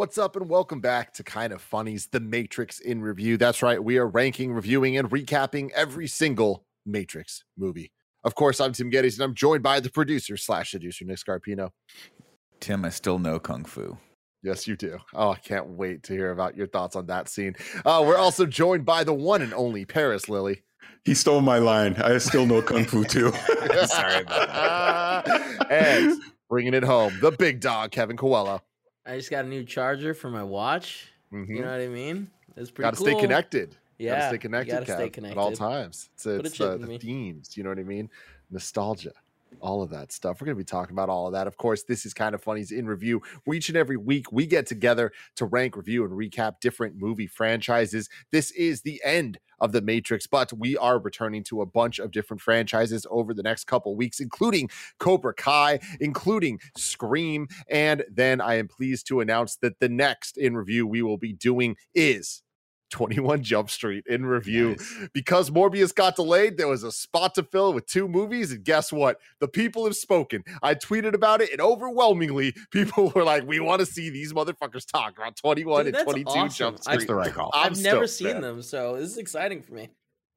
What's up, and welcome back to Kinda Funny's The Matrix in Review. That's right, we are ranking, reviewing, and recapping every single Matrix movie. Of course, I'm Tim Gettys, and I'm joined by the producer slash seducer, Nick Scarpino. Tim, I still know Kung Fu. Yes, you do. Oh, I can't wait to hear about your thoughts on that scene. Uh, we're also joined by the one and only Parris Lilly. He stole my line. I still know Kung Fu too. Sorry about that. and bringing it home, the big dog, Kevin Coelho. I just got a new charger for my watch. Mm-hmm. You know what I mean? It's pretty Got to cool. stay connected. Yeah, Gotta stay connected, gotta stay connected. at all times. It's, it's the, the themes. You know what I mean? Nostalgia, all of that stuff. We're going to be talking about all of that. Of course, this is kinda funny's in review. Where each and every week we get together to rank, review, and recap different movie franchises. This is the end of the Matrix, but we are returning to a bunch of different franchises over the next couple weeks, including Cobra Kai, including Scream, and then I am pleased to announce that the next in review we will be doing is 21 Jump Street in review. Because Morbius got delayed, there was a spot to fill with two movies. And guess what? The people have spoken. I tweeted about it, and overwhelmingly, people were like, We want to see these motherfuckers talk about 21 Dude, and 22 awesome. Jump I've- Street. That's the right call. I'm I've never stoked, seen man. them, so this is exciting for me.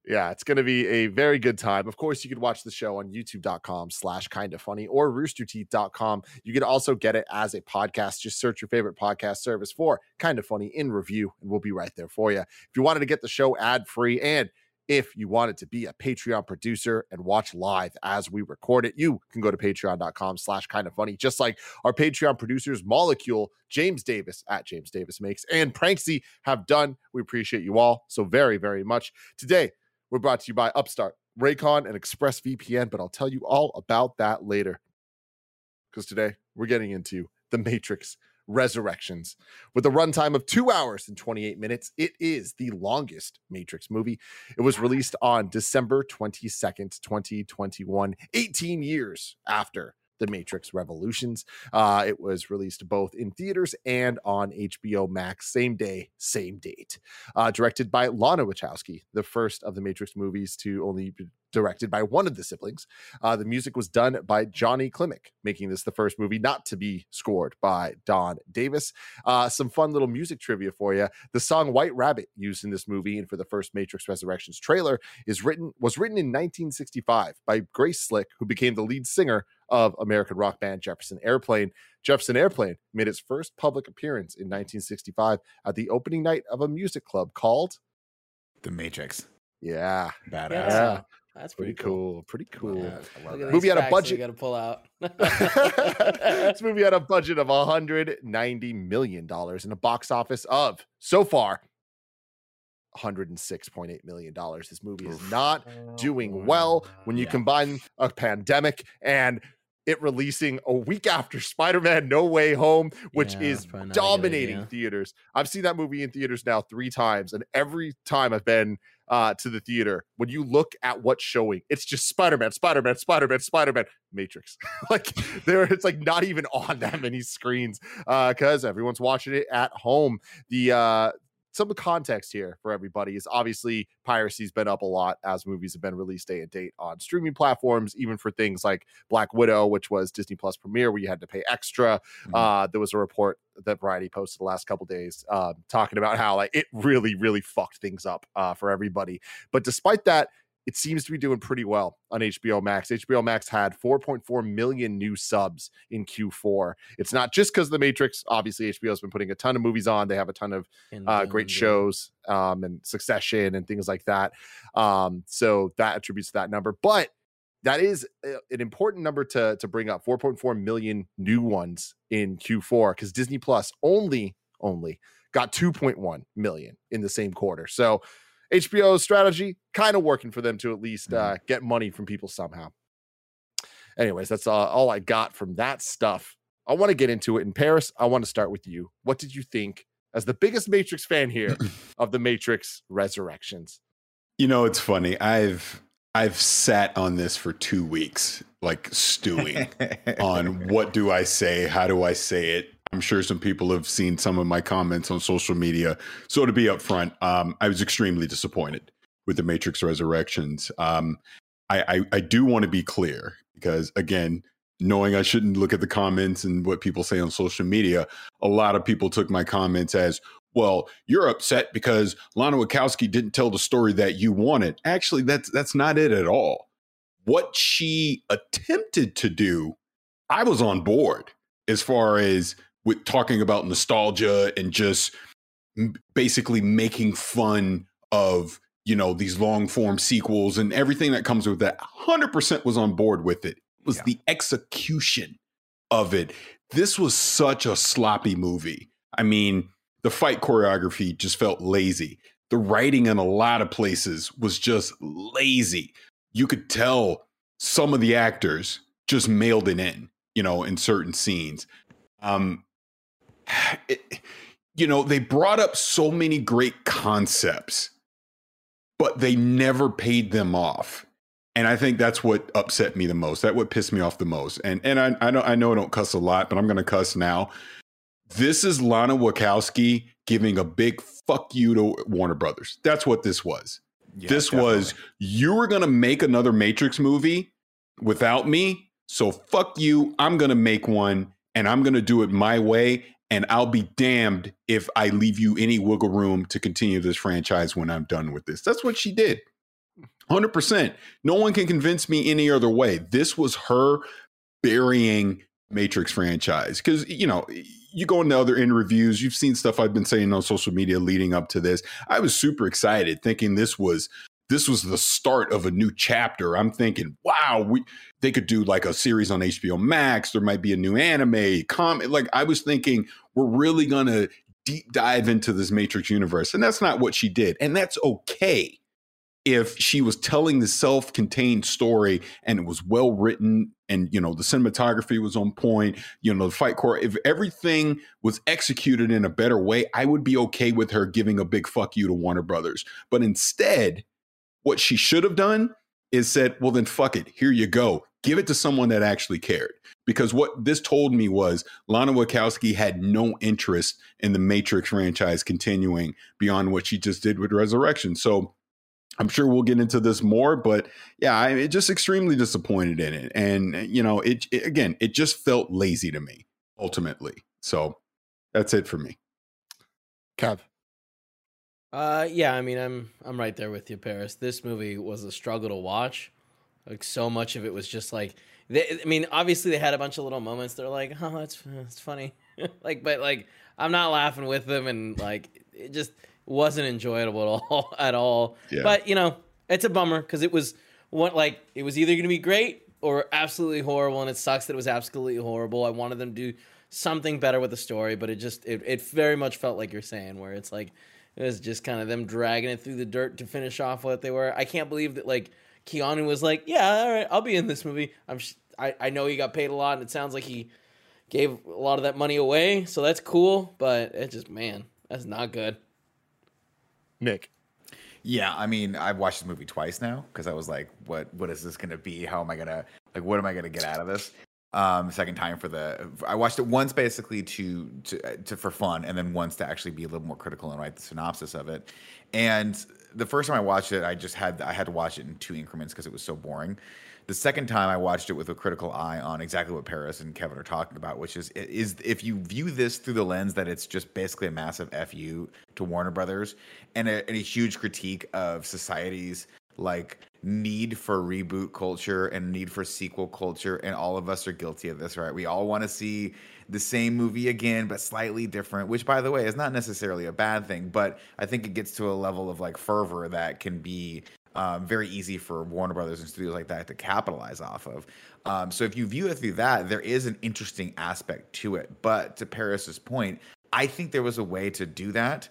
Yeah, it's going to be a very good time. Of course, you can watch the show on youtube.com slash kinda funny or roosterteeth.com. You can also get it as a podcast. Just search your favorite podcast service for kinda funny in review, and we'll be right there for you. If you wanted to get the show ad free and if you wanted to be a Patreon producer and watch live as we record it, you can go to patreon.com slash kinda funny, just like our Patreon producers, Molecule, James Davis at James Davis Makes, and Pranksy have done. We appreciate you all so very, very much. Today, we're brought to you by Upstart, Raycon, and ExpressVPN, but I'll tell you all about that later. Because today we're getting into The Matrix Resurrections. With a runtime of two hours and 28 minutes, it is the longest Matrix movie. It was released on December 22nd, 2021, 18 years after The Matrix Revolutions. Uh, it was released both in theaters and on HBO Max, same day, same date uh, directed by Lana Wachowski, the first of the Matrix movies to only be directed by one of the siblings. Uh, the music was done by Johnny Klimek, making this the first movie not to be scored by Don Davis. Uh, some fun little music trivia for you: the song "White Rabbit" used in this movie and for the first Matrix Resurrections trailer is written was written in 1965 by Grace Slick, who became the lead singer of American rock band Jefferson Airplane. Jefferson Airplane made its first public appearance in 1965 at the opening night of a music club called The Matrix. Yeah, Badass. Yeah. That's pretty pretty, cool. cool. Pretty cool. Yeah, I love Look at that. Movie had a budget- got to pull out. this movie had a budget of 190 million dollars and a box office of so far 106.8 million dollars. This movie is not doing well when you Yeah. combine a pandemic and it releasing a week after Spider-Man No Way Home, which Yeah, is that's probably not a good dominating idea. theaters. I've seen that movie in theaters now three times, and every time I've been uh, to the theater, when you look at what's showing, it's just Spider-Man, Spider-Man, Spider-Man, Spider-Man, Matrix. like there, it's like not even on that many screens because everyone's watching it at home. The uh, some context here for everybody is obviously piracy's been up a lot as movies have been released day and date on streaming platforms, even for things like Black Widow, which was Disney Plus premiere, where you had to pay extra. Mhm. Uh, there was a report that Variety posted the last couple days uh, talking about how like it really, really fucked things up uh, for everybody. But despite that, it seems to be doing pretty well on HBO Max. HBO Max had 4.4 million new subs in Q4. It's not just because of the Matrix. Obviously, HBO's been putting a ton of movies on. They have a ton of uh, great shows um, and Succession and things like that. Um, so that attributes to that number, but that is uh, an important number to to bring up. 4.4 million new ones in Q4 because Disney Plus only only got 2.1 million in the same quarter. So HBO's strategy kind of working for them to at least uh, get money from people somehow. Anyways, that's uh, all I got from that stuff. I want to get into it in Parris. I want to start with you. What did you think as the biggest Matrix fan here of the Matrix Resurrections? You know, it's funny. I've I've sat on this for two weeks, like stewing on what do I say, how do I say it. I'm sure some people have seen some of my comments on social media. So to be upfront, um, I was extremely disappointed with the Matrix Resurrections. Um, I, I I do want to be clear because again, knowing I shouldn't look at the comments and what people say on social media, a lot of people took my comments as, well, you're upset because Lana Wachowski didn't tell the story that you wanted. Actually, that's that's not it at all. What she attempted to do, I was on board as far as with talking about nostalgia and just basically making fun of you know these long form sequels and everything that comes with that 100% was on board with it was Yeah. the execution of it. This was such a sloppy movie. I mean the fight choreography just felt lazy. The writing in a lot of places was just lazy. You could tell some of the actors just mailed it in you know in certain scenes. Um it, you know they brought up so many great concepts but they never paid them off. And i think that's what upset me the most. That what pissed me off the most. And and i i, don't, I know i don't cuss a lot but i'm gonna cuss now. This is lana wachowski giving a big fuck you to warner brothers. That's what this was. Yeah, this was you were gonna make another matrix movie without me so fuck you i'm gonna make one and i'm gonna do it my way and i'll be damned if i leave you any wiggle room to continue this franchise when i'm done with this. That's what she did. 100% no one can convince me any other way. This was her burying matrix franchise because you know you go into other in reviews you've seen stuff i've been saying on social media leading up to this. I was super excited thinking this was this was the start of a new chapter. I'm thinking wow we they could do like a series on hbo max. There might be a new anime comic like i was thinking we're really gonna deep dive into this matrix universe and that's not what she did and that's okay if she was telling the self-contained story and it was well written and you know the cinematography was on point you know the fight core if everything was executed in a better way i would be okay with her giving a big fuck you to warner brothers but instead what she should have done is said well then fuck it here you go give it to someone that actually cared because what this told me was lana wachowski had no interest in the matrix franchise continuing beyond what she just did with resurrection so I'm sure we'll get into this more, but yeah, I'm just extremely disappointed in it. And uh, you know, it, it again, it just felt lazy to me ultimately. So that's it for me. Kev. Uh, yeah, I mean, I'm I'm right there with you, Parris. This movie was a struggle to watch. Like so much of it was just like, they, I mean, obviously they had a bunch of little moments. They're like, oh, that's that's funny, like, but like I'm not laughing with them, and like it just wasn't enjoyable at all at all. Yeah. But you know, it's a bummer because it was what like it was either gonna be great or absolutely horrible, and it sucks that it was absolutely horrible. I wanted them to do something better with the story, but it just it, it very much felt like you're saying where it's like it was just kind of them dragging it through the dirt to finish off what they were. I can't believe that like Keanu was like, yeah, all right, I'll be in this movie. I'm sh- I I know he got paid a lot, and it sounds like he gave a lot of that money away, so that's cool. But it just man, that's not good. Nick. Yeah, I mean, I've watched this movie twice now because I was like, "What? What is this going to be? How am I gonna like? What am I gonna get out of this?" Um, second time for the I watched it once basically to to to for fun, and then once to actually be a little more critical and write the synopsis of it. And the first time I watched it, I just had I had to watch it in two increments because it was so boring. The second time I watched it with a critical eye on exactly what Parris and Kevin are talking about, which is is if you view this through the lens that it's just basically a massive fu to Warner Brothers and a, and a huge critique of society's like need for reboot culture and need for sequel culture and all of us are guilty of this right? We all want to see the same movie again but slightly different which by the way is not necessarily a bad thing but i think it gets to a level of like fervor that can be um, very easy for warner brothers and studios like that to capitalize off of. Um, so if you view it through that there is an interesting aspect to it. But to parris's point i think there was a way to do that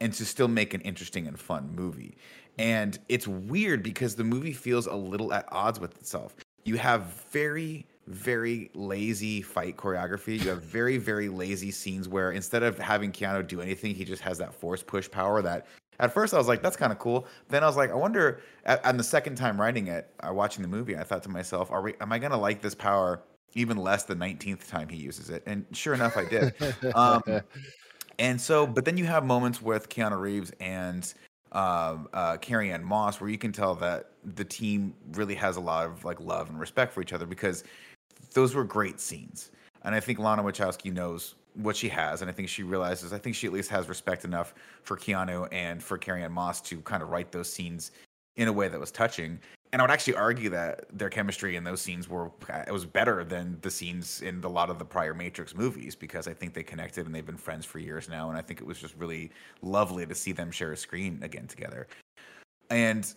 and to still make an interesting and fun movie. And it's weird because the movie feels a little at odds with itself. You have very, very lazy fight choreography. You have very, very lazy scenes where instead of having Keanu do anything, he just has that force push power that at first I was like, that's kind of cool. Then I was like, I wonder, on the second time writing it, uh, watching the movie, I thought to myself, are we, am I going to like this power even less the 19th time he uses it? And sure enough, I did. Um, and so, but then you have moments with Keanu Reeves and um, uh, Carrie Ann Moss where you can tell that the team really has a lot of like love and respect for each other because those were great scenes. And I think Lana Wachowski knows what she has, and I think she realizes. I think she at least has respect enough for Keanu and for Carrie Ann Moss to kind of write those scenes in a way that was touching. And I would actually argue that their chemistry in those scenes were it was better than the scenes in a lot of the prior Matrix movies because I think they connected and they've been friends for years now. And I think it was just really lovely to see them share a screen again together. And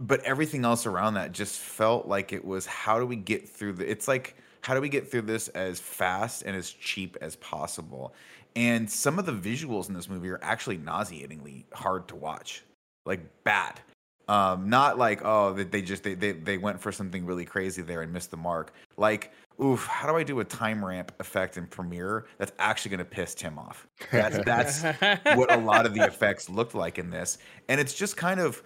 but everything else around that just felt like it was how do we get through the it's like how do we get through this as fast and as cheap as possible and some of the visuals in this movie are actually nauseatingly hard to watch like bad um not like oh they, they just they, they they went for something really crazy there and missed the mark. Like oof how do i do a time ramp effect in premiere that's actually going to piss tim off? That's that's what a lot of the effects looked like in this. And it's just kind of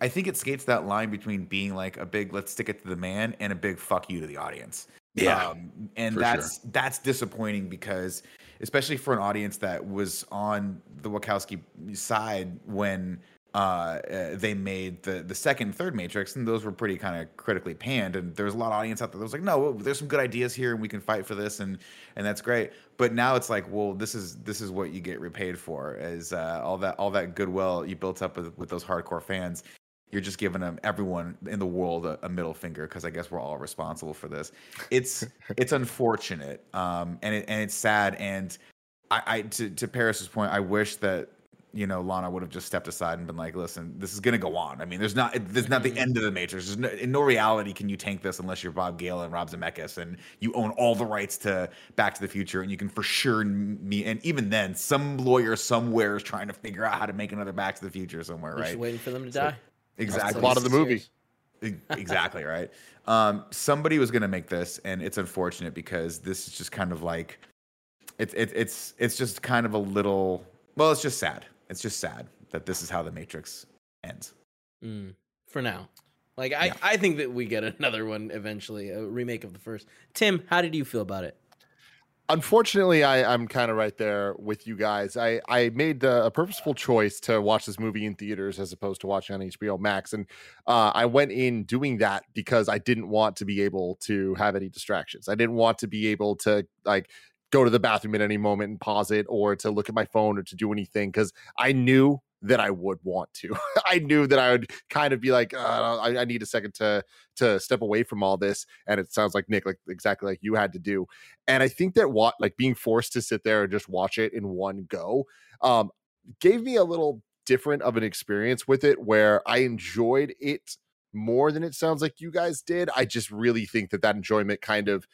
I think it skates that line between being like a big let's stick it to the man and a big fuck you to the audience. Yeah, Um, and that's that's disappointing because especially for an audience that was on the Wachowski side when uh, uh, they made the the second third Matrix, and those were pretty kind of critically panned. And there was a lot of audience out there that was like, no, there's some good ideas here, and we can fight for this, and and that's great. But now it's like, well, this is this is what you get repaid for, is uh, all that all that goodwill you built up with, with those hardcore fans you're just giving them everyone in the world a, a middle finger because I guess we're all responsible for this. It's it's unfortunate, um, and it, and it's sad. And I, I to to Parris's point, I wish that you know Lana would have just stepped aside and been like, "Listen, this is gonna go on. I mean, there's not there's not the end of the Matrix. There's no, in no reality can you tank this unless you're Bob Gale and Rob Zemeckis and you own all the rights to Back to the Future, and you can for sure me. And even then, some lawyer somewhere is trying to figure out how to make another Back to the Future somewhere, You're right? just waiting for them to So- die. Exactly. plot of the movie. Exactly right. Um, somebody was going to make this, and it's unfortunate because this is just kind of like it's it, it's it's just kind of a little. Well, it's just sad. It's just sad that this is how the Matrix ends. Mm, for now. Like I, Yeah. I think that we get another one eventually, a remake of the first. Tim, how did you feel about it? Unfortunately, I, I'm kind of right there with you guys. I, I made uh, a purposeful choice to watch this movie in theaters as opposed to watching on HBO Max. And uh, I went in doing that because I didn't want to be able to have any distractions. I didn't want to be able to like go to the bathroom at any moment and pause it or to look at my phone or to do anything because I knew that I would want to. I knew that I would kind of be like, uh, I, I need a second to to step away from all this. And it sounds like Nick, like exactly like you had to do. And I think that what like being forced to sit there and just watch it in one go um, gave me a little different of an experience with it, where I enjoyed it more than it sounds like you guys did. I just really think that that enjoyment kind of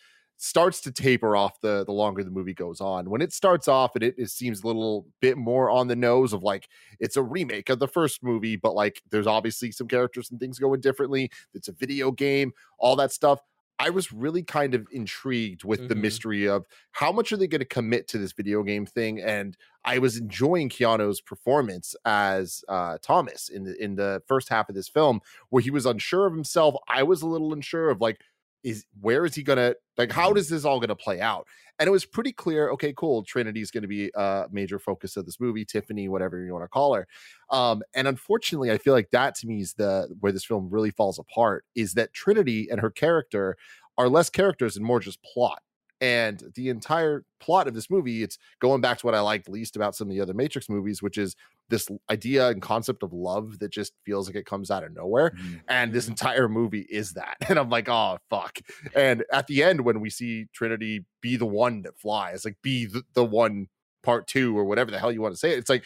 starts to taper off the the longer the movie goes on. When it starts off, and it, it seems a little bit more on the nose of like it's a remake of the first movie, but like there's obviously some characters and things going differently. It's a video game, all that stuff. I was really kind of intrigued with the Mhm. mystery of how much are they going to commit to this video game thing, and I was enjoying Keanu's performance as uh, Thomas in the in the first half of this film, where he was unsure of himself. I was a little unsure of like, is where is he gonna like? How does this all gonna play out? And it was pretty clear. Okay, cool. Trinity's to be a major focus of this movie. Tiffany, whatever you want to call her. Um, and unfortunately, I feel like that to me is the where this film really falls apart. Is that Trinity and her character are less characters and more just plot. And the entire plot of this movie, it's going back to what I liked least about some of the other Matrix movies, which is this idea and concept of love that just feels like it comes out of nowhere. Mhm. And this entire movie is that. And I'm like, oh, fuck. And at the end, when we see Trinity be the one that flies, like be the, the one part two or whatever the hell you want to say, it, it's like,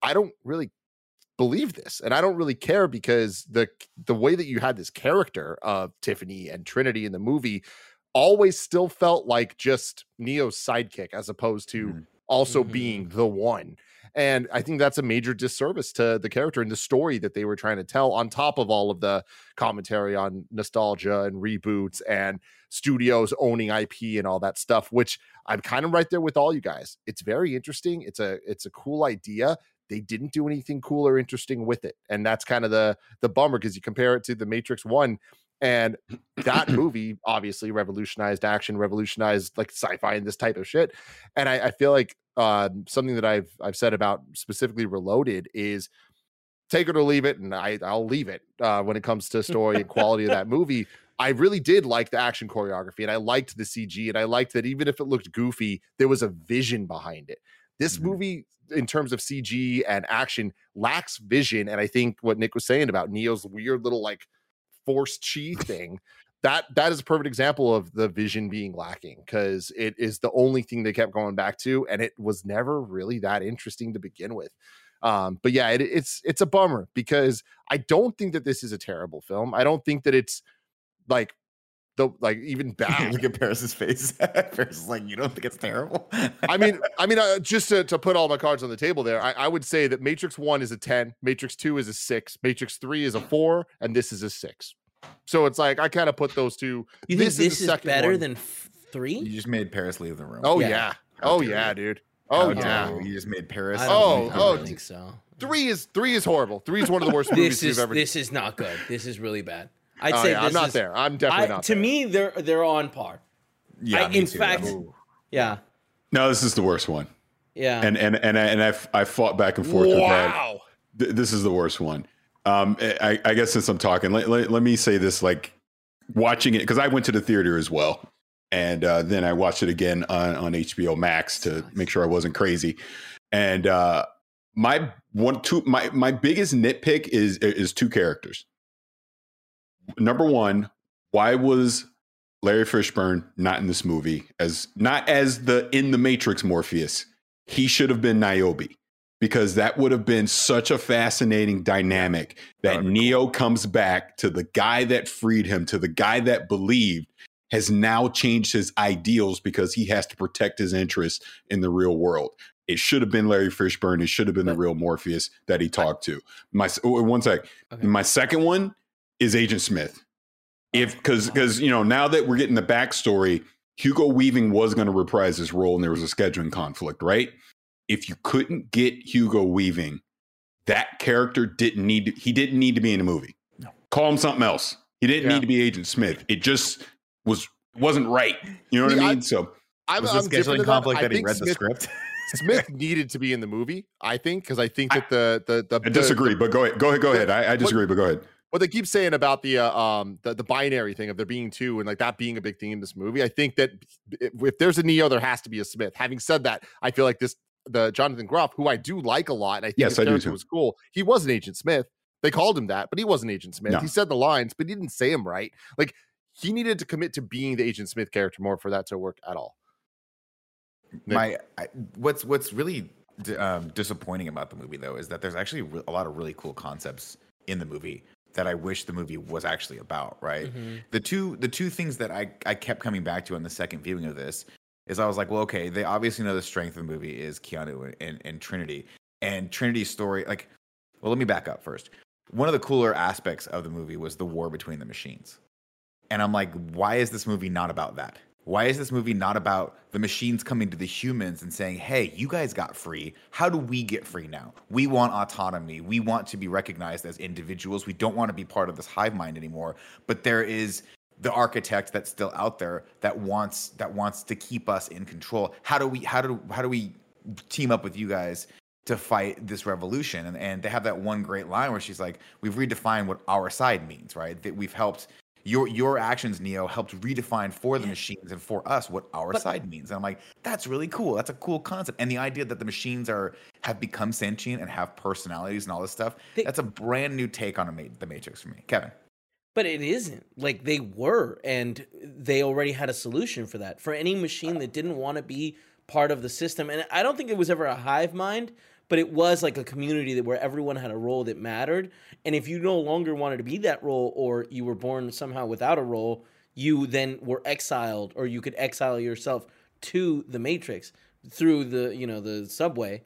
I don't really believe this and i don't really care because the the way that you had this character of tiffany and trinity in the movie always still felt like just neo's sidekick as opposed to Mhm. also Mhm. being the one. And i think that's a major disservice to the character and the story that they were trying to tell on top of all of the commentary on nostalgia and reboots and studios owning ip and all that stuff which i'm kind of right there with all you guys. It's very interesting. It's a it's a cool idea. They didn't do anything cool or interesting with it. And that's kind of the the bummer because you compare it to the matrix one and that movie obviously revolutionized action revolutionized like sci-fi and this type of shit and i, I feel like um, something that i've i've said about specifically reloaded is take it or leave it and I, i'll leave it uh, when it comes to story and quality of that movie I really did like the action choreography and I liked the CG and I liked that even if it looked goofy, there was a vision behind it. This Mhm. movie, in terms of CG and action, lacks vision. And I think what Nick was saying about Neo's weird little like forced chi thing. That that is a perfect example of the vision being lacking because it is the only thing they kept going back to, and it was never really that interesting to begin with. Um, but yeah, it, it's it's a bummer because I don't think that this is a terrible film. I don't think that it's like the like even bad. Look at Parris's face. Parris is like, you don't think it's terrible? I mean, I mean, uh, just to, to put all my cards on the table there, I, I would say that Matrix One is a ten, Matrix Two is a six, Matrix Three is a four, and this is a six. So it's like I kind of put those two. You think This this, is is, the second better one. than f- three? you just made Parris leave the room. Oh Yeah. yeah, oh yeah, you. dude. Oh dare yeah. you. You just made Parris. I don't, Oh, think, I oh, don't room. think so. Three is three is horrible. Three is one of the worst movies This we've is ever. this is not good. This is really bad. I'd oh, say yeah, I'm not is, there. I'm definitely I, not. to there. me, they're they're on par. Yeah, I- me in too. fact- That's- Ooh. Yeah, No, this is the worst one. yeah. And and and I, and I've I fought back and forth with that. wow. Th- this is the worst one. Um, I, I guess since I'm talking, let, let, let me say this: like watching it because I went to the theater as well, and uh, then I watched it again on on HBO Max to make sure I wasn't crazy. And uh, my one two my my biggest nitpick is is two characters. Number one, why was Larry Fishburne not in this movie as not as the in the Matrix Morpheus? He should have been Niobe because that would have been such a fascinating dynamic that, That would be Neo comes back to the guy that freed him, to the guy that believed, has now changed his ideals because he has to protect his interests in the real world. It should have been Larry Fishburne. It should have been the real Morpheus that he talked to. My oh, one sec. Okay. My second one is Agent Smith. If oh, because because you know now that we're getting the backstory, Hugo Weaving was going to reprise his role, and there was a scheduling conflict, right? If you couldn't get Hugo Weaving, that character didn't need to, he didn't need to be in the movie. No. Call him something else. He didn't Yeah. need to be Agent Smith. It just was wasn't right. You know what See, I I- mean? So I'm, was I'm the scheduling conflict I that, he think read the script? Smith needed to be in the movie. I think because I think that the the the I disagree, but go ahead. Go ahead. Go ahead. I, I disagree, but go ahead. what they keep saying about the uh, um the, the binary thing of there being two and like that being a big thing in this movie i think that if, if there's a neo there has to be a smith having said that i feel like this the jonathan groff who i do like a lot and i think Yes, his I character was cool he was an agent smith they called him that but he wasn't agent smith No. he said the lines but he didn't say them right like he needed to commit to being the agent smith character more for that to work at all Nick? my I, what's what's really d- um, disappointing about the movie though is that there's actually re- a lot of really cool concepts in the movie that I wish the movie was actually about. Right. Mhm. The two the two things that I I kept coming back to on the second viewing of this is I was like, well, okay, they obviously know the strength of the movie is Keanu and, and Trinity, and Trinity's story. Like, well, let me back up first. One of the cooler aspects of the movie was the war between the machines. And I'm like, why is this movie not about that? Why is this movie not about the machines coming to the humans and saying, hey, you guys got free. How do we get free now? We want autonomy. We want to be recognized as individuals. We don't want to be part of this hive mind anymore. But there is the architect that's still out there that wants that wants to keep us in control. How do we how do how do we team up with you guys to fight this revolution? And and they have that one great line where she's like, We've redefined what our side means, right? That we've helped your your actions, Neo, helped redefine for the machines and for us what our But- side means. And I'm like, that's really cool. That's a cool concept. And the idea that the machines are have become sentient and have personalities and all this stuff, They- that's a brand new take on a ma- the Matrix for me. Kevin. But it isn't. Like they were, and they already had a solution for that. For any machine that didn't want to be part of the system, and I don't think it was ever a hive mind, but it was like a community that where everyone had a role that mattered. And if you no longer wanted to be that role, or you were born somehow without a role, you then were exiled, or you could exile yourself to the Matrix through the you know the subway.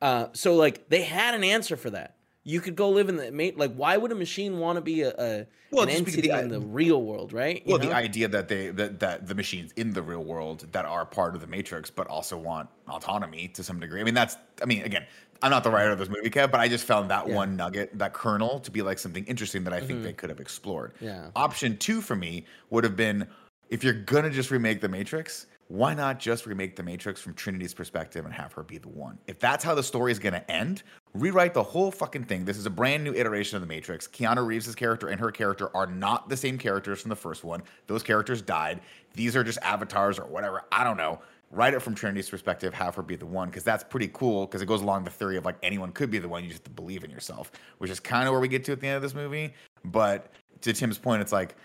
Uh, so like they had an answer for that. You could go live in the mate. Like, why would a machine want to be a, a Well, an entity the- in the real world, right? You Well, the idea that they that, that the machines in the real world that are part of the Matrix, but also want autonomy to some degree. I mean, that's I mean, again, I'm not the writer of this movie, Kev, but I just found that Yeah. one nugget, that kernel, to be like something interesting that I think Mhm. they could have explored. Yeah. Option two for me would have been if you're gonna just remake the Matrix, why not just remake the Matrix from Trinity's perspective and have her be the one? If that's how the story is going to end, rewrite the whole fucking thing. This is a brand new iteration of the Matrix. Keanu Reeves' character and her character are not the same characters from the first one. Those characters died. These are just avatars or whatever. I don't know. Write it from Trinity's perspective, have her be the one, because that's pretty cool. Because it goes along the theory of like anyone could be the one. You just believe in yourself, which is kind of where we get to at the end of this movie. But to Tim's point, it's like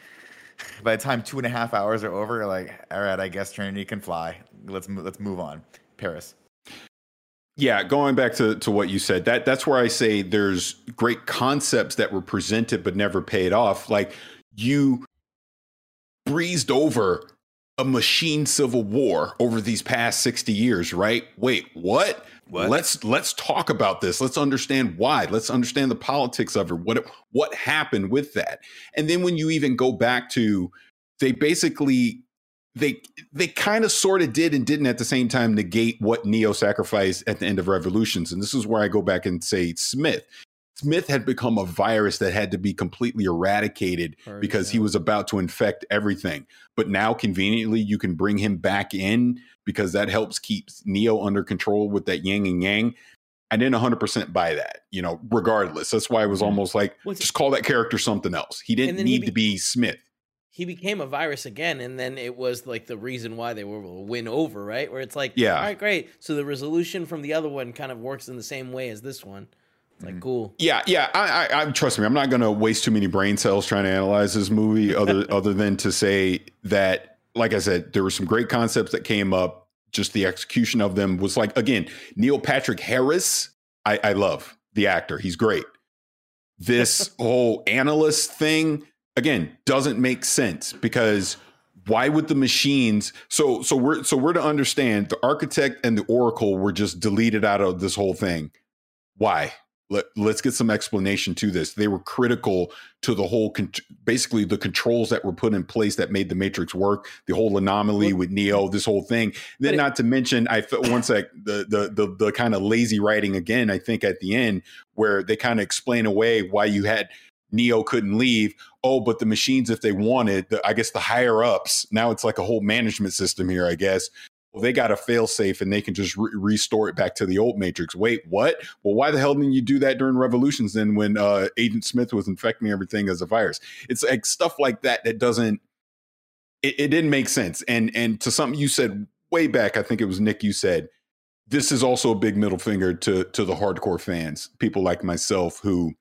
by the time two and a half hours are over, you're like, all right, I guess Trinity can fly. Let's mo- let's move on. Parris. Yeah, going back to, to what you said, that that's where I say there's great concepts that were presented but never paid off. Like you breezed over a machine civil war over these past 60 years, right? Wait, what? What? Let's let's talk about this. Let's understand why. Let's understand the politics of it. What what happened with that? And then when you even go back to they basically they they kind of sort of did and didn't at the same time negate what Neo sacrificed at the end of Revolutions. And this is where I go back and say Smith. Smith had become a virus that had to be completely eradicated because he was about to infect everything. But now, conveniently, you can bring him back in because that helps keep Neo under control with that yin and yang. I didn't 100% buy that, you know, regardless. That's why I was mm-hmm. almost like, just call that character something else. He didn't then he need be- to be Smith. he became a virus again, and then it was like the reason why they were able to win over, right? Where it's like, Yeah. all right, great. So the resolution from the other one kind of works in the same way as this one. It's like mm-hmm. cool. Yeah, yeah. I, I, I trust me. I'm not going to waste too many brain cells trying to analyze this movie, other other than to say that, like I said, there were some great concepts that came up. Just the execution of them was like again, Neil Patrick Harris. I, I love the actor. He's great. This whole analyst thing again doesn't make sense because why would the machines so so we're so we're to understand the architect and the oracle were just deleted out of this whole thing why Let, let's get some explanation to this they were critical to the whole con- basically the controls that were put in place that made the matrix work the whole anomaly with neo this whole thing then it- not to mention i felt one sec the the the, the kind of lazy writing again i think at the end where they kind of explain away why you had Neo couldn't leave. Oh, but the machines, if they wanted, the, I guess the higher ups, now it's like a whole management system here, I guess. Well, they got a fail safe and they can just re- restore it back to the old Matrix. Wait, what? Well, why the hell didn't you do that during Revolutions then when uh, Agent Smith was infecting everything as a virus? It's like stuff like that that doesn't, it, it didn't make sense. And, and to something you said way back, I think it was Nick, you said, this is also a big middle finger to to the hardcore fans, people like myself who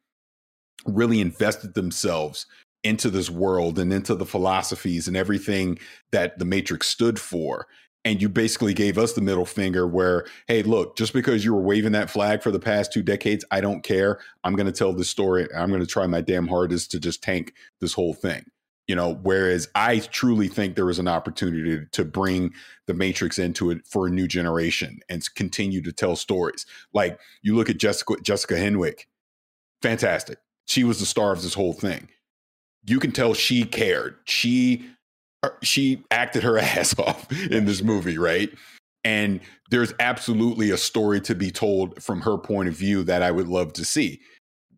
really invested themselves into this world and into the philosophies and everything that the Matrix stood for. And you basically gave us the middle finger where, hey, look, just because you were waving that flag for the past two decades, I don't care. I'm going to tell this story. I'm going to try my damn hardest to just tank this whole thing. You know, whereas I truly think there was an opportunity to, to bring the Matrix into it for a new generation and continue to tell stories. Like you look at Jessica Jessica Henwick, fantastic. She was the star of this whole thing. You can tell she cared. She Er, she acted her ass off in this movie, right? And there's absolutely a story to be told from her point of view that I would love to see.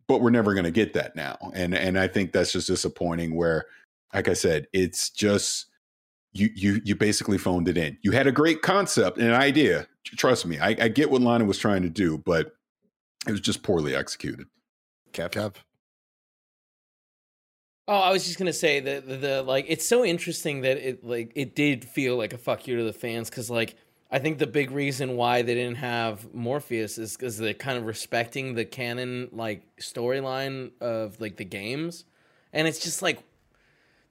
But we're never going to get that now. And and I think that's just disappointing where like I said, it's just you you you basically phoned it in. You had a great concept and an idea. Trust me, I, I get what Lana was trying to do, but it was just poorly executed. Cap. Kev. Oh, I was just gonna say that the, the like it's so interesting that it like it did feel like a fuck you to the fans because like I think the big reason why they didn't have Morpheus is because they're kind of respecting the canon like storyline of like the games, and it's just like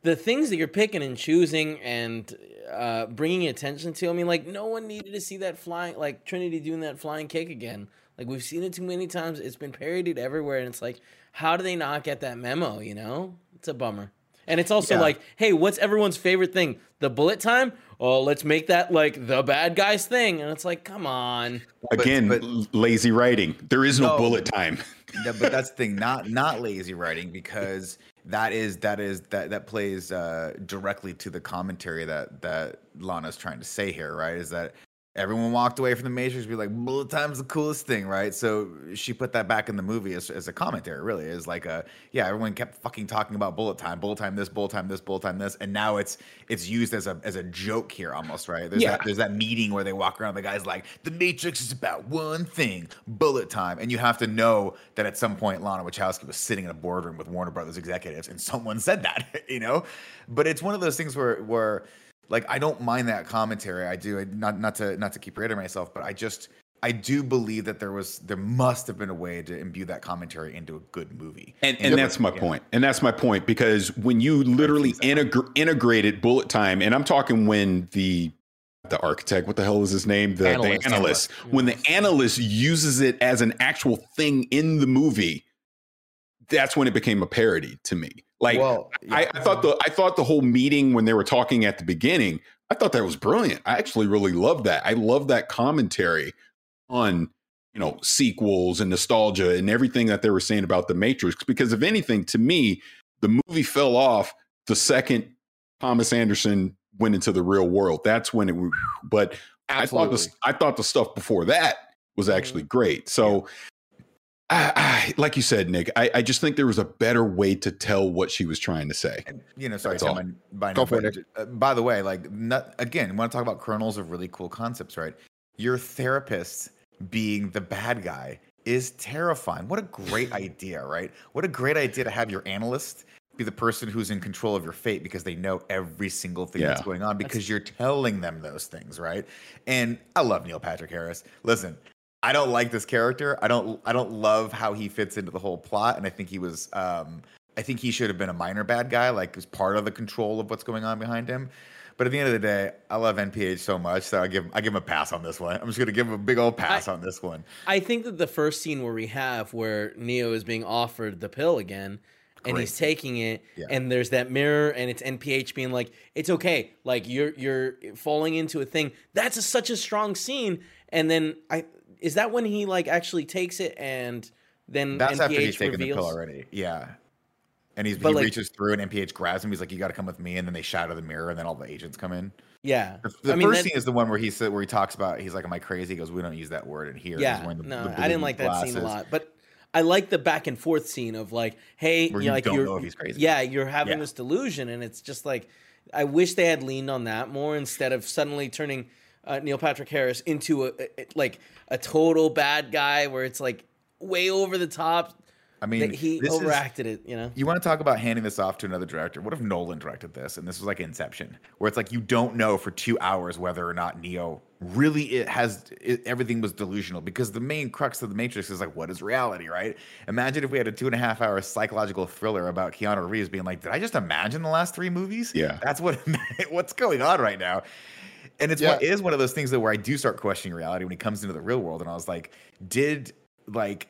the things that you're picking and choosing and uh, bringing attention to. I mean, like no one needed to see that flying like Trinity doing that flying kick again. Like we've seen it too many times. It's been parodied everywhere, and it's like, how do they not get that memo? You know, it's a bummer. And it's also Yeah. like, hey, what's everyone's favorite thing? The bullet time? Oh, let's make that like the bad guy's thing. And it's like, come on. Again, but- l- lazy writing. There is no, No. bullet time. Yeah, but that's the thing, not not lazy writing because that is that is that that plays uh, directly to the commentary that that Lana's trying to say here, right? Is that everyone walked away from the Matrix be like, bullet time's the coolest thing, right? So she put that back in the movie as, as a commentary, really. Is like a yeah, everyone kept fucking talking about bullet time, bullet time this, bullet time this, bullet time this, and now it's it's used as a as a joke here almost, right? There's Yeah. that there's that meeting where they walk around, the guy's like, the Matrix is about one thing, bullet time. And you have to know that at some point Lana Wachowski was sitting in a boardroom with Warner Brothers executives and someone said that, you know? But it's one of those things where where like I don't mind that commentary. I do I, not not to not to keep reiterating myself, but I just I do believe that there was there must have been a way to imbue that commentary into a good movie. And, and that's my Yeah. point. And that's my point because when you literally integr- integrated bullet time, and I'm talking when the the architect, what the hell is his name? The Analyst. the analyst. When the analyst uses it as an actual thing in the movie, that's when it became a parody to me. Like Well, I, yeah. I thought the I thought the whole meeting when they were talking at the beginning, I thought that was brilliant. I actually really loved that. I love that commentary on you know sequels and nostalgia and everything that they were saying about the Matrix. Because if anything, to me, the movie fell off the second Thomas Anderson went into the real world. That's when it. But I thought the I thought the stuff before that was actually mm-hmm. great. So. I, I, like you said, Nick, I, I just think there was a better way to tell what she was trying to say. And, you know, sorry, That's Tim, all. By, Go for it, uh, by the way, like, not, again, want to talk about kernels of really cool concepts, right? Your therapist being the bad guy is terrifying. What a great idea, right? What a great idea to have your analyst be the person who's in control of your fate because they know every single thing that's going on because you're telling them those things, right? And I love Neil Patrick Harris. Listen, I don't like this character. I don't I don't love how he fits into the whole plot and I think he was um I think he should have been a minor bad guy like was part of the control of what's going on behind him. But at the end of the day, I love NPH so much, so I give I give him a pass on this one. I'm just gonna give him a big old pass on this one. I think that the first scene where we have where Neo is being offered the pill again and he's taking it Yeah. and there's that mirror and it's NPH being like it's okay like you're you're falling into a thing that's a, such a strong scene and then I is that when he like actually takes it and then That's NPH after he's taken reveals the pill already. Yeah. And he's, But, he like- reaches through and NPH grabs him. He's like, "You got to come with me." And then they shatter the mirror, and then all the agents come in. yeah The, the I mean first that- scene is the one where he said, where he talks about, he's like, "Am I crazy?" He goes, "We don't use that word in here." Yeah the- no I didn't like that scene a lot but I like the back and forth scene of like hey Where you you like don't you're know if he's crazy. yeah you're having Yeah. this delusion and it's just like I wish they had leaned on that more instead of suddenly turning uh, Neil Patrick Harris into a, a like a total bad guy where it's like way over the top I mean, he this is- overacted it you know You want to talk about handing this off to another director? What if Nolan directed this and this was like Inception, where it's like you don't know for two hours whether or not Neo really it has it, everything was delusional because the main crux of the Matrix is like what is reality, right? Imagine if we had a two and a half hour psychological thriller about Keanu Reeves being like, "Did I just imagine the last three movies?" Yeah. that's what what's going on right now. And it's Yeah. it is one of those things that where I do start questioning reality when he comes into the real world, and I was like, did like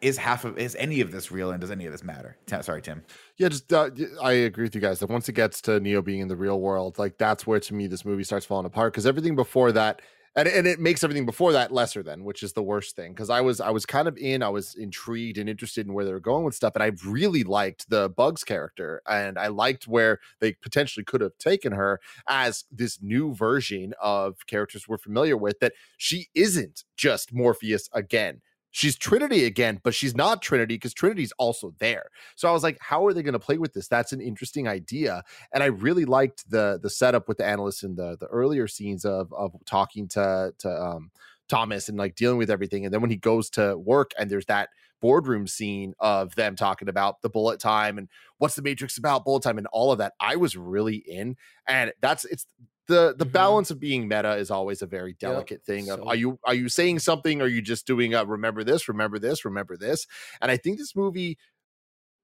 is half of is any of this real and does any of this matter? Tim, sorry, Tim. Yeah, just uh, I agree with you guys that once it gets to Neo being in the real world, like that's where to me this movie starts falling apart because everything before that, and and it makes everything before that lesser than, which is the worst thing. Because I was I was kind of in, I was intrigued and interested in where they were going with stuff, and I really liked the Bugs character, and I liked where they potentially could have taken her as this new version of characters we're familiar with. That she isn't just Morpheus again. She's Trinity again, but she's not Trinity because Trinity's also there. So I was like, how are they going to play with this? That's an interesting idea. And I really liked the the setup with the analysts in the the earlier scenes of of talking to to um Thomas and like dealing with everything. And then when he goes to work and there's that boardroom scene of them talking about the bullet time and what's the matrix about bullet time and all of that. I was really in. And that's it's the the Mhm. balance of being meta is always a very delicate thing of So- are you are you saying something or are you just doing a remember this remember this remember this and i think this movie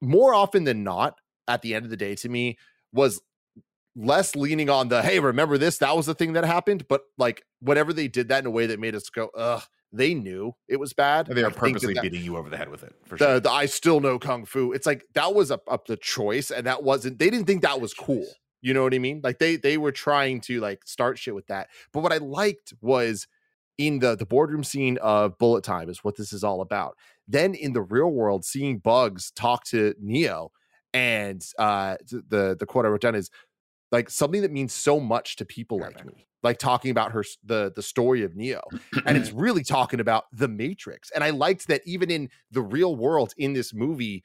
more often than not at the end of the day to me was less leaning on the hey remember this that was the thing that happened but like whatever they did that in a way that made us go ugh they knew it was bad They are think that purposely that- beating you over the head with it for the, sure. the I still know kung fu. It's like that was a, a the choice, and that wasn't. They didn't think that was cool. You know what I mean? Like they they were trying to like start shit with that. But what I liked was in the the boardroom scene of Bullet Time is what this is all about. Then in the real world, seeing Bugs talk to Neo, and uh the the quote I wrote down is like something that means so much to people Right, like me like talking about her the the story of neo and it's really talking about the matrix and i liked that even in the real world in this movie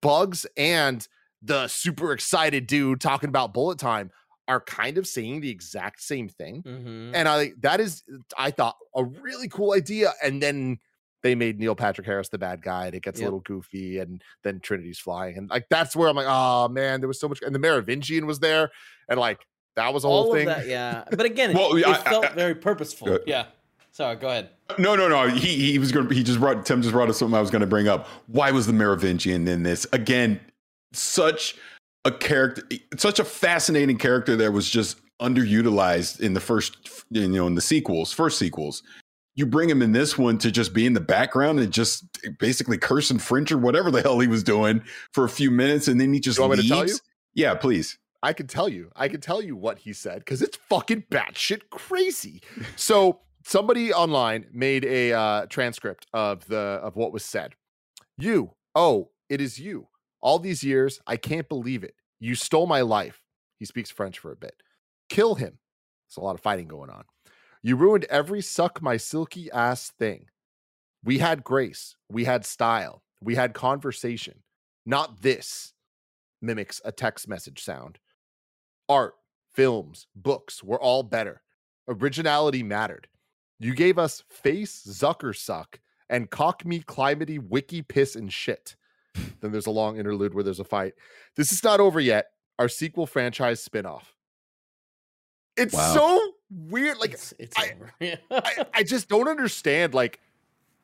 bugs and the super excited dude talking about bullet time are kind of saying the exact same thing Mhm. and i that is i thought a really cool idea and then they made neil patrick harris the bad guy and it gets Yep. a little goofy and then trinity's flying and like that's where i'm like oh man there was so much and the merovingian was there and like that was a whole thing of that, yeah. But again, Well, it, I- it felt I- very purposeful. Yeah. Sorry, go ahead. No, no, no. He he was going. to He just brought Tim just brought up something I was going to bring up. Why was the Merovingian in this again? Such a character, such a fascinating character that was just underutilized in the first, you know, in the sequels, first sequels. You bring him in this one to just be in the background and just basically curse and French or whatever the hell he was doing for a few minutes, and then he just You want me leaves. to tell you? Yeah, please. I can tell you. I can tell you what he said because it's fucking batshit crazy. So somebody online made a uh, transcript of the of what was said. You, oh, it is you. All these years, I can't believe it. You stole my life. He speaks French for a bit. Kill him. There's a lot of fighting going on. You ruined every suck my silky ass thing. We had grace. We had style. We had conversation. Not this mimics a text message sound art, films, books were all better. Originality mattered. You gave us face Zucker suck and cock me climatey wiki piss and shit. Then there's a long interlude where there's a fight. This is not over yet. Our sequel franchise spinoff. It's Wow. so weird. Like it's, it's I- over. I, I just don't understand. Like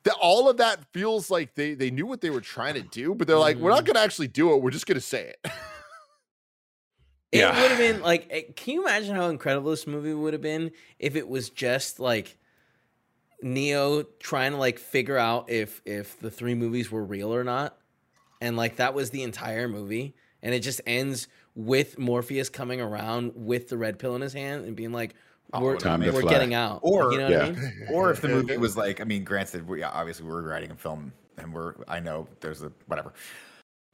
the, all of that feels like they they knew what they were trying to do, but they're like, we're not Mhm. gonna actually do it. We're just gonna say it. It Yeah. would have been like, eh, can you imagine how incredible this movie would have been if it was just like Neo trying to like figure out if if the three movies were real or not, and like that was the entire movie, and it just ends with Morpheus coming around with the red pill in his hand and being like, Oh, "We're, time to we're getting out," Or- you know what yeah. I mean? or if the movie was like, I mean, granted, we, obviously we're writing a film, and we're I know there's a whatever,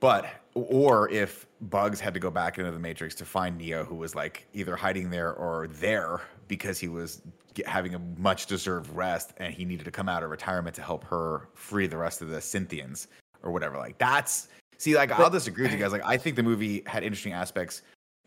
but or if Bugs had to go back into the Matrix to find Neo, who was like either hiding there or there because he was having a much deserved rest, and he needed to come out of retirement to help her free the rest of the Synthients or whatever. Like that's see, like I'll disagree with you guys. Like I think the movie had interesting aspects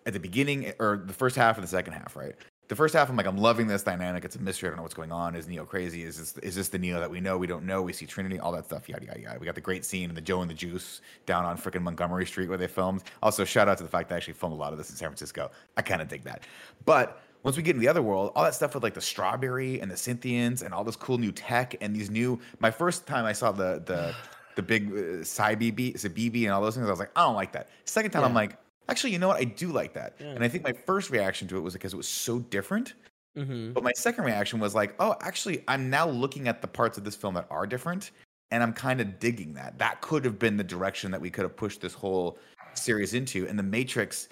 at the beginning eh, or the first half or the second half, right? The first half, I'm like, I'm loving this dynamic. It's a mystery. I don't know what's going on. Is Neo crazy? Is this is this the Neo that we know? We don't know. We see Trinity, all that stuff. Yada yada yada. We got the great scene in the Joe and the Juice down on freaking Montgomery Street where they filmed. Also, shout out to the fact that I actually filmed a lot of this in San Francisco. I kind of dig that. But once we get in the other world, all that stuff with like the strawberry and the Synthients and all this cool new tech and these new. My first time I saw the the the big uh, Cybb, Zabibi and all those things, I was like, I don't like that. Second time, I'm like, actually, you know what? I do like that. Yeah. And I think my first reaction to it was because it was so different. hmm But my second reaction was like, oh, actually, I'm now looking at the parts of this film that are different, and I'm kind of digging that. That could have been the direction that we could have pushed this whole series into, and the Matrix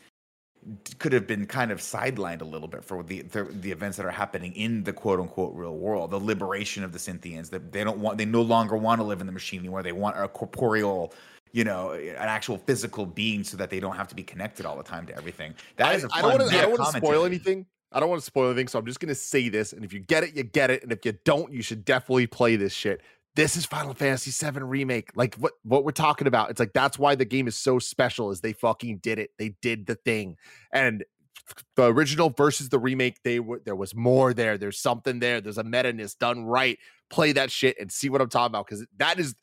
could have been kind of sidelined a little bit for the, the the events that are happening in the quote unquote real world, the liberation of the Synthients. That they don't want, they no longer want to live in the machine anymore. They want a corporeal. You know, an actual physical being, so that they don't have to be connected all the time to everything. That is a I fun don't want to. I don't want to spoil anything. I don't want to spoil anything, so I'm just gonna say this. And if you get it, you get it. And if you don't, you should definitely play this shit. This is Final Fantasy VII remake. Like what what we're talking about. It's like that's why the game is so special. Is they fucking did it. They did the thing. And the original versus the remake, they were there was more there. There's something there. There's a meta-ness done right. Play that shit and see what I'm talking about because that is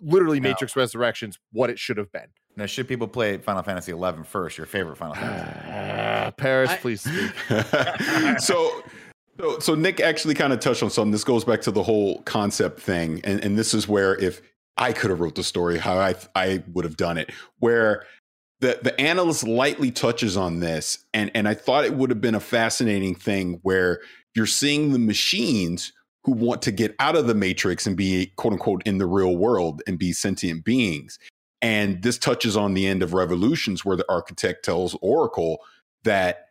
literally No. Matrix Resurrections what it should have been. Now, should people play Final Fantasy XI first? Your favorite Final Fantasy? Uh, Parris, I- please speak. so, so, so Nick actually kind of touched on something. This goes back to the whole concept thing, and and this is where if I could have wrote the story, how I I would have done it. Where the the analyst lightly touches on this, and and I thought it would have been a fascinating thing where you're seeing the machines who want to get out of the matrix and be quote unquote in the real world and be sentient beings. And this touches on the end of Revolutions, where the architect tells Oracle that,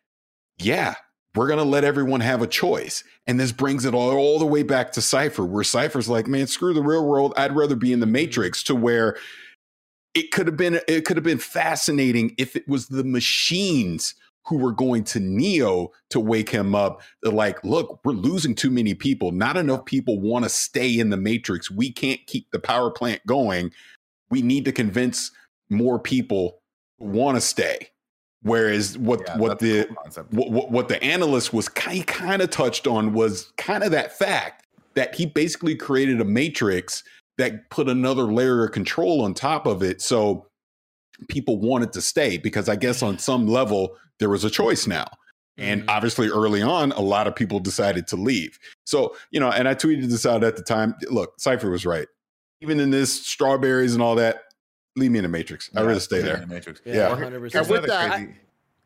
yeah, we're going to let everyone have a choice. And this brings it all, all the way back to Cypher, where Cypher's like, man, screw the real world. I'd rather be in the Matrix to where it could have been, it could have been fascinating if it was the machines who were going to Neo to wake him up. They're like, look, we're losing too many people. Not enough people want to stay in the Matrix. We can't keep the power plant going. We need to convince more people want to stay. Whereas what Yeah, what the cool what, what, the analyst was kind of touched on was kind of that fact that he basically created a matrix that put another layer of control on top of it. So people wanted to stay because I guess on some level there was a choice now. And Mhm. obviously, early on, a lot of people decided to leave. So, you know, and I tweeted this out at the time. Look, Cypher was right. Even in this strawberries and all that, leave me in the Matrix. I'd Yeah, rather stay there in there. the Matrix. Yeah. Or- 100%. here's with that- crazy-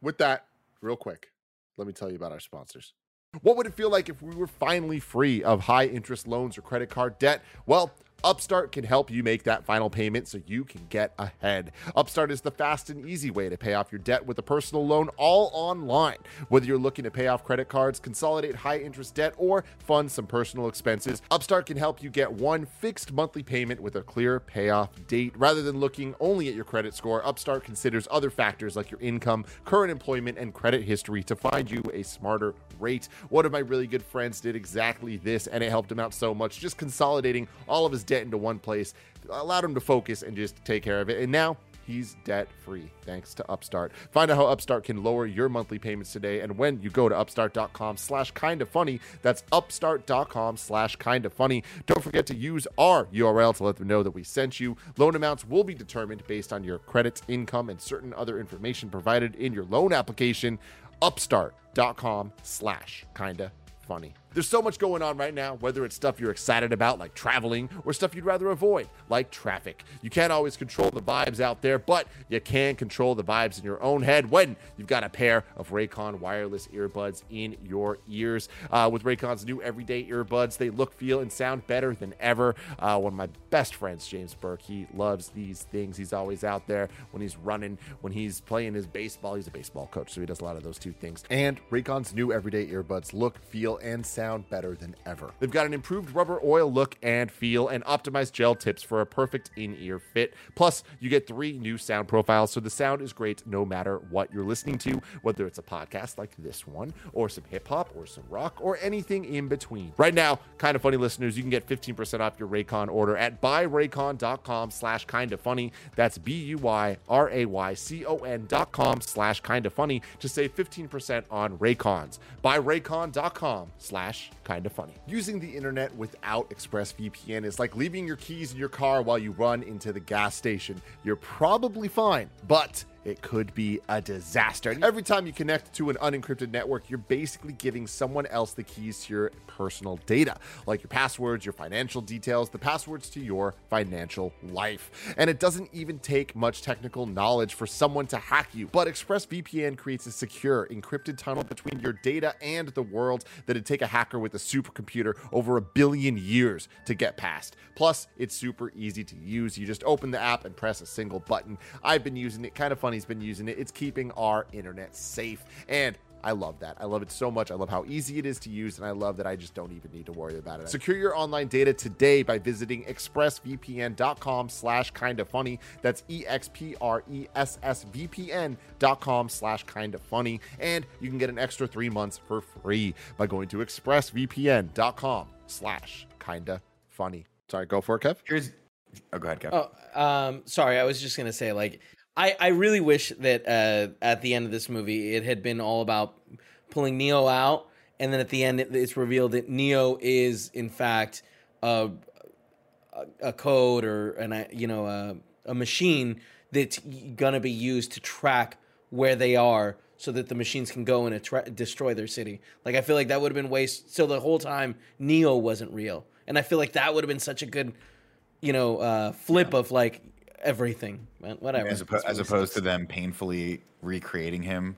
With that, real quick, let me tell you about our sponsors. What would it feel like if we were finally free of high interest loans or credit card debt? Well, Upstart can help you make that final payment so you can get ahead. Upstart is the fast and easy way to pay off your debt with a personal loan all online. Whether you're looking to pay off credit cards, consolidate high interest debt, or fund some personal expenses, Upstart can help you get one fixed monthly payment with a clear payoff date. Rather than looking only at your credit score, Upstart considers other factors like your income, current employment, and credit history to find you a smarter rate. One of my really good friends did exactly this, and it helped him out so much. Just consolidating all of his debt into one place allowed him to focus and just take care of it. And now he's debt free thanks to Upstart. Find out how Upstart can lower your monthly payments today. And when you go to upstart.com slash kind of funny, that's upstart.com slash kind of funny. Don't forget to use our URL to let them know that we sent you. Loan amounts will be determined based on your credit, income, and certain other information provided in your loan application. Upstart.com slash kinda funny. There's so much going on right now, whether it's stuff you're excited about, like traveling, or stuff you'd rather avoid, like traffic. You can't always control the vibes out there, but you can control the vibes in your own head when you've got a pair of Raycon wireless earbuds in your ears. Uh, with Raycon's new everyday earbuds, they look, feel, and sound better than ever. Uh, one of my best friends, James Burke, he loves these things. He's always out there when he's running, when he's playing his baseball. He's a baseball coach, so he does a lot of those two things. And Raycon's new everyday earbuds look, feel, and sound better than ever. They've got an improved rubber oil look and feel and optimized gel tips for a perfect in ear fit. Plus, you get three new sound profiles, so the sound is great no matter what you're listening to, whether it's a podcast like this one, or some hip hop, or some rock, or anything in between. Right now, kind of funny listeners, you can get 15% off your Raycon order at buyraycon.com slash kind of funny. That's B U Y R A Y C O N dot com slash kind of funny to save 15% on Raycons. Buyraycon.com slash kind of funny. Using the internet without ExpressVPN is like leaving your keys in your car while you run into the gas station. You're probably fine, but it could be a disaster. And Every time you connect to an unencrypted network, you're basically giving someone else the keys to your personal data, like your passwords, your financial details, the passwords to your financial life. And it doesn't even take much technical knowledge for someone to hack you. But ExpressVPN creates a secure, encrypted tunnel between your data and the world that'd take a hacker with a supercomputer over a billion years to get past. Plus, it's super easy to use. You just open the app and press a single button. I've been using it. Kind of funny's been using it. It's keeping our internet safe. And I love that. I love it so much. I love how easy it is to use, and I love that I just don't even need to worry about it. Secure your online data today by visiting expressvpn.com slash kind of funny. That's E E-X-P-R-E-S-S-V-P-N dot com slash kind of funny. And you can get an extra three months for free by going to expressvpn.com slash kinda funny. Sorry, go for it, Kev. Here's. Oh, go ahead, Kev. Oh, um, sorry. I was just gonna say, like, I I really wish that uh, at the end of this movie, it had been all about pulling Neo out, and then at the end, it, it's revealed that Neo is in fact a a, a code or an uh, you know a, a machine that's gonna be used to track where they are. So that the machines can go and attra- destroy their city. Like I feel like that would have been waste. So the whole time Neo wasn't real, and I feel like that would have been such a good you know, uh, flip of like everything. Whatever. as, oppo- as opposed to them painfully recreating him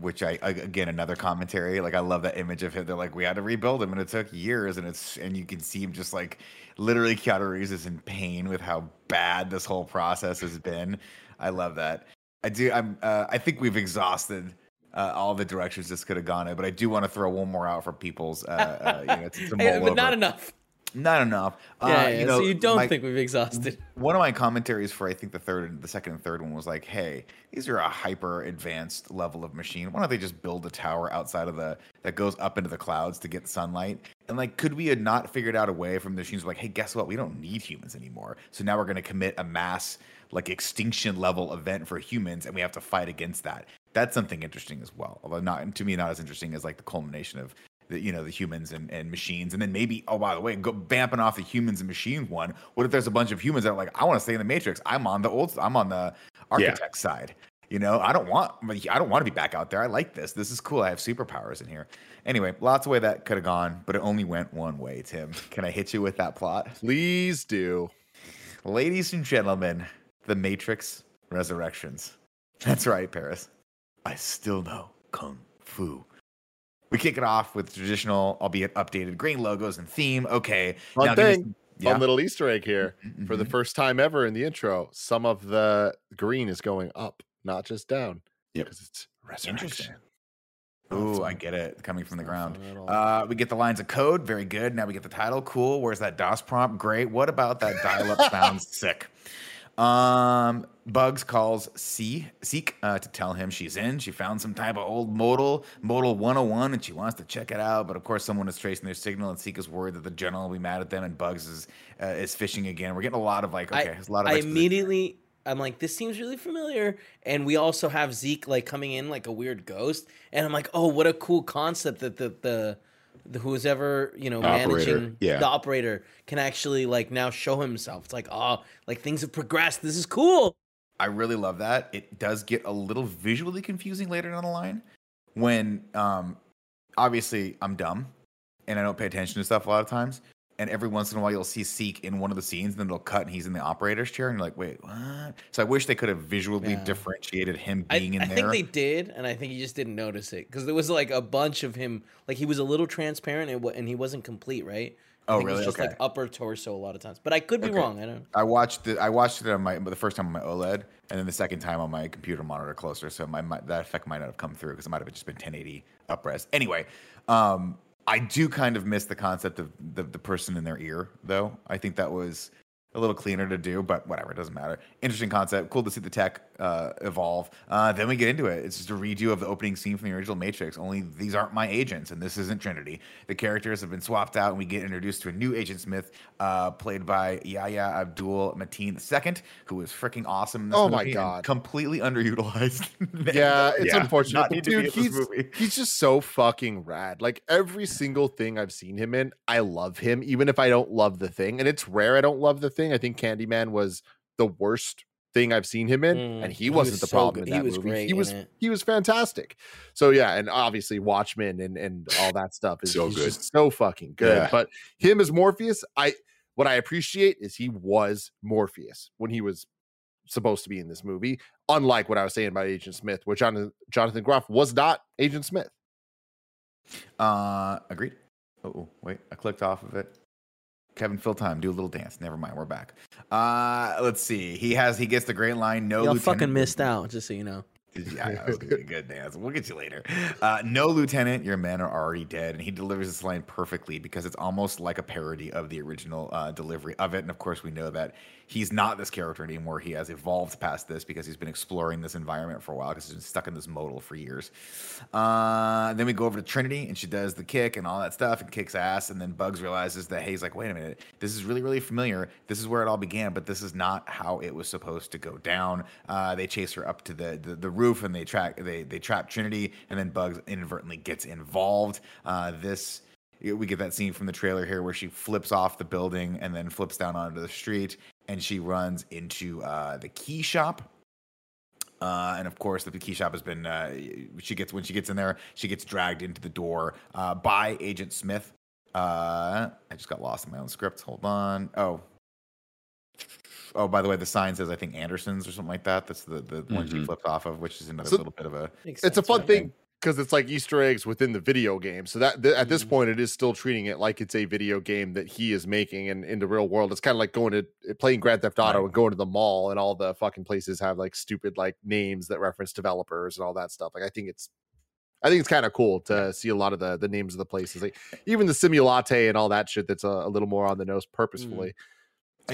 which I again another commentary like I love that image of him they're like we had to rebuild him and it took years and it's and you can see him just like literally Keanu Reeves is in pain with how bad this whole process has been I love that I do I'm uh, I think we've exhausted uh, all the directions this could have gone in but I do want to throw one more out for people's uh, uh you know to, to mull but not enough. Not enough. Yeah, uh, yeah, you know, so you don't my- think we've exhausted? one of my commentaries for I think the third and the second and third one was like, hey, these are a hyper advanced level of machine. Why don't they just build a tower outside of the that goes up into the clouds to get sunlight? And like, could we have not figured out a way from the machines like, hey, guess what? We don't need humans anymore. So now we're gonna commit a mass like extinction level event for humans and we have to fight against that. That's something interesting as well. Although not to me not as interesting as like the culmination of the, you know the humans and, and machines. And then maybe oh by the way go vamping off the humans and machines one. What if there's a bunch of humans that are like i want to stay in the matrix. I'm on the old i'm on the architect side you know? I don't want i don't want to be back out there. I like this. This is cool. I have superpowers in here. Anyway lots of way that could have gone but it only went one way tim. Can i hit you with that plot? Please do. ladies and gentlemen the matrix resurrections. That's right parris. I still know kung fu we kick it off with traditional, albeit updated, green logos and theme. Okay, Fun thing. yeah. Fun little Easter egg here. Mhm, For the mhm. first time ever in the intro, some of the green is going up, not just down. Yep. Because it's resurrection. Ooh, I get it. Coming from the ground. fun at all. Uh, we get the lines of code. Very good. Now we get the title. Cool. Where's that DOS prompt? Great. What about that dial-up sounds sick? Um, Bugs calls C Seek uh, to tell him she's in. She found some type of old modal, modal 101, and she wants to check it out. But of course, someone is tracing their signal, and Seek is worried that the general will be mad at them, and Bugs is uh, is fishing again. We're getting a lot of like, okay, there's a lot of. I exposition. immediately I'm like, this seems really familiar. And we also have Zeke like coming in like a weird ghost. And I'm like, oh, what a cool concept that the the, the who's ever, you know, Operator, managing yeah. the operator can actually like now show himself. It's like, oh, like things have progressed. This is cool. I really love that. It does get a little visually confusing later down the line when um obviously I'm dumb and I don't pay attention to stuff a lot of times. And every once in a while you'll see Seek in one of the scenes, and then it'll cut and he's in the operator's chair, and you're like, wait, what? So I wish they could have visually Yeah. differentiated him I, being in I there. I think they did, and I think you just didn't notice it because there was like a bunch of him. Like he was a little transparent, and, and he wasn't complete, right? I Oh, It really? was just Okay. like upper torso a lot of times, but I could be Okay. wrong. I don't. I watched it. I watched it on my the first time on my OLED, and then the second time on my computer monitor closer. So my, my that effect might not have come through because it might have just been 1080 upres. Anyway, um, I do kind of miss the concept of the the person in their ear, though. I think that was a little cleaner to do, but whatever, it doesn't matter. Interesting concept. Cool to see the tech uh, evolve. Uh, then we get into it. It's just a redo of the opening scene from the original Matrix. Only these aren't my agents, and this isn't Trinity. The characters have been swapped out, and we get introduced to a new Agent Smith, uh, played by Yahya Abdul Mateen II, who is freaking awesome. In this Oh my God. completely underutilized. Yeah, it's Yeah. unfortunate. Not but need to be Dude, he's, he's just so fucking rad. Like every single thing I've seen him in, I love him, even if I don't love the thing. And it's rare I don't love the thing. I think Candyman was the worst thing I've seen him in, Mm, and he, he wasn't was the so problem good. in He that was movie. great he was it. he was fantastic. So yeah, and obviously Watchmen and and all that stuff is So he's good. just so fucking good. Yeah. But him as Morpheus, I what I appreciate is he was Morpheus when he was supposed to be in this movie. Unlike what I was saying about Agent Smith, where Jonathan Jonathan Groff was not Agent Smith. Uh, agreed. Oh, wait, I clicked off of it. Kevin, fill time. Do a little dance. Never mind. We're back. Uh, let's see. He has. He gets the great line. No, Y'all lieutenant. fucking missed out, just so you know. Yeah, that was a good dance. We'll get you later. Uh, no, Lieutenant, your men are already dead. And he delivers this line perfectly because it's almost like a parody of the original uh, delivery of it. And of course, we know that he's not this character anymore. He has evolved past this because he's been exploring this environment for a while because he's been stuck in this modal for years. Uh, then we go over to Trinity and she does the kick and all that stuff and kicks ass. And then Bugs realizes that, hey, he's like, wait a minute, this is really, really familiar. This is where it all began, but this is not how it was supposed to go down. Uh, they chase her up to the, the, the roof and they track they they trap Trinity, and then Bugs inadvertently gets involved. Uh, this we get that scene from the trailer here where she flips off the building and then flips down onto the street, and she runs into uh, the key shop. Uh, and of course, the key shop has been. Uh, she gets when she gets in there, she gets dragged into the door uh, by Agent Smith. Uh, I just got lost in my own script. Hold on. Oh, oh. By the way, the sign says I think Anderson's or something like that. That's the the one she Mhm. flipped off of, which is another So- little bit of a. Makes It's a fun yeah. thing because it's like Easter eggs within the video game. So that th- at this Mhm. point, it is still treating it like it's a video game that he is making. And in the real world, it's kind of like going to eh, playing Grand Theft Auto Right. and going to the mall, and all the fucking places have like stupid like names that reference developers and all that stuff. Like I think it's I think it's kind of cool to see a lot of the the names of the places, like even the simulate and all that shit. That's a, a little more on the nose purposefully. It's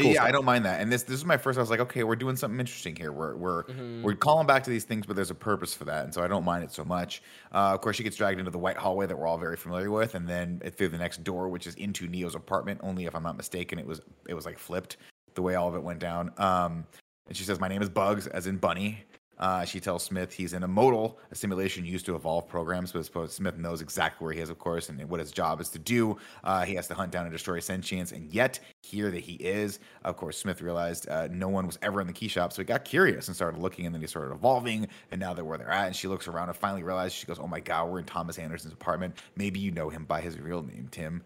cool yeah, I don't mind that. And this this is my first. I was like, okay, we're doing something interesting here. We're we're Mhm. we're calling back to these things, but there's a purpose for that, and so I don't mind it so much. Uh, of course, she gets dragged into the white hallway that we're all very familiar with, and then through the next door, which is into Neo's apartment. Only if I'm not mistaken, it was it was like flipped the way all of it went down. Um, and she says, "My name is Bugs, as in Bunny." Uh, she tells Smith he's in a modal, a simulation used to evolve programs, but Smith knows exactly where he is, of course, and what his job is to do. Uh, he has to hunt down and destroy sentience, and yet here that he is. Of course, Smith realized uh, no one was ever in the key shop, so he got curious and started looking, and then he started evolving, and now they're where they're at. And she looks around and finally realizes she goes, "Oh my God, we're in Thomas Anderson's apartment. Maybe you know him by his real name, Tim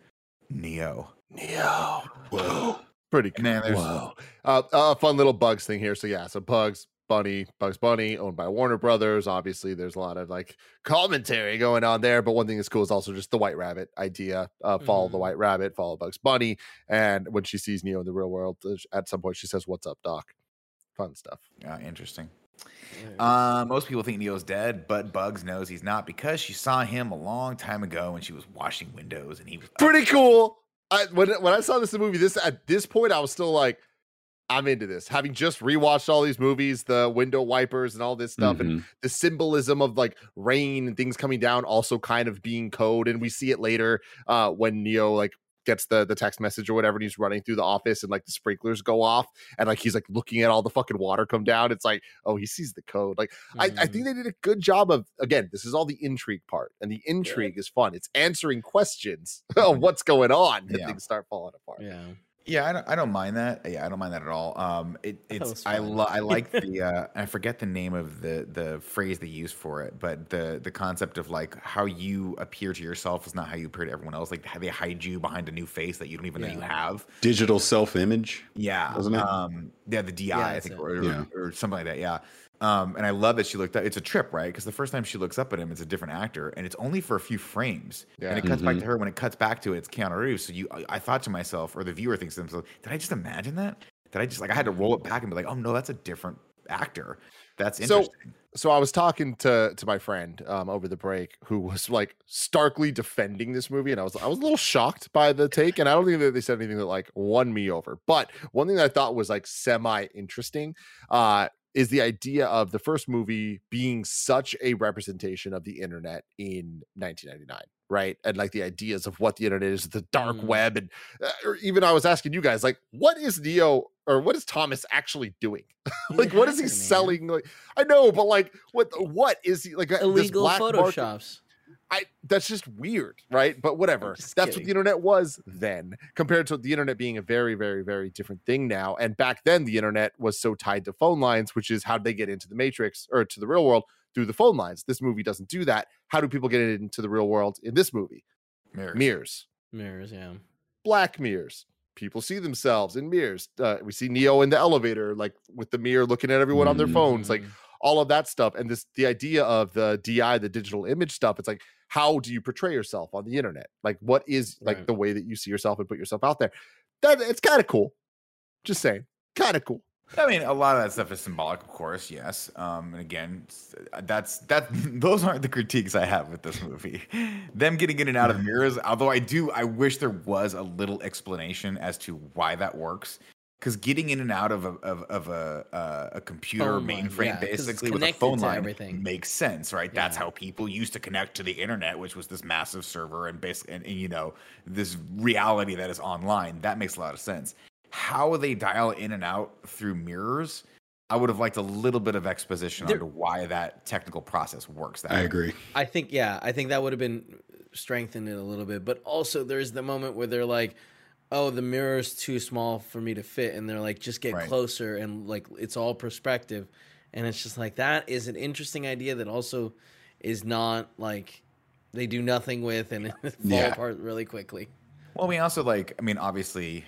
Neo." Neo. Whoa. Pretty cool. Man, Whoa. Uh, a fun little Bugs thing here. So yeah, so Bugs Bunny, Bugs Bunny, owned by Warner Brothers. Obviously, there's a lot of like commentary going on there. But one thing that's cool is also just the White Rabbit idea. Uh, follow the Mhm. White Rabbit, follow Bugs Bunny, and when she sees Neo in the real world, uh, at some point she says, "What's up, Doc?" Fun stuff. uh, interesting. Uh, most people think Neo's dead, but Bugs knows he's not because she saw him a long time ago when she was washing windows, and he was Pretty cool. I, when when I saw this in the movie, this at this point I was still like, I'm into this. Having just rewatched all these movies, the window wipers and all this stuff, and Mhm. the symbolism of like rain and things coming down also kind of being code and we see it later uh when neo like gets the the text message or whatever and he's running through the office and like the sprinklers go off and like he's like looking at all the fucking water come down it's like oh he sees the code like I, I Mhm. think they did a good job of again this is all the intrigue part and the intrigue is fun it's answering questions of what's going on and Yeah. things start falling apart Yeah. Yeah, I don't, I don't mind that. Yeah, I don't mind that at all. Um, it, it's I fun. lo- I like the uh, I forget the name of the the phrase they use for it, but the the concept of like how you appear to yourself is not how you appear to everyone else. Like how they hide you behind a new face that you don't even know you have. Digital self image. Yeah, Wasn't it? Um, yeah, the DI, Yeah, I think, it. or, Yeah. or something like that. Yeah. Um, and I love that she looked up. It's a trip, right? Because the first time she looks up at him, it's a different actor, and it's only for a few frames. Yeah. And it cuts back Mhm. to her. When it cuts back to it, it's Keanu Reeves. So you, I, I thought to myself, or the viewer thinks to themselves, "Did I just imagine that? Did I just like I had to roll it back and be like, oh no, that's a different actor. That's So- interesting." so I was talking to to my friend um, over the break who was like starkly defending this movie, and I was I was a little shocked by the take, and I don't think that they said anything that like won me over. But one thing that I thought was like semi interesting uh, is the idea of the first movie being such a representation of the internet in 1999. Right. And like the ideas of what the internet is, the dark Mm. web. And uh, or even I was asking you guys, like, what is Neo or what is Thomas actually doing? like, what is he man. selling? Like, I know, but like, what what is he like? uh, this Illegal black market- photoshops. I that's just weird, right? But whatever. just That's what the internet was then, compared to the internet being a very, very, very different thing now. And back then, the internet was so tied to phone lines, which is how they get into the matrix or to the real world through the phone lines. This movie doesn't do that. How do people get into the real world in this movie? Mirrors. Mirrors, Mirrors, yeah. black mirrors. People see themselves in mirrors. Uh, we see Neo in the elevator, like with the mirror looking at everyone on their phones. Like Mhm. All of that stuff and this the idea of the di the digital image stuff it's like how do you portray yourself on the internet like what is like Right. the way that you see yourself and put yourself out there that it's kind of cool just saying kind of cool I mean, a lot of that stuff is symbolic, of course, yes. Um, and again, s- that's that. Those aren't the critiques I have with this movie. Them getting in and out of mirrors, although I do, I wish there was a little explanation as to why that works. Because getting in and out of a of, of a uh, a computer Phone mainframe, yeah, 'cause it's basically with a phone line, everything. makes sense, right? That's how people used to connect to the internet, which was this massive server and basically, and, and, you know, this reality that is online. That makes a lot of sense how they dial in and out through mirrors i would have liked a little bit of exposition There- onto why that technical process works that I way. agree. I think yeah, I think that would have been strengthened it a little bit. But also there's the moment where they're like, Oh, the mirror's too small for me to fit, and they're like, just get Right. closer and like it's all perspective. And it's just like that is an interesting idea that also is not like they do nothing with and it fall Yeah. apart really quickly. well we also like i mean obviously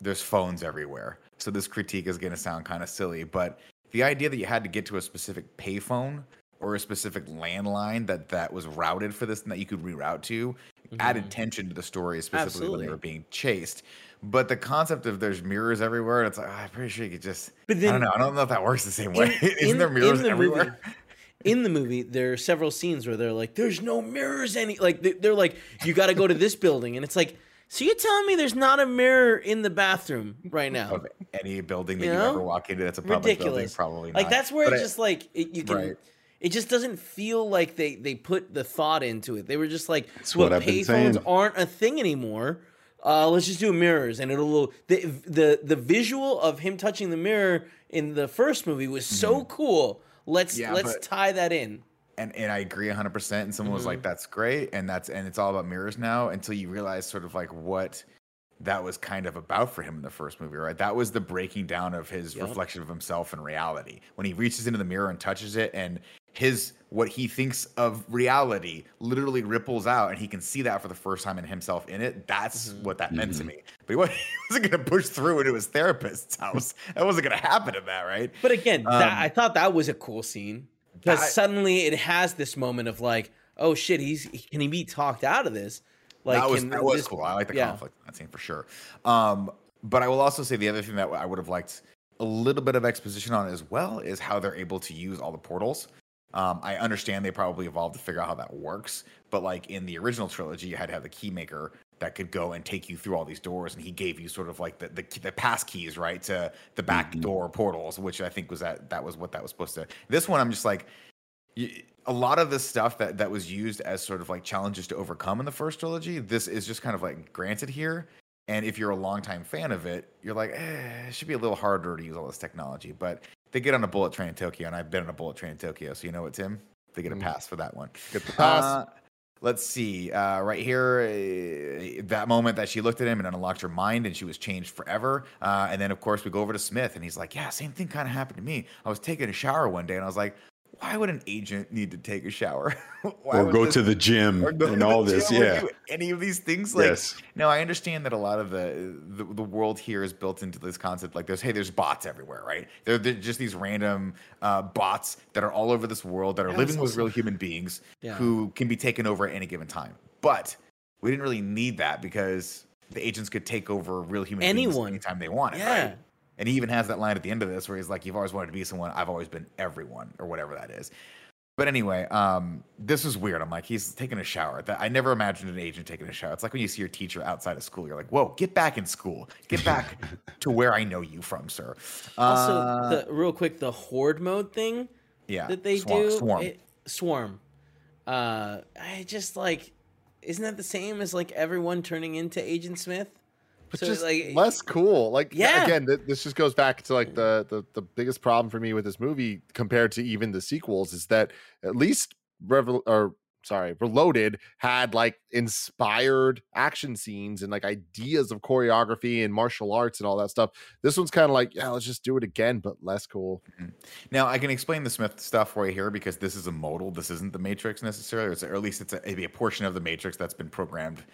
there's phones everywhere so this critique is going to sound kind of silly but the idea that you had to get to a specific payphone or a specific landline that that was routed for this and that you could reroute to added tension to the story specifically when they Mm-hmm. Were being chased but the concept of there's mirrors everywhere it's like oh, i'm pretty sure you could just But then, i don't know i don't know if that works the same way in- isn't in- there mirrors the everywhere movie- in the movie, there are several scenes where they're like, "There's no mirrors any." Like they- they're like, "You got to go to this building," and it's like, "So you're telling me there's not a mirror in the bathroom right now?" Of any building that You you, ever walk into that's a public building, Ridiculous. probably Like that's where But it I- just like it, you can. Right. It just doesn't feel like they they put the thought into it. They were just like, That's "Look, what payphones aren't a thing anymore. Uh, let's just do mirrors." And it'll the the the visual of him touching the mirror in the first movie was so cool. Let's Mm-hmm. Yeah, let's but- tie that in. and and I agree 100%. And someone was Mm-hmm. like, "That's great," and that's and it's all about mirrors now. Until you realize sort of like what that was kind of about for him in the first movie, right? That was the breaking down of his Yep. reflection of himself in reality when he reaches into the mirror and touches it, and his what he thinks of reality literally ripples out, and he can see that for the first time in himself in it. That's Mm-hmm. what that meant to me. But he wasn't going to push through into his therapist's house. that wasn't going to happen in that, right? But again, that, Um, I thought that was a cool scene because that- suddenly it has this moment of like, oh shit, he's can he be talked out of this? Like that was can that was this- cool. I like the yeah. conflict in that scene for sure. Um, but I will also say the other thing that I would have liked a little bit of exposition on as well is how they're able to use all the portals. Um, I understand they probably evolved to figure out how that works, but like in the original trilogy, you had to have the keymaker that could go and take you through all these doors, and he gave you sort of like the the, the pass keys, right, to the back door portals, which I think was that that was what that was supposed to. This one, I'm just like, a lot of the stuff that that was used as sort of like challenges to overcome in the first trilogy this is just kind of like granted here and if you're a longtime fan of it you're like eh, it should be a little harder to use all this technology but they get on a bullet train in tokyo and i've been on a bullet train in tokyo so you know what tim they get a Mm. pass for that one Get the pass. uh, let's see. Uh, right here, uh, that moment that she looked at him and unlocked her mind, and she was changed forever. Uh, and then, of course, we go over to Smith, and he's like, "Yeah, same thing kind of happened to me. I was taking a shower one day, and I was like." Why would an agent need to take a shower? Why or go this- to the gym or go to and the all this. gym or Yeah. do any of these things like Yes. no i understand that a lot of the, the the world here is built into this concept like there's hey there's bots everywhere right they're, they're just these random uh, bots that are all over this world that are That living with real human beings Yeah. who can be taken over at any given time but we didn't really need that because the agents could take over real human Anyone. beings anytime they wanted Yeah. right and he even has that line at the end of this where he's like, You've always wanted to be someone, I've always been everyone, or whatever that is. But anyway, um, this is weird. I'm like, he's taking a shower. That I never imagined an agent taking a shower. It's like when you see your teacher outside of school, you're like, Whoa, get back in school. Get back to where I know you from, sir. Also, Uh, the, real quick, the horde mode thing yeah, that they swarm, do, Swarm. it- swarm. Uh, I just like, isn't that the same as like everyone turning into Agent Smith? But So, just like- less cool. Like Yeah. again, th- this just goes back to like the, the the biggest problem for me with this movie compared to even the sequels is that at least Revol- or sorry, Reloaded had like inspired action scenes and like ideas of choreography and martial arts and all that stuff. This one's kind of like, yeah, let's just do it again, but less cool. Mm-hmm. Now I can explain the Smith stuff right here because this is a modal. This isn't the Matrix necessarily, it's, or at least it's a, maybe a portion of the Matrix that's been programmed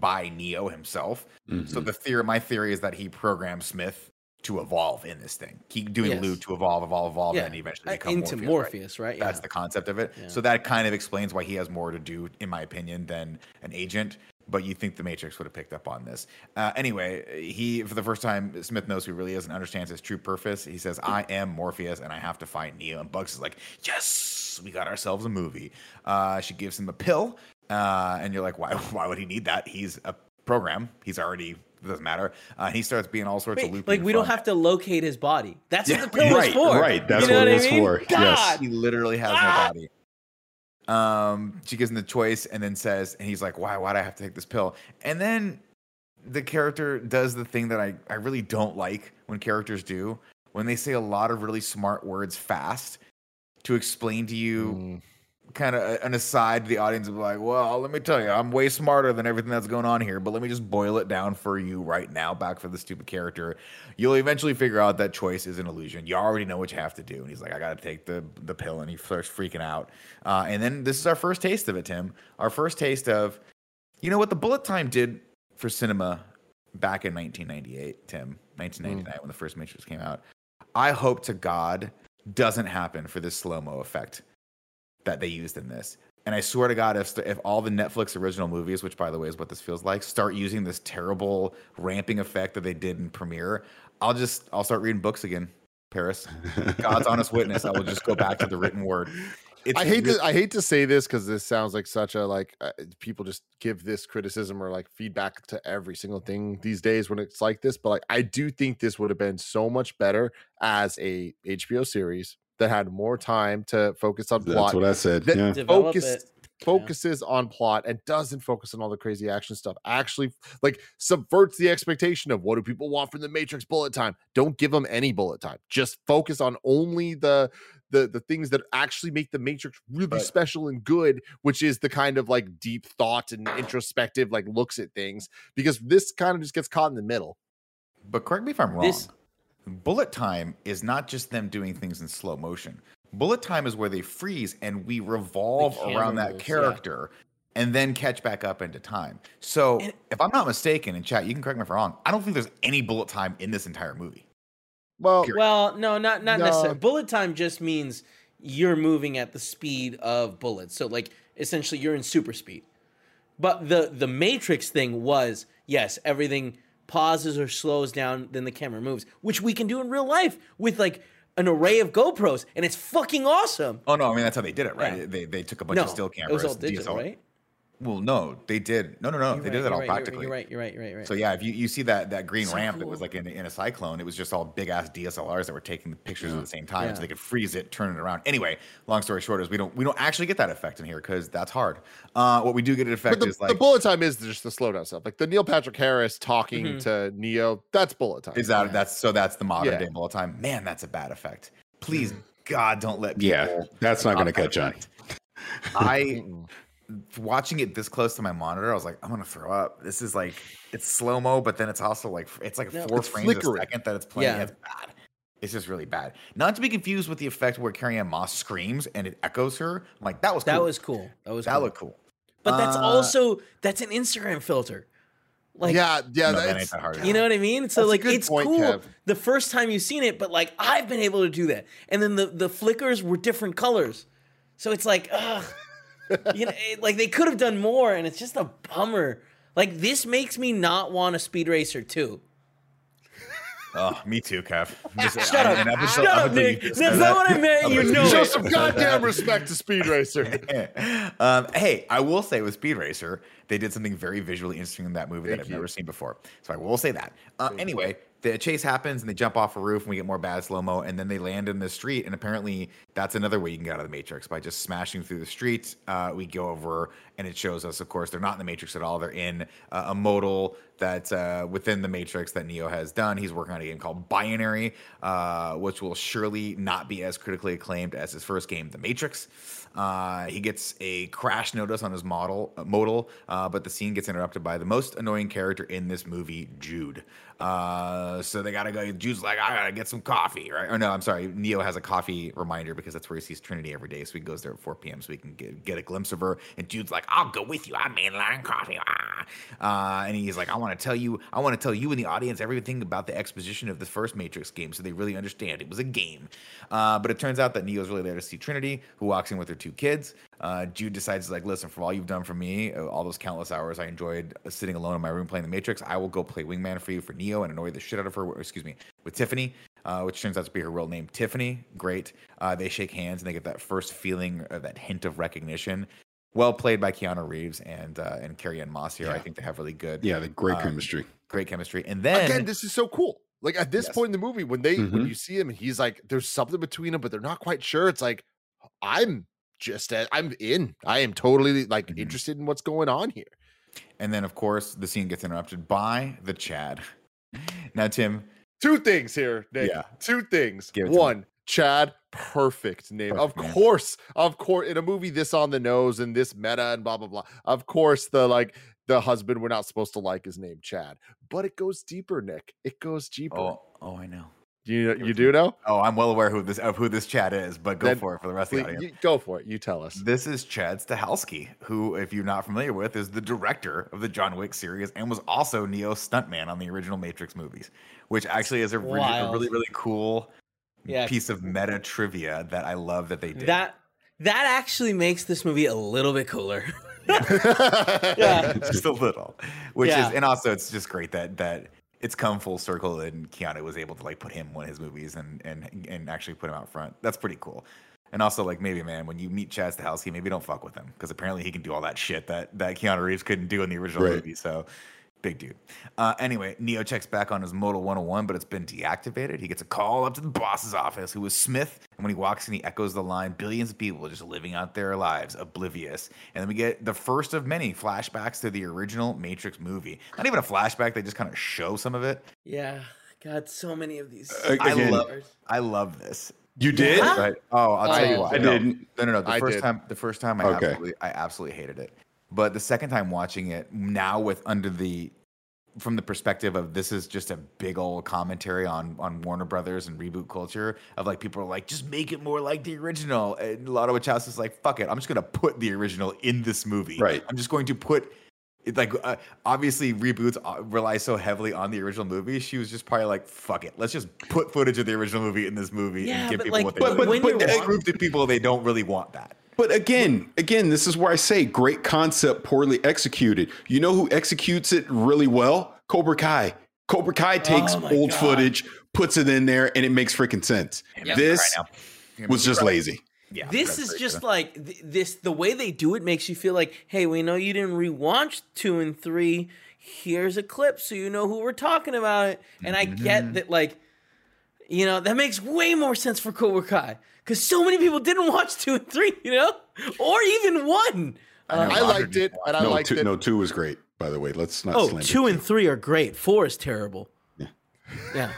by Neo himself. So Mhm. the theory, my theory is that he programmed Smith to evolve in this thing. Keep doing Yes. to evolve, evolve, evolve, Yeah, and eventually uh, become into Morpheus. Morpheus, right? right? That's Yeah. the concept of it. Yeah. So that kind of explains why he has more to do, in my opinion, than an agent. But you think the Matrix would have picked up on this? Uh, anyway, he for the first time, Smith knows who he really is and understands his true purpose. He says, "I am Morpheus, and I have to find Neo." And Bugs is like, "Yes, we got ourselves a movie." Uh, she gives him a pill, uh, and you're like, "Why? Why would he need that? He's a program. He's already." It doesn't matter. Uh, he starts being all sorts of loopy. like and we don't have to locate his body. That's Yeah, what the pill right, is for. right. That's You know what it I was mean? for. Yes. God. He literally has Ah! no body. Um, she gives him the choice and then says, and he's like, "Why? Why do I have to take this pill?" And then the character does the thing that I I really don't like when characters do when they say a lot of really smart words fast to explain to you Mm. Kind of an aside to the audience of like, well, let me tell you, I'm way smarter than everything that's going on here, but let me just boil it down for you right now, back for the stupid character. You'll eventually figure out that choice is an illusion. You already know what you have to do. And he's like, I got to take the the pill, and he starts freaking out. Uh, and then this is our first taste of it, Tim. Our first taste of, you know what, the bullet time did for cinema back in 1998, Tim, 1999 when the first Matrix came out. I hope to God doesn't happen for this slow mo effect that they used in this. And I swear to God, if if all the Netflix original movies, which by the way is what this feels like, start using this terrible ramping effect that they did in Premiere, I'll just I'll start reading books again. Parris, God's honest witness. I will just go back to the written word. It's I hate really- to I hate to say this because this sounds like such a like uh, people just give this criticism or like feedback to every single thing these days when it's like this. But like I do think this would have been so much better as a HBO series that had more time to focus on That's plot, That's what I said. that Yeah. Develop focus it. focuses on plot and doesn't focus on all the crazy action stuff. Actually, like subverts the expectation of what do people want from the Matrix bullet time. Don't give them any bullet time. Just focus on only the the the things that actually make the Matrix really But- special and good, which is the kind of like deep thought and introspective like looks at things. Because this kind of just gets caught in the middle. But correct me if I'm wrong. This- Bullet time is not just them doing things in slow motion. Bullet time is where they freeze and we revolve around that moves, yeah. character and then catch back up into time. So, And- if I'm not mistaken, in chat, you can correct me if I'm wrong. I don't think there's any bullet time in this entire movie. Well, Period. Well, no, not not No. necessarily. Bullet time just means you're moving at the speed of bullets. So like essentially you're in super speed. But the the Matrix thing was yes, everything pauses or slows down, then the camera moves, which we can do in real life with like an array of GoPros, and it's fucking awesome. Oh no, I mean that's how they did it, right? Yeah. They they took a bunch no, of still cameras, it was all digital, DSLR. right? Well, no, they did. No, no, no, You're they right, did that you're all right, practically. You're right. You're right. You're right. You're right. So yeah, if you, you see that that green So ramp that was like in, in a cyclone, it was just all big ass DSLRs that were taking the pictures at the same time, Yeah. so they could freeze it, turn it around. Anyway, long story short is we don't we don't actually get that effect in here because that's hard. Uh, what we do get an effect the, is like the bullet time is just the slowdown stuff. Like the Neil Patrick Harris talking Mhm. to Neo, that's bullet time. is that yeah. that's so that's the modern Yeah. day bullet time. Man, that's a bad effect. Please, God, don't let people. Yeah, that's not going to catch on. I. watching it this close to my monitor, I was like, I'm gonna throw up. This is like it's slow mo, but then it's also like it's like No, four it's frames a second that it's playing. Yeah. It's bad. It's just really bad. Not to be confused with the effect where Carrie-Anne Moss screams and it echoes her. I'm like that was that was cool. That was that cool. looked cool. But that's Uh, also that's an Instagram filter. Like yeah, yeah, No, that ain't that's that hard. You know what I mean? So That's like it's point, cool Kev. the first time you've seen it, but like I've been able to do that. And then the the flickers were different colors. So it's like, ugh. You know, it- like they could have done more and it's just a bummer. Like this makes me not want a speed racer too. Oh, me too, Kev. Just- Shut I- up. an episode- Shut up up, Nick. That's not that- what I meant. You know Show some goddamn respect to Speed Racer. um, hey, I will say with Speed Racer, they did something very visually interesting in that movie Thank that I've you. never seen before. So I will say that. Uh, anyway, the chase happens and they jump off a roof and we get more bad slow mo, and then they land in the street. And apparently, that's another way you can get out of the Matrix by just smashing through the streets. Uh, we go over and it shows us, of course, they're not in the Matrix at all. They're in uh, a modal that's uh, within the Matrix that Neo has done. He's working on a game called Binary, uh, which will surely not be as critically acclaimed as his first game, The Matrix. Uh, he gets a crash notice on his model uh, modal, uh, but the scene gets interrupted by the most annoying character in this movie, Jude. Uh, so they gotta go. Jude's like, I gotta get some coffee, right? Or no, I'm sorry. Neo has a coffee reminder because that's where he sees Trinity every day. So he goes there at 4 p.m. so he can get, get a glimpse of her. And Jude's like, I'll go with you. I made line coffee. Ah. Uh, and he's like, I want to tell you, I want to tell you and the audience everything about the exposition of the first Matrix game, so they really understand it was a game. But it turns out that Neo's really there to see Trinity, who walks in with her two kids. Uh, Jude decides, like, listen, for all you've done for me, uh, all those countless hours I enjoyed uh, sitting alone in my room playing the Matrix, I will go play wingman for you for Neo and annoy the shit out of her. Or, excuse me, with Tiffany. Uh, which turns out to be her real name, Tiffany. Great. Uh, they shake hands and they get that first feeling, of that hint of recognition. Well played by Keanu Reeves and uh, and Carrie-Anne Moss here. I think they have really good, Yeah, the great Um, chemistry. great chemistry. And then Again, this is so cool. Like at this Yes. point in the movie, when they when Mhm. you see him he's like, there's something between them, but they're not quite sure. It's like, I'm just uh, I'm in. I am totally like Mhm. interested in what's going on here. And then, of course, the scene gets interrupted by the Chad. Now, Tim, Two things here, Nick. Yeah. Two things. Me. One, Chad, perfect name. Perfect of course, of course, in a movie this on the nose and this meta and blah blah blah. Of course, the like the husband we're not supposed to like is named Chad, but it goes deeper, Nick. It goes deeper. oh, oh, I know. You give you do know? Oh, I'm well aware who this of who this Chad is, but go Then for it for the rest of the audience. you- go for it. You tell us. This is Chad Stahelski, who, if you're not familiar with, is the director of the John Wick series and was also Neo's stuntman on the original Matrix movies, which actually is a, really, a really, really cool Yeah. piece of meta trivia that I love that they did. That that actually makes this movie a little bit cooler. Yeah. just a little, which Yeah. is, and also it's just great that that it's come full circle and Keanu was able to like put him in one of his movies and and and actually put him out front. That's pretty cool. And also, like maybe, man, when you meet Chad Stahelski, maybe don't fuck with him because apparently he can do all that shit that that Keanu Reeves couldn't do in the original Right. movie. So, big dude. Uh, anyway, Neo checks back on his Modal 101, but it's been deactivated. He gets a call up to the boss's office, who is Smith. And when he walks in, he echoes the line billions of people just living out their lives, oblivious. And then we get the first of many flashbacks to the original Matrix movie. Not even a flashback, they just kind of show some of it. Yeah, God, so many of these. Uh, I love I love this. You did? Yeah. Right. Oh, I'll tell Oh, you why. I No. didn't. No, no, no. The I first did. time, the first time, I Okay. absolutely, I absolutely hated it. But the second time watching it, now with under the, from the perspective of this is just a big old commentary on on Warner Brothers and reboot culture of like people are like just make it more like the original, and Lotto is like fuck it, I'm just gonna put the original in this movie. Right. I'm just going to put. It, like uh, obviously reboots uh, rely so heavily on the original movie. She was just probably like, "Fuck it, let's just put footage of the original movie in this movie Yeah, and give people like, what they but- want." but- when but- you're uh, prove to people they don't really want that. But again, again, this is where I say great concept, poorly executed. You know who executes it really well? Cobra Kai. Cobra Kai takes Oh old God. footage, puts it in there, and it makes freaking sense. This was just lazy. Yeah, this is just true. like th- this. The way they do it makes you feel like, hey, we know you didn't rewatch two and three. Here's a clip so you know who we're talking about. It. And I Mm-hmm. get that, like, you know, that makes way more sense for Cobra Kai because so many people didn't watch two and three, you know, or even one. I know I liked it, and I no, liked two, it. no, two was great. By the way, let's not. Oh, slander two and three are great. Four is terrible. Yeah. Yeah.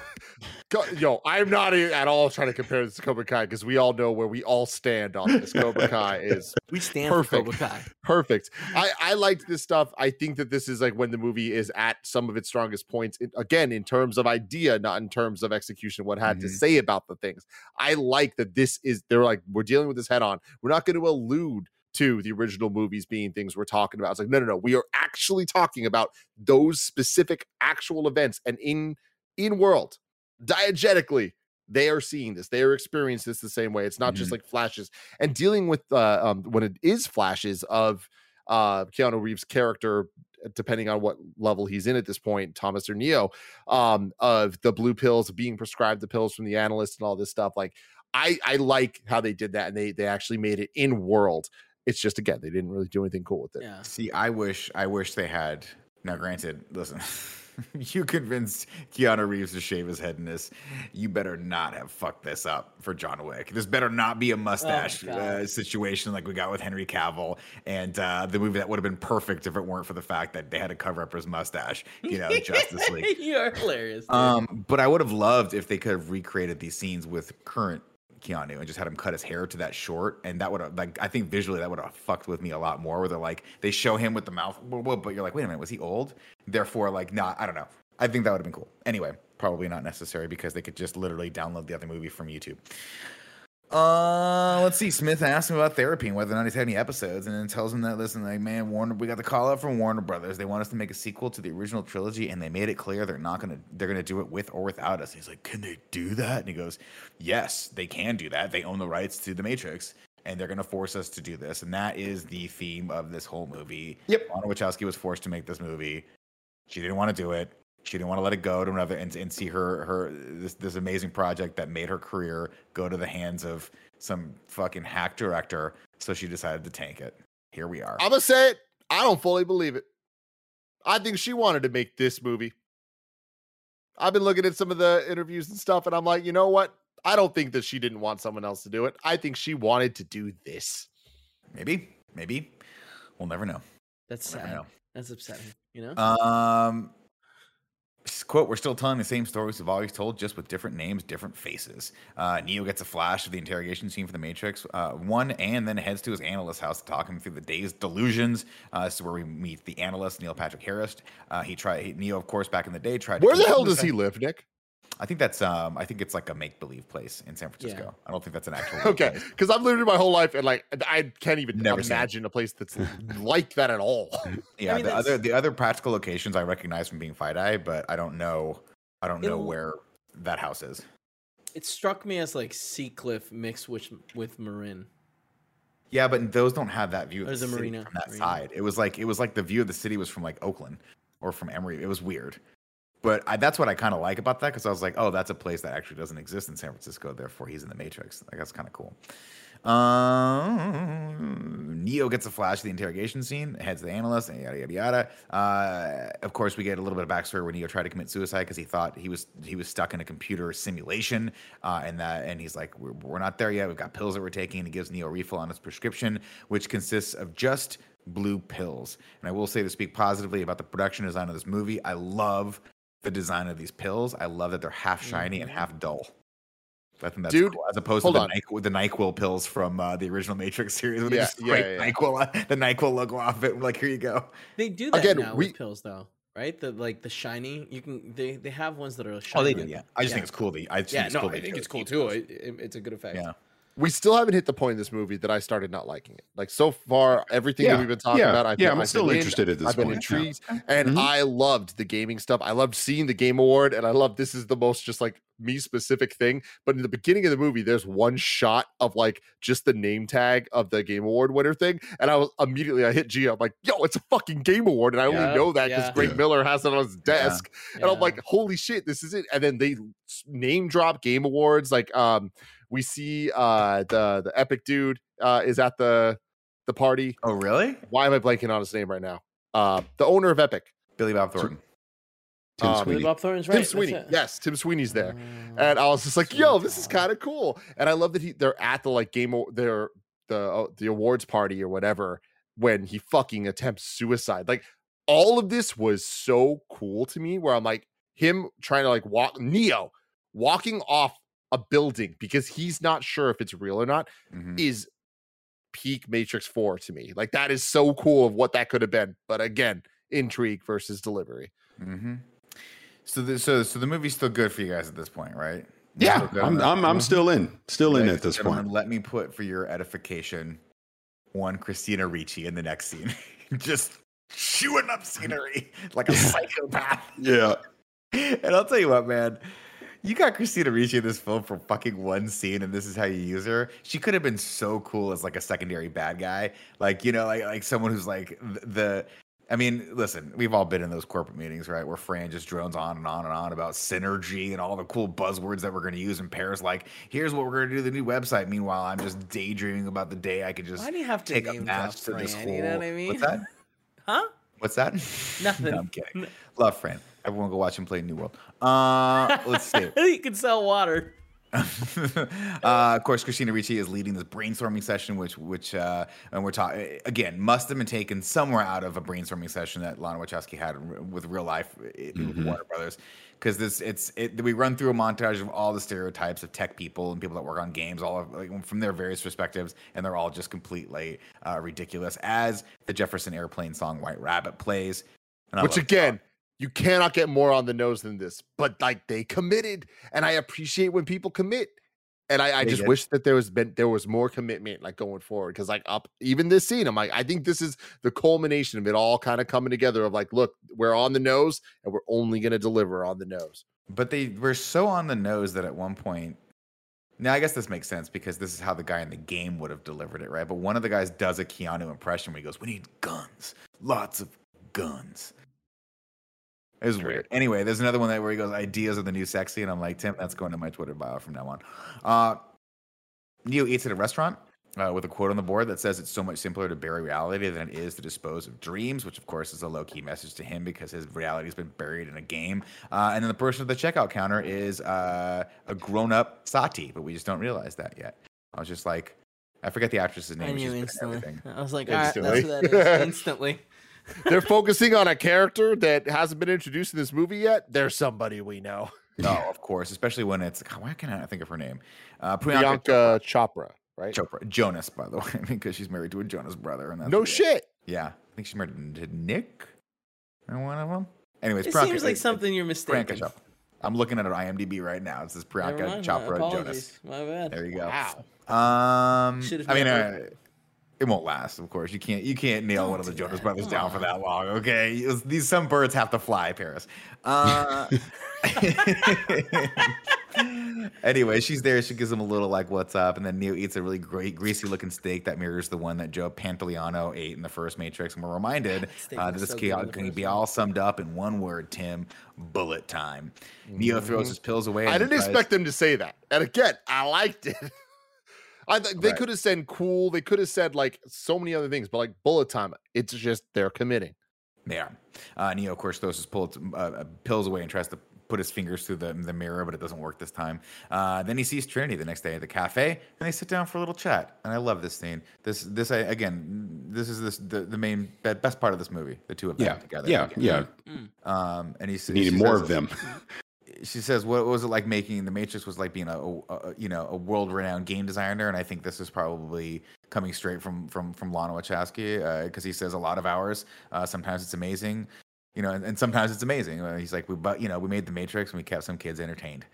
Yo, I'm not at all trying to compare this to Cobra Kai because we all know where we all stand on this. Cobra Kai is We stand Perfect. Cobra Kai. perfect. I I liked this stuff. I think that this is like when the movie is at some of its strongest points. in- again, in terms of idea, not in terms of execution. What it had to Mhm. say about the things. I like that this is. They're like we're dealing with this head on. We're not going to allude to the original movies being things we're talking about. It's like no, no, no. We are actually talking about those specific actual events and in in world diegetically they are seeing this they are experiencing this the same way it's not just like flashes and dealing with uh, um, when it is flashes of uh keanu reeves character uh, depending on what level he's in at this point thomas or neo um of the blue pills being prescribed the pills from the analyst and all this stuff like i i like how they did that and they they actually made it in world it's just again they didn't really do anything cool with it Yeah. See, I wish, I wish they had. Now, granted, listen, you convinced Keanu Reeves to shave his head in this. You better not have fucked this up for John Wick. This better not be a mustache God. uh, situation like we got with Henry Cavill and uh, the movie that would have been perfect if it weren't for the fact that they had to cover up his mustache. You know, Justice League. You're hilarious. dude. Um, but I would have loved if they could have recreated these scenes with current Keanu and just had him cut his hair to that short, and that would have like I think visually that would have fucked with me a lot more. Where they're like they show him with the mouth, but you're like, wait a minute, was he old? Therefore, like, nah, I don't know. I think that would have been cool. Anyway, probably not necessary because they could just literally download the other movie from YouTube. Uh, let's see. Smith asked him about therapy and whether or not he's had any episodes, and then tells him that listen, like man, Warner, we got the call out from Warner Brothers. They want us to make a sequel to the original trilogy, and they made it clear they're not gonna they're gonna do it with or without us. He's like, can they do that? And he goes, yes, they can do that. They own the rights to the Matrix. And they're going to force us to do this, and that is the theme of this whole movie. Yep. Lana Wachowski was forced to make this movie. She didn't want to do it. She didn't want to let it go to another and, and see her her this this amazing project that made her career go to the hands of some fucking hack director. So she decided to tank it. Here we are. I'm gonna say it. I don't fully believe it. I think she wanted to make this movie. I've been looking at some of the interviews and stuff, and I'm like, you know what? I don't think that she didn't want someone else to do it. I think she wanted to do this. Maybe, maybe we'll never know. That's Never sad. know. That's upsetting. You know. Um, s- quote: We're still telling the same stories we've always told, just with different names, different faces. Uh, Neo gets a flash of the interrogation scene for the Matrix uh, One, and then heads to his analyst house to talk him through the day's delusions. Uh, this is where we meet the analyst Neil Patrick Harris. Uh, he tried he, Neo, of course, back in the day tried. to Where the hell does he live, Nick? I think that's um, I think it's like a make believe place in San Francisco. Yeah. I don't think that's an actual. Okay, because I've lived my whole life, and like I can't even Never imagine a place that's like that at all. Yeah, mean, the that's- other the other practical locations I recognize from being Fight Eye, but I don't know. I don't know where that house is. It struck me as like Seacliff mixed with with Marin. Yeah, but those don't have that view There's a marina, from that marina. side. It was like it was like the view of the city was from like Oakland or from Emory. It was weird, but I, that's what I kind of like about that because I was like, oh, that's a place that actually doesn't exist in San Francisco. Therefore, he's in the Matrix. Like that's kind of cool. Um, Neo gets a flash of the interrogation scene, heads the analyst, and yada yada yada. Uh, of course, we get a little bit of backstory where Neo tried to commit suicide because he thought he was he was stuck in a computer simulation, uh, and that and he's like, we're, we're not there yet. We've got pills that we're taking, and he gives Neo a refill on his prescription, which consists of just blue pills. And I will say to speak positively about the production design of this movie, I love the design of these pills. I love that they're half shiny and half dull. I think that's Dude, cool, as opposed to the, on. Nyquil, the Nyquil pills from uh, the original Matrix series. Where they just yeah, scrape yeah. Nyquil, the Nyquil logo off it. Like, here you go. They do that Again, now we- with pills, though, right? The like the shiny. You can they they have ones that are shiny. Oh, they do, yeah. I just think it's cool. That, I just Yeah, think it's no, cool. I think it's cool too. It, it- it's a good effect. Yeah. We still haven't hit the point in this movie that I started not liking it. Like so far, everything Yeah, that we've been talking yeah, about, I've yeah, been, I'm I've still been in, interested at this I've been point, yeah. intrigued, and Mhm. I loved the gaming stuff. I loved seeing the Game Award, and I love this is the most just like me specific thing. But in the beginning of the movie, there's one shot of like just the name tag of the Game Award winner thing, and I was immediately I hit G. I'm like, yo, it's a fucking Game Award, and I Yeah, only know that because yeah. Greg Yeah. Miller has it on his desk. and I'm like, holy shit, this is it. And then they name drop game awards. Like, um, we see uh the the epic dude uh is at the the party. Oh, really? Why am I blanking on his name right now? Uh, the owner of Epic, Billy Bob Thornton. Tim um, Billy Sweeney. Bob Thornton's right. Tim Sweeney. Yes, Tim Sweeney's there. Oh, And I was just like, yo, this is kind of cool. And I love that he they're at the like game o- their the uh, the awards party or whatever when he fucking attempts suicide. Like all of this was so cool to me where I'm like him trying to like walk Neo walking off a building because he's not sure if it's real or not Mhm. is peak Matrix 4 to me. Like that is so cool of what that could have been. But again, intrigue versus delivery. Mm-hmm. So, the, so, so the movie's still good for you guys at this point, right? Yeah, Still good on I'm. I'm, I'm still in, still in Ladies at this point. Let me put for your edification one Christina Ricci in the next scene. Just chewing up scenery like a psychopath. Yeah, And I'll tell you what, man. You got Christina Ricci in this film for fucking one scene, and this is how you use her. She could have been so cool as like a secondary bad guy, like you know, like like someone who's like the. I mean, listen, we've all been in those corporate meetings, right? Where Fran just drones on and on and on about synergy and all the cool buzzwords that we're going to use. And Parris, like, here's what we're going to do the new website. Meanwhile, I'm just daydreaming about the day I could just Why do you have to take a match to this whole. you know what I mean? What's that? Huh? What's that? Nothing. no, I'm kidding. Love Fran. Everyone go watch him play New World. Uh, let's see. you can sell water. uh, of course, Christina Ricci is leading this brainstorming session, which, which, uh, and we're talking again, must have been taken somewhere out of a brainstorming session that Lana Wachowski had with real life uh, with Warner Brothers. Because this, it's, it, we run through a montage of all the stereotypes of tech people and people that work on games, all of, like, from their various perspectives, and they're all just completely uh, ridiculous. As the Jefferson Airplane song "White Rabbit" plays, and Which love- again, you cannot get more on the nose than this. But like they committed, and I appreciate when people commit. And I, I just did. wish that there was been there was more commitment like going forward. Because like up even this scene, I'm like, I think this is the culmination of it all kind of coming together of like, look, we're on the nose and we're only gonna deliver on the nose. But they were so on the nose that at one point. Now I guess this makes sense because this is how the guy in the game would have delivered it, right? But one of the guys does a Keanu impression where he goes, "We need guns, lots of guns." It was weird. Anyway, there's another one that where he goes, "Ideas are the new sexy," and I'm like, Tim, that's going to my Twitter bio from now on. Uh, Neo eats at a restaurant uh, with a quote on the board that says it's so much simpler to bury reality than it is to dispose of dreams, which of course is a low key message to him because his reality has been buried in a game. Uh, and then the person at the checkout counter is uh, a grown up Sati, but we just don't realize that yet. I was just like, I forget the actress's name. I knew instantly. I was like, all right, that's what that is. Instantly. They're focusing on a character that hasn't been introduced in this movie yet. There's somebody we know. No, of course, especially when it's God, why can I not think of her name? Uh, Priyanka, Bianca Chopra, right? Chopra, Jonas, by the way, because she's married to a Jonas brother, and that's no weird. shit. Yeah, I think she's married to Nick, or one of them. Anyways, It Priyanka- seems like uh, something you're mistaken. Priyanka. Chopra. I'm looking at her IMDb right now. It says Priyanka Chopra Jonas. My bad. There you go. Wow. Um, Should've I mean, uh, it won't last. Of course, you can't. You can't nail Don't one of the Jonas that. Brothers Come down for that long. Okay, It's- these some birds have to fly, Parris. Uh, anyway, she's there. She gives him a little like, "What's up?" And then Neo eats a really great, greasy-looking steak that mirrors the one that Joe Pantoliano ate in the first Matrix. And we're reminded steak uh, that this so can, good in the can be all summed up in one word, Tim: bullet time. Neo throws his pills away. I didn't tries- expect them to say that. And again, I liked it. I th- they Right. could have said cool. They could have said like so many other things, but like bullet time, it's just they're committing. They are. Uh, Neo, of course, throws his pull, uh, uh, pills away and tries to put his fingers through the, the mirror, but it doesn't work this time. Uh, then he sees Trinity the next day at the cafe, and they sit down for a little chat. And I love this scene. This, this, I, again, this is this the, the main best part of this movie. The two of them Yeah, together. yeah, yeah. Um, and he s- Needed more says- of them. she says, "What was it like making the Matrix? Was like being a, a, you know a world renowned game designer." And I think this is probably coming straight from from from Lana Wachowski because he says a lot of hours. Uh, sometimes it's amazing, you know, and, and sometimes it's amazing. Uh, He's like, "We but you know we made the Matrix and we kept some kids entertained."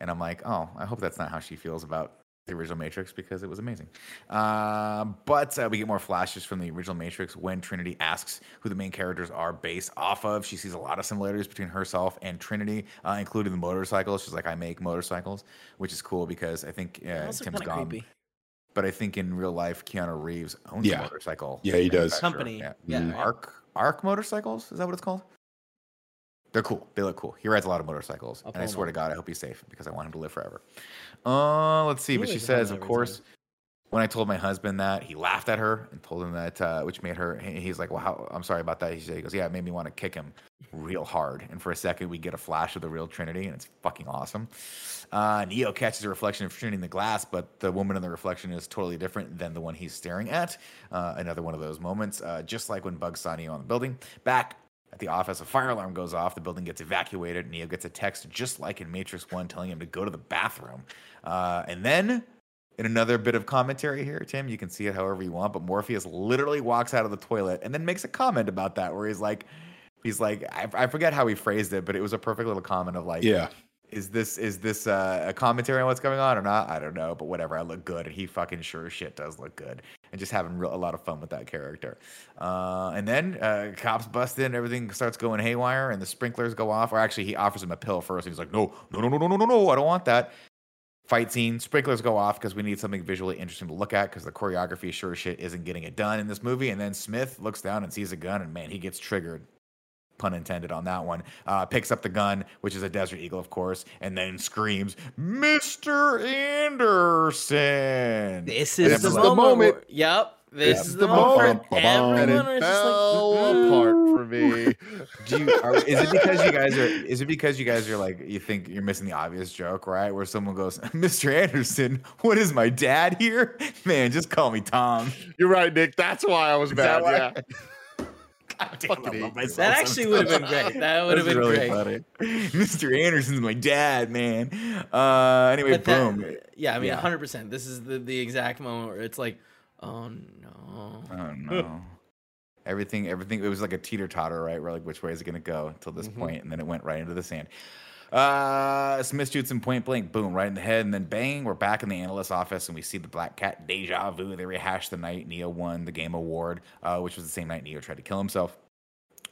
And I'm like, "Oh, I hope that's not how she feels about." The original Matrix because it was amazing, uh, but uh, we get more flashes from the original Matrix when Trinity asks who the main characters are based off of. She sees a lot of similarities between herself and Trinity, uh, including the motorcycles. She's like, "I make motorcycles," which is cool because I think uh, Also Tim's kind of gone. creepy. But I think in real life, Keanu Reeves owns Yeah. a motorcycle. Yeah, he does. Company. Yeah. Yeah, Mhm. Arch Arch motorcycles is that what it's called? They're cool. They look cool. He rides a lot of motorcycles, I'll and I swear to. God, I hope he's safe because I want him to live forever. Uh, let's see. He But she says, of course, time. when I told my husband that, he laughed at her and told him that, uh, which made her. He's like, "Well, how, I'm sorry about that." He said, "He goes, yeah, it made me want to kick him real hard." And for a second, we get a flash of the real Trinity, and it's fucking awesome. Uh, Neo catches a reflection of Trinity in the glass, but the woman in the reflection is totally different than the one he's staring at. Uh, another one of those moments, uh, just like when Bugs saw Neo on the building. Back at the office, a fire alarm goes off. The building gets evacuated. Neo gets a text just like in Matrix 1 telling him to go to the bathroom. Uh, and then, in another bit of commentary here, Tim, you can see it however you want, but Morpheus literally walks out of the toilet and then makes a comment about that where he's like, he's like, I, I forget how he phrased it, but it was a perfect little comment of like, Yeah. Is this is this uh, a commentary on what's going on or not? I don't know, but whatever. I look good, and he fucking sure shit does look good, and just having real, a lot of fun with that character. Uh, and then uh, cops bust in, everything starts going haywire, and the sprinklers go off. Or actually, he offers him a pill first, and he's like, "No, no, no, no, no, no, no, no, I don't want that." Fight scene, sprinklers go off because we need something visually interesting to look at because the choreography sure shit isn't getting it done in this movie. And then Smith looks down and sees a gun, and man, he gets triggered pun intended on that one, uh, picks up the gun, which is a Desert Eagle, of course, and then screams, Mr. Anderson. This is this the is the moment. moment. where- yep. This This is the the moment. moment. Everyone And it was just like, apart for me. Do you, are, is it because you guys are? Is it because you guys are like you think you're missing the obvious joke, right? Where someone goes, "Mr. Anderson, what is my dad here?" Man, just call me Tom. You're right, Nick. That's why I was Is mad. that why? Yeah. God damn, I love myself That actually would have been great. That would have been really great. funny. Mr. Anderson's my dad, man. Uh, anyway, But that- boom. yeah, I mean, Yeah. 100%. This is the, the exact moment where it's like, oh no. Oh no. everything, everything. It was like a teeter totter, right? Where like, which way is it going to go until Mm-hmm. this point, and then it went right into the sand. Uh, Smith shoots him point blank, boom, right in the head, and then bang, we're back in the analyst's office, and we see the Black Cat deja vu. They rehash the night Neo won the game award, uh, which was the same night Neo tried to kill himself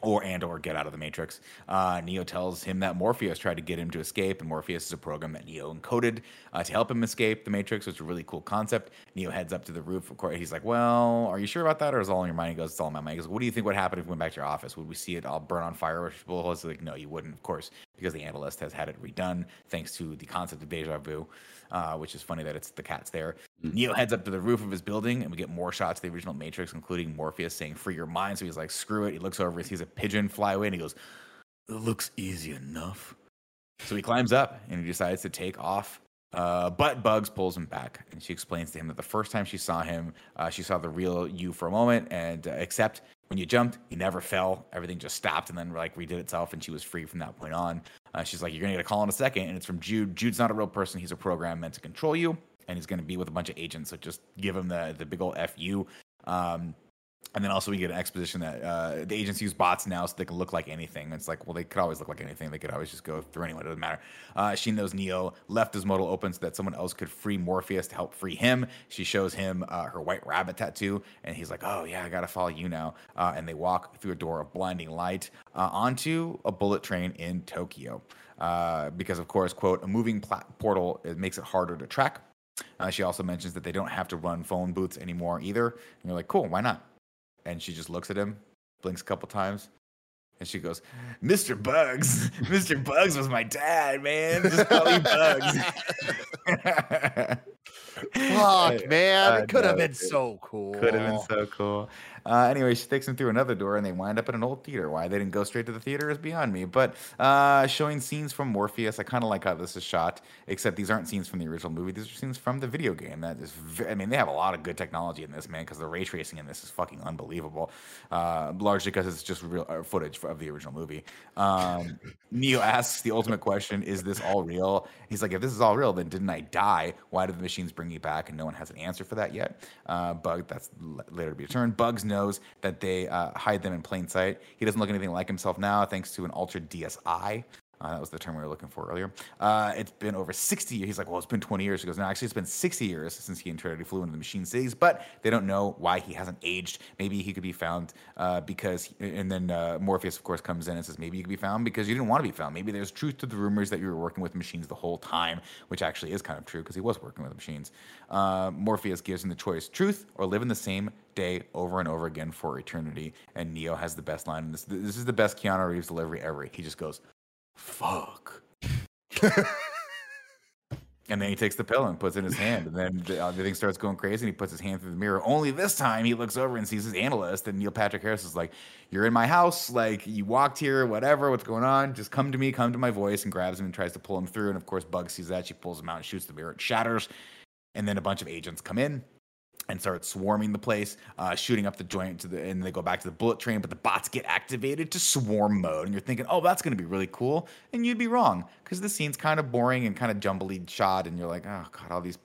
or and or get out of the matrix. Uh, Neo tells him that Morpheus tried to get him to escape, and Morpheus is a program that Neo encoded uh, to help him escape the matrix. Which is a really cool concept. Neo heads up to the roof. Of course, he's like, "Well, are you sure about that, or is it all in your mind?" He goes, "It's all in my mind." He goes, "What do you think would happen if we went back to your office? Would we see it all burn on fire?" Or He's like, "No, you wouldn't, of course, because the analyst has had it redone thanks to the concept of deja vu." Uh, which is funny that it's the cat's there. Neo heads up to the roof of his building, and we get more shots of the original Matrix, including Morpheus saying "Free your mind." So he's like, "Screw it." He looks over, he sees a pigeon fly away, and he goes, "It looks easy enough." So he climbs up and he decides to take off. Uh, but Bugs pulls him back, and she explains to him that the first time she saw him, uh, she saw the real you for a moment, and uh, except when you jumped, you never fell. Everything just stopped and then like redid itself, and she was free from that point on. Uh, she's like, "You're gonna get a call in a second, and it's from Jude. Jude's not a real person; he's a program meant to control you, and he's gonna be with a bunch of agents. So just give him the the big old fu." Um, and then also we get an exposition that uh, the agents use bots now so they can look like anything. It's like, well, they could always look like anything. They could always just go through anyone. It doesn't matter. Uh, she knows Neo left his modal open so that someone else could free Morpheus to help free him. She shows him uh, her white rabbit tattoo, and he's like, oh, yeah, I got to follow you now. Uh, and they walk through a door of blinding light uh, onto a bullet train in Tokyo. Uh, because, of course, quote, a moving pla- portal it makes it harder to track. She also mentions that they don't have to run phone booths anymore either. And you're like, cool, why not? And she just looks at him, blinks a couple times, and she goes, Mr. Bugs, Mr. Bugs was my dad, man. Just call me Bugs. Fuck, man. I it could have know, been so cool. Could have been so cool. Uh, anyway, she takes him through another door, and they wind up in an old theater. Why they didn't go straight to the theater is beyond me. But uh, showing scenes from Morpheus, I kind of like how this is shot. Except these aren't scenes from the original movie; these are scenes from the video game. That is, I mean, they have a lot of good technology in this, man. Because the ray tracing in this is fucking unbelievable. Uh, largely because it's just real uh, footage of the original movie. Um, Neo asks the ultimate question: Is this all real? He's like, if this is all real, then didn't I die? Why did the machines bring me back? And no one has an answer for that yet. Uh, Bug, that's l- later to be determined. Bugs knows that they uh, hide them in plain sight. He doesn't look anything like himself now, thanks to an altered DSI. Uh, that was the term we were looking for earlier. Uh, it's been over 60 years. He's like, well, it's been 20 years. He goes, no, actually, it's been 60 years since he and Trinity flew into the Machine Cities, but they don't know why he hasn't aged. Maybe he could be found uh, because, and then uh, Morpheus, of course, comes in and says, maybe you could be found because you didn't want to be found. Maybe there's truth to the rumors that you were working with machines the whole time, which actually is kind of true because he was working with machines. Uh, Morpheus gives him the choice truth or live in the same day over and over again for eternity. And Neo has the best line. in This, this is the best Keanu Reeves delivery ever. He just goes, fuck. and then he takes the pill and puts it in his hand, and then the, uh, everything starts going crazy. And he puts his hand through the mirror. Only this time, he looks over and sees his analyst, and Neil Patrick Harris is like, "You're in my house. Like you walked here. Whatever. What's going on? Just come to me. Come to my voice." And grabs him and tries to pull him through. And of course, Bug sees that. She pulls him out and shoots the mirror. It shatters, and then a bunch of agents come in and start swarming the place, uh, shooting up the joint to the, and they go back to the bullet train. But the bots get activated to swarm mode, and you're thinking, oh, that's going to be really cool, and you'd be wrong because the scene's kind of boring and kind of jumbly shot, and you're like, oh god, all these.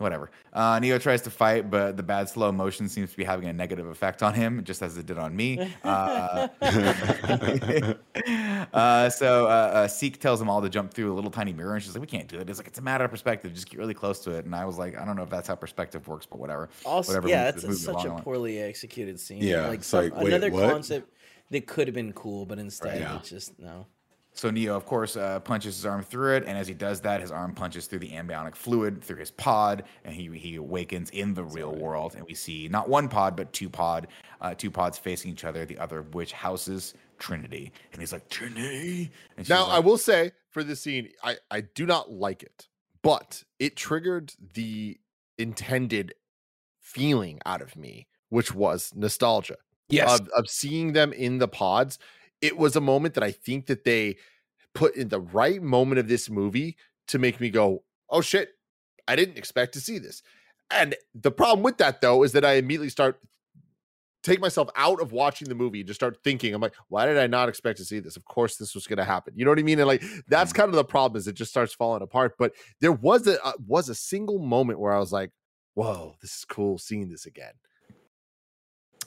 Whatever. Uh, Neo tries to fight, but the bad slow motion seems to be having a negative effect on him, just as it did on me. Uh, uh, so uh, uh, Seek tells them all to jump through a little tiny mirror, and she's like, "We can't do it." It's like it's a matter of perspective. Just get really close to it. And I was like, I don't know if that's how perspective works, but whatever. Also, whatever yeah, moves- it's moves such along a poorly executed scene. Yeah, like, it's some, like, wait, another what? concept that could have been cool, but instead Yeah. it's just no. So Neo, of course, uh, punches his arm through it, and as he does that, his arm punches through the amniotic fluid through his pod, and he he awakens in the real world. And we see not one pod, but two pod, uh, two pods facing each other. The other of which houses Trinity, and he's like Trinity. Now, like, I will say for this scene, I, I do not like it, but it triggered the intended feeling out of me, which was nostalgia Yes. of, of seeing them in the pods. It was a moment that I think that they put in the right moment of this movie to make me go, oh shit, I didn't expect to see this. And the problem with that though is that I immediately start take myself out of watching the movie and just start thinking, I'm like, why did I not expect to see this? Of course, this was going to happen. You know what I mean? And like, that's kind of the problem is it just starts falling apart. But there was a uh, was a single moment where I was like, whoa, this is cool seeing this again.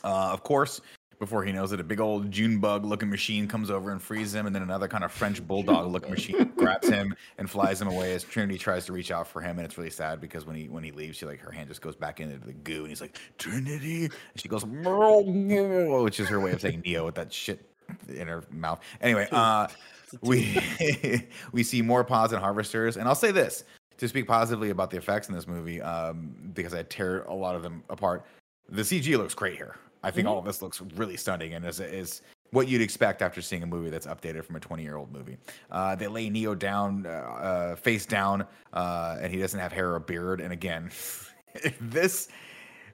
Uh, of course, before he knows it, a big old June bug looking machine comes over and frees him, and then another kind of French bulldog looking machine grabs him and flies him away as Trinity tries to reach out for him, and it's really sad because when he when he leaves, she like her hand just goes back into the goo, and he's like Trinity, and she goes, which is her way of saying Neo with that shit in her mouth. Anyway, uh, we we see more pods and harvesters, and I'll say this to speak positively about the effects in this movie, um, because I tear a lot of them apart. The CG looks great here. I think all of this looks really stunning and is is what you'd expect after seeing a movie that's updated from a 20 year old movie. Uh, they lay Neo down, uh, uh, face down, uh, and he doesn't have hair or beard. And again, if this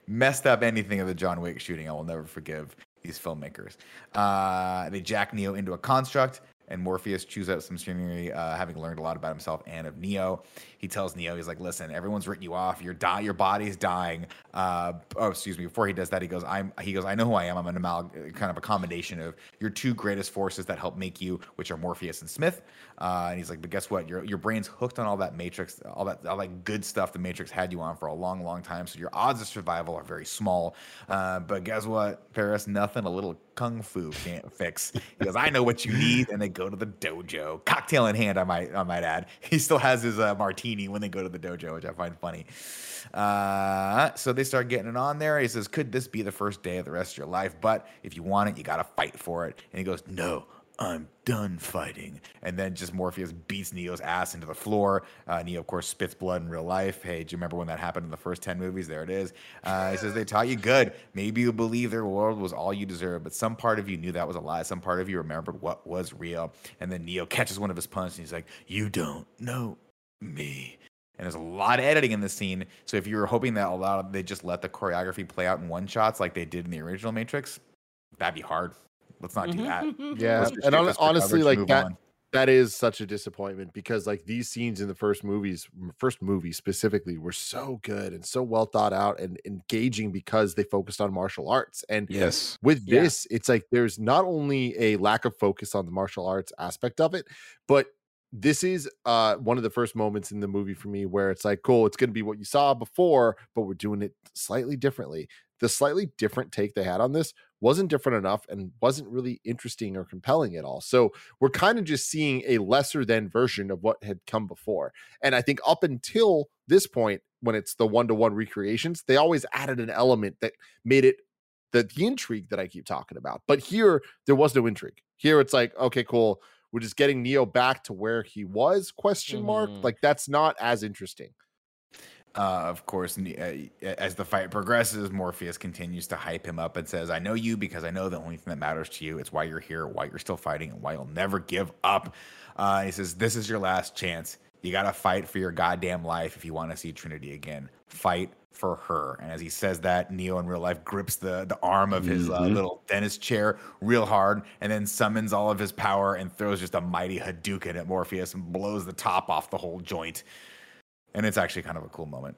messed up anything of the John Wick shooting, I will never forgive these filmmakers. Uh, they jack Neo into a construct. And Morpheus chews out some scenery, uh, having learned a lot about himself and of Neo. He tells Neo, he's like, "Listen, everyone's written you off. Your die, your body's dying." Uh, oh, excuse me. Before he does that, he goes, "I'm." He goes, "I know who I am. I'm an amal- kind of a combination of your two greatest forces that help make you, which are Morpheus and Smith." Uh, and he's like, "But guess what? Your your brain's hooked on all that Matrix, all that all that good stuff the Matrix had you on for a long, long time. So your odds of survival are very small. Uh, but guess what, Parris? Nothing a little kung fu can't fix." He goes, "I know what you need," and they go to the dojo, cocktail in hand. I might I might add. He still has his uh, martini when they go to the dojo, which I find funny. Uh, so they start getting it on there. He says, "Could this be the first day of the rest of your life? But if you want it, you got to fight for it." And he goes, "No." I'm done fighting. And then just Morpheus beats Neo's ass into the floor. Uh, Neo, of course, spits blood in real life. Hey, do you remember when that happened in the first 10 movies? There it is. Uh, he says, They taught you good. Maybe you believe their world was all you deserve, but some part of you knew that was a lie. Some part of you remembered what was real. And then Neo catches one of his punches and he's like, You don't know me. and there's a lot of editing in this scene. So if you were hoping that a lot of, they just let the choreography play out in one shots like they did in the original Matrix, that'd be hard. Let's not do that. Yeah, and get hon- this for honestly, like that, on. that is such a disappointment because like these scenes in the first movies, first movie specifically, were so good and so well thought out and engaging because they focused on martial arts. And Yes. with Yeah. this, it's like there's not only a lack of focus on the martial arts aspect of it, but this is uh one of the first moments in the movie for me where it's like cool it's going to be what you saw before but we're doing it slightly differently the slightly different take they had on this wasn't different enough and wasn't really interesting or compelling at all. So we're kind of just seeing a lesser than version of what had come before. And i think up until this point when it's the one-to-one recreations they always added an element that made it the, the intrigue that i keep talking about. But here there was no intrigue. Here it's like okay cool. We're just getting neo back to where he was? question mark. Mhm. like that's not as interesting Uh, of course, uh, as the fight progresses, Morpheus continues to hype him up and says, I know you because I know the only thing that matters to you. It's why you're here, why you're still fighting, and why you'll never give up. Uh, he says, This is your last chance. You got to fight for your goddamn life if you want to see Trinity again. Fight for her. And as he says that, Neo in real life grips the, the arm of his uh, Mhm. little dentist chair real hard and then summons all of his power and throws just a mighty Hadouken at Morpheus and blows the top off the whole joint and it's actually kind of a cool moment.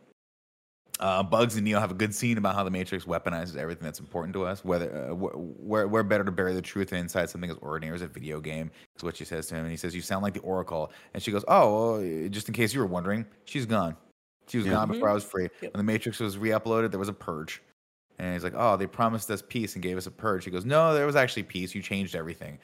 Uh, Bugs and Neo have a good scene about how the Matrix weaponizes everything that's important to us. Whether uh, wh- where we're better to bury the truth inside something as ordinary as a video game. Is what she says to him, and he says, "You sound like the Oracle." And she goes, "Oh, well, just in case you were wondering, she's gone. She was Yeah. gone before I was free. Yep. When the Matrix was re-uploaded, there was a purge." And he's like, "Oh, they promised us peace and gave us a purge." He goes, "No, there was actually peace. You changed everything."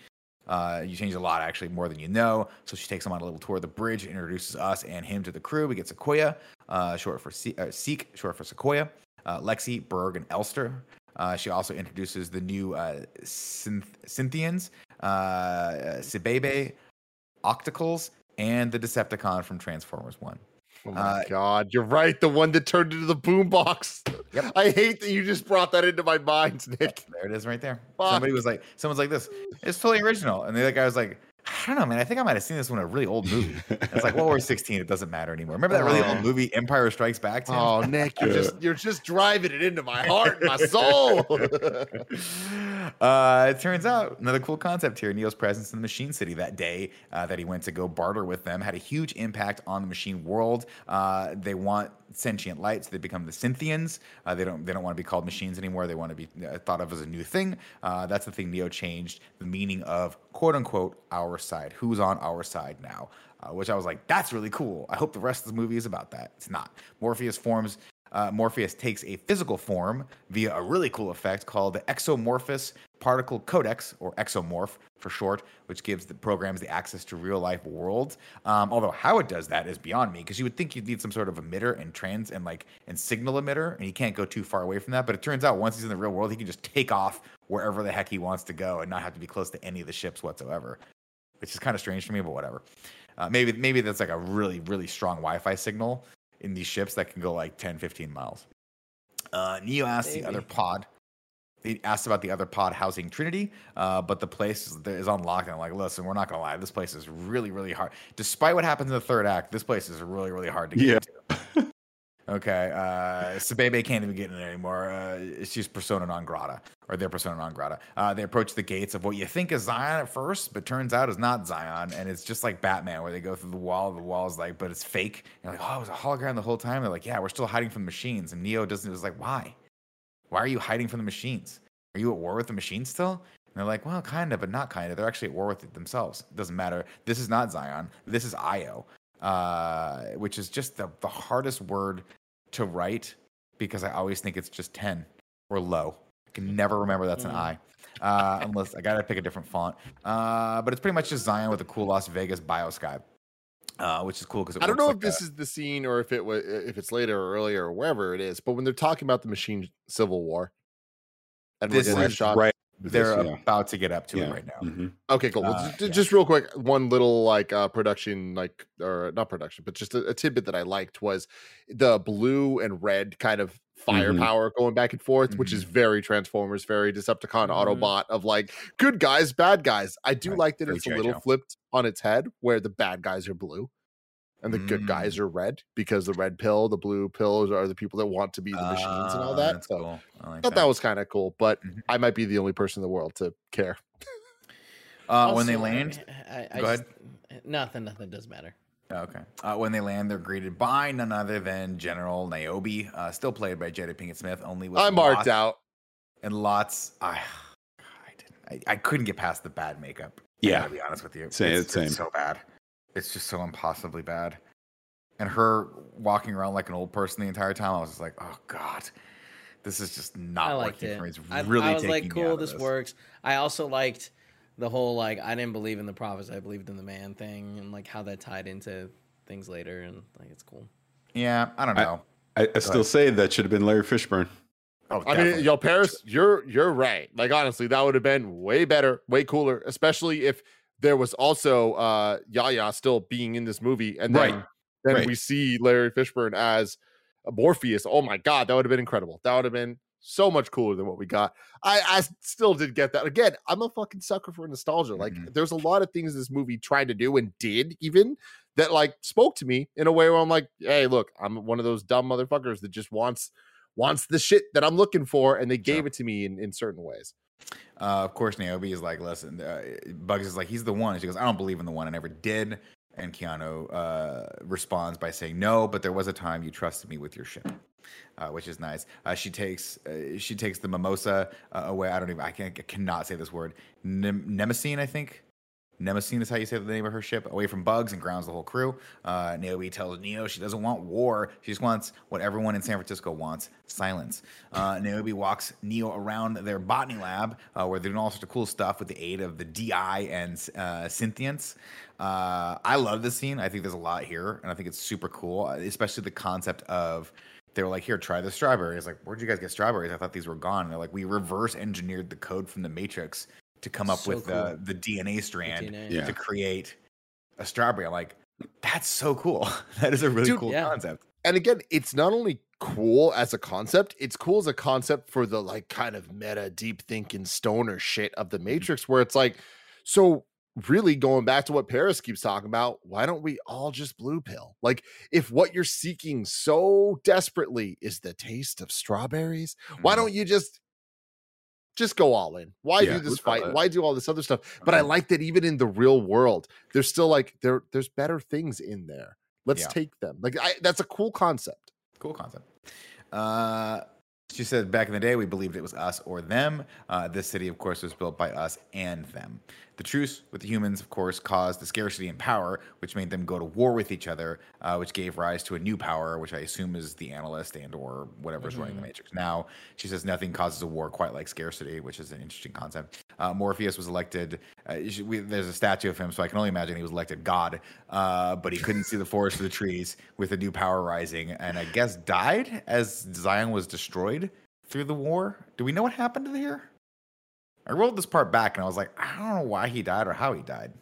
Uh, you change a lot, actually, more than you know. So she takes him on a little tour of the bridge, introduces us and him to the crew. We get Sequoia, uh, short for Se- uh, Seek, short for Sequoia, uh, Lexi, Berg, and Elster. Uh, she also introduces the new uh, synth- Synthients, uh, Sibebe, Octacles, and the Decepticon from Transformers 1. Oh my Uh, god you're right the one that turned into the boombox Yep. i hate that you just brought that into my mind nick There it is right there. Fuck. Somebody was like, someone's like this. It's totally original. And the other guy was like, I don't know, man. I think I might have seen this one in a really old movie. It's like, well, we're 16. It doesn't matter anymore. Remember that really old movie, Empire Strikes Back? Tim? oh nick you're just you're just driving it into my heart and my soul uh, it turns out another cool concept here. Neo's presence in the Machine City that day uh, that he went to go barter with them had a huge impact on the machine world. Uh, they want sentient light, so they become the Synthients. Uh, they don't they don't want to be called machines anymore. They want to be uh, thought of as a new thing. Uh, that's the thing Neo changed the meaning of quote unquote our side. Who's on our side now? Uh, which I was like, that's really cool. I hope the rest of the movie is about that. It's not. Morpheus forms uh, Morpheus takes a physical form via a really cool effect called the Exomorphous Particle Codex, or Exomorph for short, which gives the programs the access to real life worlds. Um, although how it does that is beyond me, because you would think you'd need some sort of emitter and trans and like and signal emitter, and he can't go too far away from that. But it turns out once he's in the real world, he can just take off wherever the heck he wants to go and not have to be close to any of the ships whatsoever, which is kind of strange to me, but whatever. Uh, maybe maybe that's like a really really strong Wi-Fi signal in these ships that can go like 10, 15 miles. Uh, Neo asks the other pod. He asked about the other pod housing Trinity, uh, but the place is, is unlocked. And I'm like, listen, we're not gonna lie, this place is really, really hard. Despite what happens in the third act, this place is really, really hard to get Yeah. into. Okay, uh, Sabebe can't even get in there anymore. Uh, she's persona non grata, or they're persona non grata. Uh, they approach the gates of what you think is Zion at first, but turns out is not Zion, and it's just like Batman, where they go through the wall. The wall is like, but it's fake. You're like, oh, it was a hologram the whole time. They're like, yeah, we're still hiding from machines, and Neo doesn't. It was like, why? Why are you hiding from the machines? Are you at war with the machines still? And they're like, well, kind of, but not kind of. They're actually at war with it themselves. It doesn't matter. This is not Zion. This is Io, uh, which is just the, the hardest word to write because I always think it's just 10 or low. I can never remember that's an Mm. I. Uh, unless I gotta pick a different font. Uh, but it's pretty much just Zion with a cool Las Vegas biosky. Uh, which is cool because I don't know if this is the scene or if it was if it's later or earlier or wherever it is, but when they're talking about the machine civil war, and This is shot. right. they're This, yeah. about to get up to it right now. Mhm. Okay, cool. Well, Uh, ju- yeah. Just real quick, one little like uh production, like or not production, but just a, a tidbit that I liked was the blue and red kind of firepower going back and forth, which is very Transformers, very Decepticon Mhm. Autobot of like good guys, bad guys. I do Right, like that very it's a little Joe. flipped on its head where the bad guys are blue. and the good Mm. guys are red because the red pill, the blue pills are the people that want to be the machines and all Ah, that. So cool. I I like thought that was kind of cool, but Mhm. I might be the only person in the world to care. Uh, when they land, I, I Go just, nothing, nothing does matter. Oh, Okay. Uh, when they land, they're greeted by none other than General Niobe, uh, still played by Jada Pinkett Smith, only with I marked lots, out. and lots. I, I didn't. I, I couldn't get past the bad makeup. Yeah. gotta be honest with you. Same- it's, it's same. so bad. It's just so impossibly bad. And her walking around like an old person the entire time, I was just like, oh god, this is just not I liked working it. for me. It's I, really I was taking like, me out cool, of this, works. I also liked the whole like I didn't believe in the prophets, I believed in the man thing, and like how that tied into things later, and like it's cool. Yeah, I don't know. I, I still ahead. say that should have been Larry Fishburne. oh, I mean, definitely. yo, Parris, you're you're right. Like honestly, that would have been way better, way cooler, especially if there was also uh Yaya still being in this movie, and then Right. then Right. we see Larry Fishburne as Morpheus. Oh my god, that would have been incredible. That would have been so much cooler than what we got. I I still did get that. Again, I'm a fucking sucker for nostalgia. Like Mhm. there's a lot of things this movie tried to do and did even that like spoke to me in a way where I'm like, hey, look, I'm one of those dumb motherfuckers that just wants wants the shit that I'm looking for, and they gave Sure. it to me in, in certain ways. Uh, of course, Naomi is like, listen, uh, Bugs is like, he's the one. And she goes, I don't believe in the one. I never did. And Keanu uh, responds by saying, no, but there was a time you trusted me with your ship. Uh, which is nice. Uh, she takes uh, she takes the mimosa uh, away. I don't even I, can, I cannot say this word. Nem- Nemesine, I think. Nemesine is how you say the name of her ship. Away from bugs and grounds the whole crew. Uh, Naomi tells Neo she doesn't want war. She just wants what everyone in San Francisco wants: silence. Uh, Naomi walks Neo around their botany lab, uh, where they're doing all sorts of cool stuff with the aid of the DI and uh, Synthients. Uh, I love this scene. I think there's a lot here, and I think it's super cool, especially the concept of they were like, "Here, try the strawberries." Like, where'd you guys get strawberries? I thought these were gone. And they're like, "We reverse engineered the code from the Matrix to come up So with uh, cool. the DNA strand DNA. Yeah. to create a strawberry." I'm like, "That's so cool. that is a really Dude, cool yeah. concept." And again, it's not only cool as a concept, it's cool as a concept for the like kind of meta, deep thinking stoner shit of the Matrix, where it's like, so really going back to what Parris keeps talking about, why don't we all just blue pill? Like, if what you're seeking so desperately is the taste of strawberries, why Mhm. don't you just just go all in? Why Yeah, do this fight? Why do all this other stuff? But I like that even in the real world, there's still like there there's better things in there. Let's Yeah. take them. Like I, that's a cool concept. Cool concept. Uh, she said, back in the day, we believed it was us or them. Uh, this city, of course, was built by us and them. The truce with the humans, of course, caused the scarcity in power, which made them go to war with each other, uh, which gave rise to a new power, which I assume is the analyst and or whatever's running the Matrix. Now, she says nothing causes a war quite like scarcity, which is an interesting concept. Uh, Morpheus was elected. Uh, we, there's a statue of him, so I can only imagine he was elected God, uh, but he couldn't see the forest for the trees with a new power rising, and I guess died as Zion was destroyed through the war. Do we know what happened here? I rolled this part back and I was like, I don't know why he died or how he died,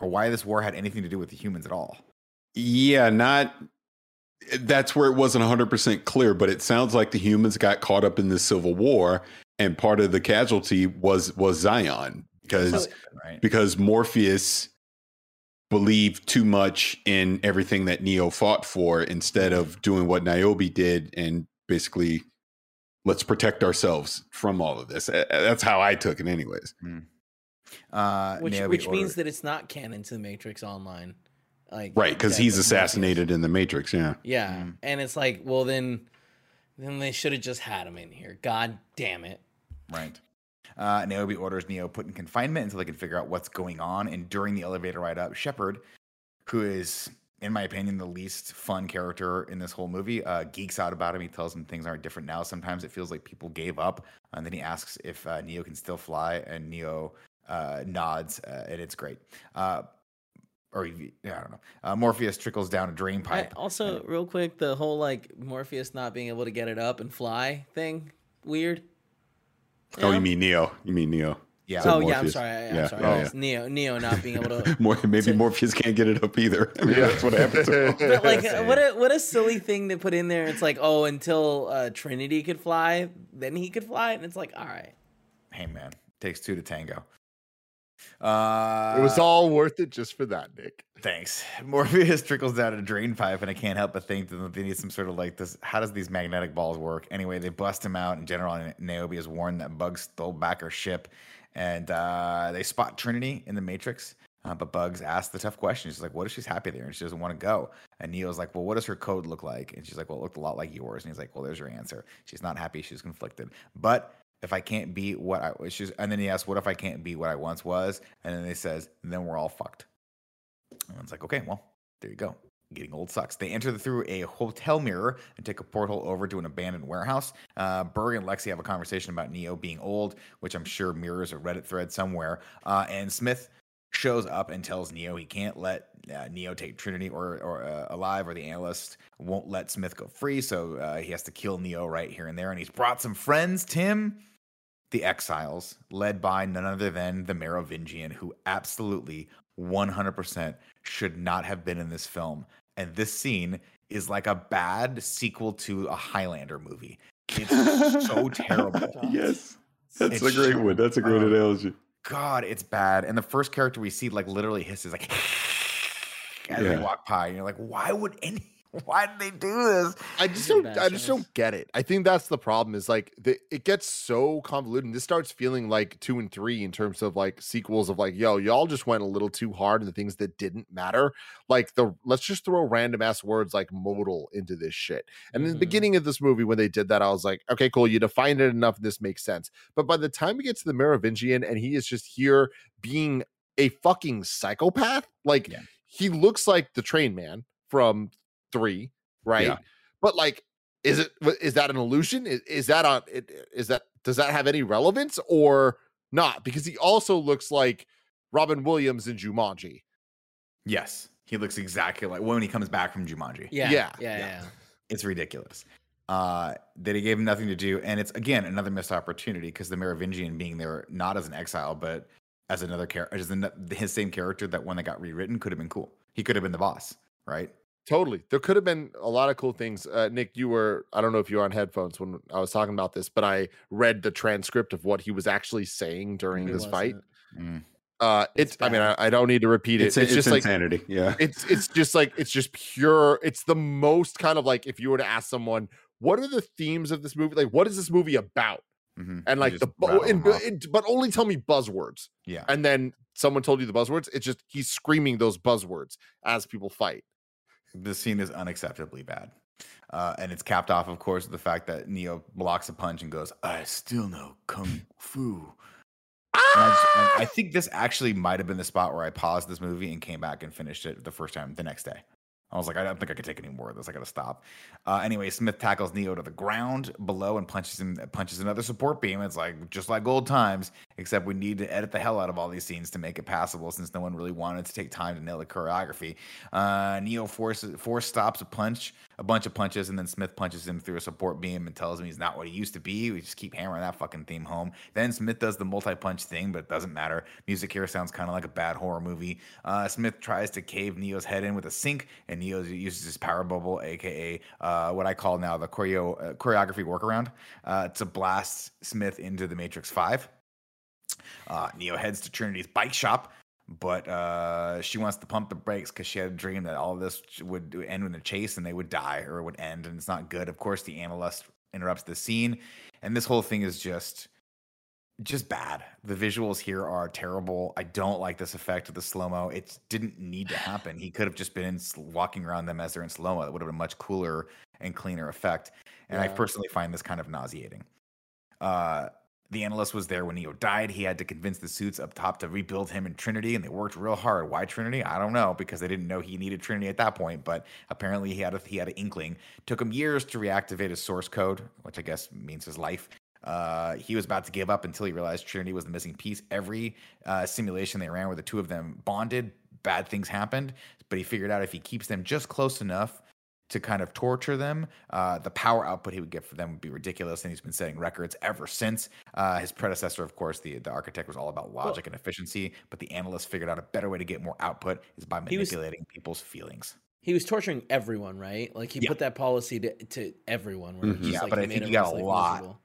or why this war had anything to do with the humans at all. Yeah, not. That's where it wasn't 100% clear, but it sounds like the humans got caught up in this civil war, and part of the casualty was was Zion because Right? because Morpheus believed too much in everything that Neo fought for instead of doing what Niobe did and basically let's protect ourselves from all of this. That's how I took it, anyways. Uh, which Naomi which means that it's not canon to the Matrix Online, like Right, because he's of Morpheus. assassinated in the Matrix. Yeah. Yeah, Mm. and it's like, well, then, then they should have just had him in here. God damn it! Right. Uh, Naomi orders Neo put in confinement until they can figure out what's going on. And during the elevator ride up, Shepard, who is, in my opinion, the least fun character in this whole movie, uh, geeks out about him. He tells him things aren't different now. Sometimes it feels like people gave up. And then he asks if uh, Neo can still fly, and Neo uh, nods, uh, and it's great. Uh, or yeah, I don't know. Uh, Morpheus trickles down a drain I, pipe. also, real quick, the whole like Morpheus not being able to get it up and fly thing, weird. Oh, know? you mean Neo? You mean Neo? Yeah. Oh yeah, I'm sorry. I, I'm Yeah, sorry. oh, It's Neo, Neo not being able to. More, maybe To- Morpheus can't get it up either. I mean, that's what happened to him. But like, what a what a silly thing to put in there. It's like, oh, until uh, Trinity could fly, then he could fly, and it's like, all right. hey man, takes two to tango. Uh, it was all worth it just for that, Nick. Thanks. Morpheus trickles down a drain pipe, and I can't help but think that they need some sort of like this. How does these magnetic balls work? Anyway, they bust him out, and General Niobe is warned that Bugs stole back her ship, and uh, they spot Trinity in the Matrix. Uh, but Bugs asks the tough question. She's like, "What if she's happy there and she doesn't want to go?" And Neo's like, "Well, what does her code look like?" And she's like, "Well, it looked a lot like yours." And he's like, "Well, there's your answer. She's not happy. She's conflicted. But if I can't be what I was," and then he asks, "What if I can't be what I once was?" And then he says, "Then we're all fucked." And it's like, okay, well, there you go. Getting old sucks. They enter through a hotel mirror and take a portal over to an abandoned warehouse. Uh, Berg and Lexi have a conversation about Neo being old, which I'm sure mirrors a Reddit thread somewhere. Uh, and Smith shows up and tells Neo he can't let uh, Neo take Trinity or or uh, alive, or the analyst won't let Smith go free. So uh, he has to kill Neo right here and there. And he's brought some friends. Tim, the Exiles, led by none other than the Merovingian, who absolutely 100% should not have been in this film. And this scene is like a bad sequel to a Highlander movie. It's so terrible. yes. That's It's a great one. That's a great uh, analogy. God, it's bad. And the first character we see like literally hisses like as they Yeah. walk by. And you're like, why would any why did they do this? I just don't. I just don't get it. I think that's the problem. Is like the, it gets so convoluted. And this starts feeling like two and three in terms of like sequels of like, yo, y'all just went a little too hard in the things that didn't matter. Like the let's just throw random ass words like modal into this shit. And in the Mhm. beginning of this movie, when they did that, I was like, okay, cool. You defined it enough. This makes sense. But by the time we get to the Merovingian and he is just here being a fucking psychopath, like Yeah. he looks like the train man from three, right? Yeah. But like, is it is that an illusion? Is, is that on? Is that does that have any relevance or not? Because he also looks like Robin Williams in Jumanji. Yes. He looks exactly like when he comes back from Jumanji. Yeah, Yeah, yeah, yeah. yeah. It's ridiculous. Uh, that he gave him nothing to do, and it's again another missed opportunity because the Merovingian being there not as an exile, but as another character, as an, his same character that one that got rewritten could have been cool. He could have been the boss, right? Totally. There could have been a lot of cool things. Uh, Nick, you were, I don't know if you were on headphones when I was talking about this, but I read the transcript of what he was actually saying during It this fight. Mm. Uh, It's it's, I mean, I. I don't need to repeat it. It's, It's, it's, just like, insanity. Yeah. it's, it's just like, it's just pure. It's the most kind of like if you were to ask someone, what are the themes of this movie? Like, what is this movie about? Mhm. And like the, bu- and, and- but only tell me buzzwords. yeah, And then someone told you the buzzwords. It's just, he's screaming those buzzwords as people fight. This scene is unacceptably bad. Uh, and it's capped off, of course, with the fact that Neo blocks a punch and goes, I still know Kung Fu. I, just- I think this actually might have been the spot where I paused this movie and came back and finished it the first time the next day. I was like, I don't think I could take any more of this. I got to stop. Uh, anyway, Smith tackles Neo to the ground below and punches him. Punches another support beam. It's like just like old times, except we need to edit the hell out of all these scenes to make it passable, since no one really wanted to take time to nail the choreography. Uh, Neo forces force stops a punch, a bunch of punches, and then Smith punches him through a support beam and tells him he's not what he used to be. We just keep hammering that fucking theme home. Then Smith does the multi punch thing, but it doesn't matter. Music here sounds kind of like a bad horror movie. Uh, Smith tries to cave Neo's head in with a sink, and Neo uses his power bubble, aka uh, what I call now the choreo uh, choreography workaround, uh, to blast Smith into the Matrix Five. Uh, Neo heads to Trinity's bike shop, but uh, she wants to pump the brakes because she had a dream that all this would end in a chase and they would die or it would end, and it's not good. Of course, the analyst interrupts the scene, and this whole thing is just just bad. The visuals here are terrible. I don't like this effect of the slow mo. It didn't need to happen. He could have just been in, walking around them as they're in slow mo. It would have been a much cooler and cleaner effect. And I personally find this kind of nauseating. Uh, the analyst was there when Neo died. He had to convince the suits up top to rebuild him in Trinity, and they worked real hard. Why Trinity? I don't know because they didn't know he needed Trinity at that point. But apparently, he had a, he had an inkling. Took him years to reactivate his source code, which I guess means his life. Uh, he was about to give up until he realized Trinity was the missing piece. Every uh, simulation they ran where the two of them bonded, bad things happened. But he figured out if he keeps them just close enough to kind of torture them, uh, the power output he would get for them would be ridiculous. And he's been setting records ever since. Uh, his predecessor, of course, the, the architect was all about logic and efficiency, but the analyst figured out a better way to get more output is by He was- manipulating people's feelings. He was torturing everyone, right? Like he Yeah. put that policy to, to everyone. Where Mhm. just Yeah, like but I think he got a life lot. miserable.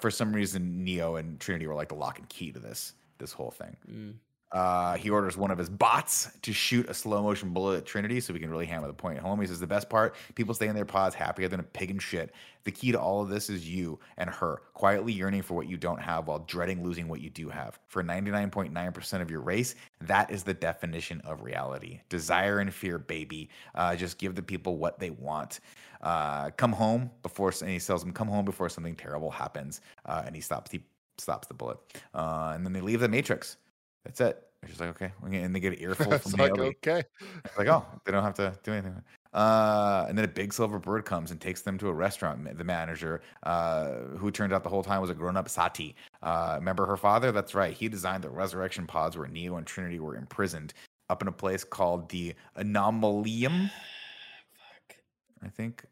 For some reason, Neo and Trinity were like the lock and key to this this whole thing. Mm. Uh, he orders one of his bots to shoot a slow motion bullet at Trinity so we can really hammer the point home. He says the best part people stay in their pods happier than a pig in shit. The key to all of this is you and her quietly yearning for what you don't have while dreading losing what you do have. For 99.9% of your race, that is the definition of reality. Desire and fear, baby. Uh, just give the people what they want. Uh, come home before, and he tells them, come home before something terrible happens. Uh, and he stops, he stops the bullet. Uh, and then they leave the Matrix. That's it. They're just like, okay. And they get an earful from like, Naomi. okay. It's like, oh, they don't have to do anything. Uh, and then a big silver bird comes and takes them to a restaurant. The manager, uh, who turned out the whole time was a grown-up Sati. Uh, remember her father? That's right. He designed the resurrection pods where Neo and Trinity were imprisoned up in a place called the Anomalium. Fuck. I think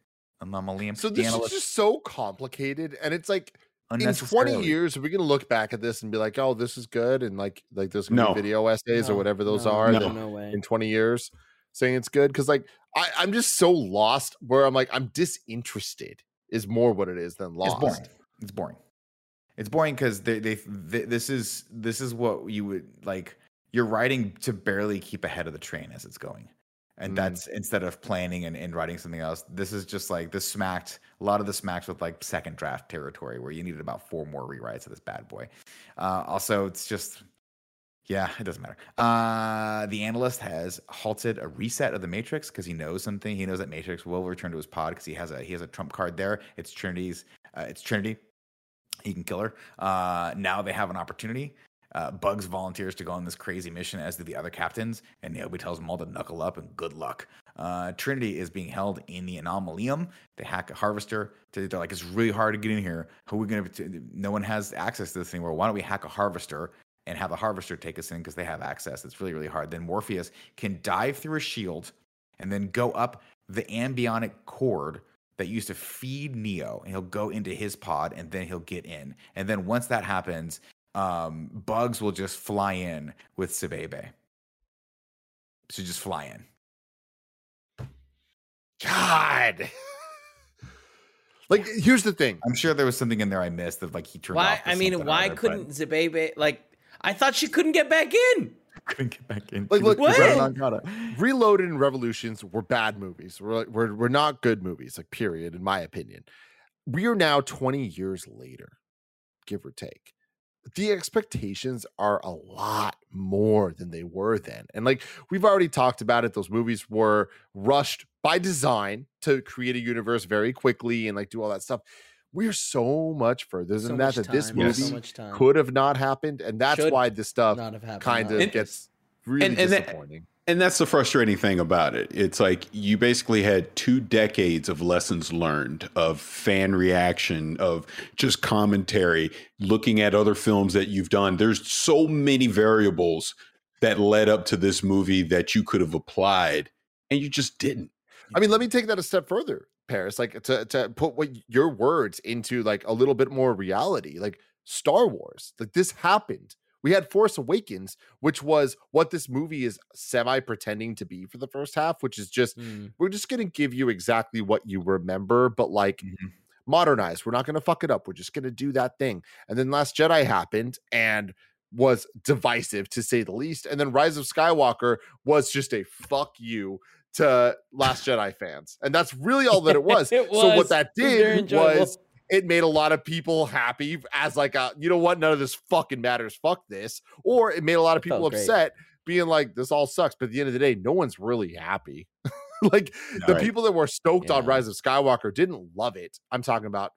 Anomalium. So this is just so complicated, and it's like in 20 years, are we gonna look back at this and be like, "Oh, this is good," and like like there's gonna No. be video essays or whatever those no, are No. that no way. in 20 years saying it's good because like I, I'm just so lost where I'm like I'm disinterested is more what it is than lost It's boring. It's boring. It's boring because they, they they this is this is what you would like. You're writing to barely keep ahead of the train as it's going, and Mm. that's instead of planning and, and writing something else. This is just like this smacked a lot of the smacks with like second draft territory where you needed about four more rewrites of this bad boy. Uh, also, it's just yeah, it doesn't matter. Uh, the analyst has halted a reset of the Matrix because he knows something. He knows that Matrix will return to his pod because he has a he has a trump card there. It's Trinity's. Uh, it's Trinity. He can kill her. Uh, now they have an opportunity. Uh, Bugs volunteers to go on this crazy mission, as do the other captains, and Naomi tells them all to knuckle up and good luck. Uh, Trinity is being held in the anomalium. They hack a harvester. They're like, it's really hard to get in here. Who are we going to? No one has access to this. Well, why don't we hack a harvester and have the harvester take us in because they have access? It's really, really hard. Then Morpheus can dive through a shield and then go up the amniotic cord that used to feed Neo, and he'll go into his pod, and then he'll get in. And then once that happens, um, Bugs will just fly in with Sebebe. So just fly in. God. like here's the thing. I'm sure there was something in there I missed that like he turned Why? off. to I mean, why other, couldn't Zabebe like? I thought she couldn't get back in. couldn't get back in? Like, look, running what? on Kata. Reloaded and Revolutions were bad movies. We're, we're we're not good movies, like period, in my opinion. We are now 20 years later, give or take. The expectations are a lot more than they were then. And like we've already talked about it, those movies were rushed by design to create a universe very quickly and like do all that stuff. We're so much further than So that that this time, movie so much time. could have not happened. And that's Should why this stuff not have happened. kind of And- gets really and- and disappointing. And that's the frustrating thing about it. It's like you basically had two decades of lessons learned of fan reaction, of just commentary, looking at other films that you've done. There's so many variables that led up to this movie that you could have applied and you just didn't. I mean, let me take that a step further, Parris. Like to to put what your words into like a little bit more reality. Like Star Wars, like this happened. We had Force Awakens, which was what this movie is semi pretending to be for the first half, which is just Mm. we're just gonna give you exactly what you remember, but like Mhm. modernized. We're not gonna fuck it up. We're just gonna do that thing. And then Last Jedi happened and was divisive to say the least. And then Rise of Skywalker was just a fuck you to Last Jedi fans. And that's really all that it was. It So what that was did was it made a lot of people happy as like a you know what? None of this fucking matters. Fuck this. Or it made a lot of It felt people great. upset being like this all sucks. But at the end of the day no one's really happy. Like the Right. people that were stoked on rise of skywalker didn't love it. I'm talking about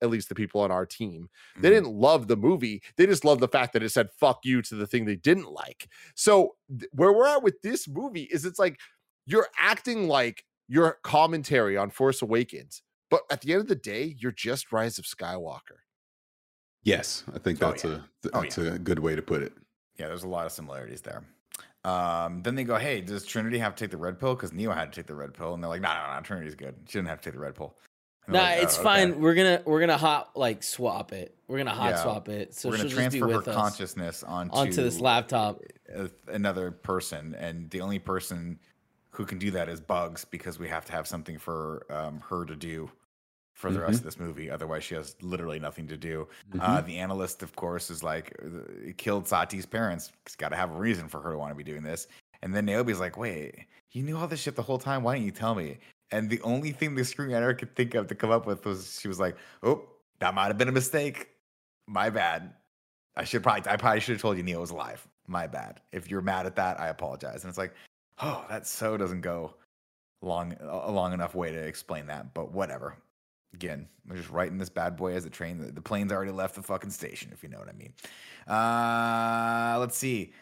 at least the people on our team. They Mhm. didn't love the movie. They just loved the fact that it said fuck you to the thing they didn't like. So th- where we're at with this movie is it's like you're acting like your commentary on force awakens but at the end of the day you're just rise of skywalker Yes, I think Oh, that's yeah. a Oh, that's a good way to put it. Yeah, there's a lot of similarities there. Um, then they go, "Hey, does Trinity have to take the red pill? Because Neo had to take the red pill." And they're like, "No, no, no, Trinity's good. She didn't have to take the red pill." And Nah, like, it's "Oh, okay." fine. We're gonna we're gonna hot like swap it. We're gonna hot Yeah. swap it. So We're she'll gonna just be transfer her with us consciousness onto onto this laptop. a- another person, and the only person who can do that is Bugs because we have to have something for um, her to do for the rest of this movie. Otherwise, she has literally nothing to do. Uh, the analyst, of course, is like, uh, killed Sati's parents. He's got to have a reason for her to want to be doing this. And then Naomi's like, wait, you knew all this shit the whole time. Why didn't you tell me? And the only thing the screenwriter could think of to come up with was she was like, oh, that might have been a mistake. My bad. I should probably, I probably should have told you Neo was alive. My bad. If you're mad at that, I apologize. And it's like, oh, that so doesn't go long a long enough way to explain that, but whatever. Again, we're just writing this bad boy as a train. The, the plane's already left the fucking station, if you know what I mean. Uh, let's see.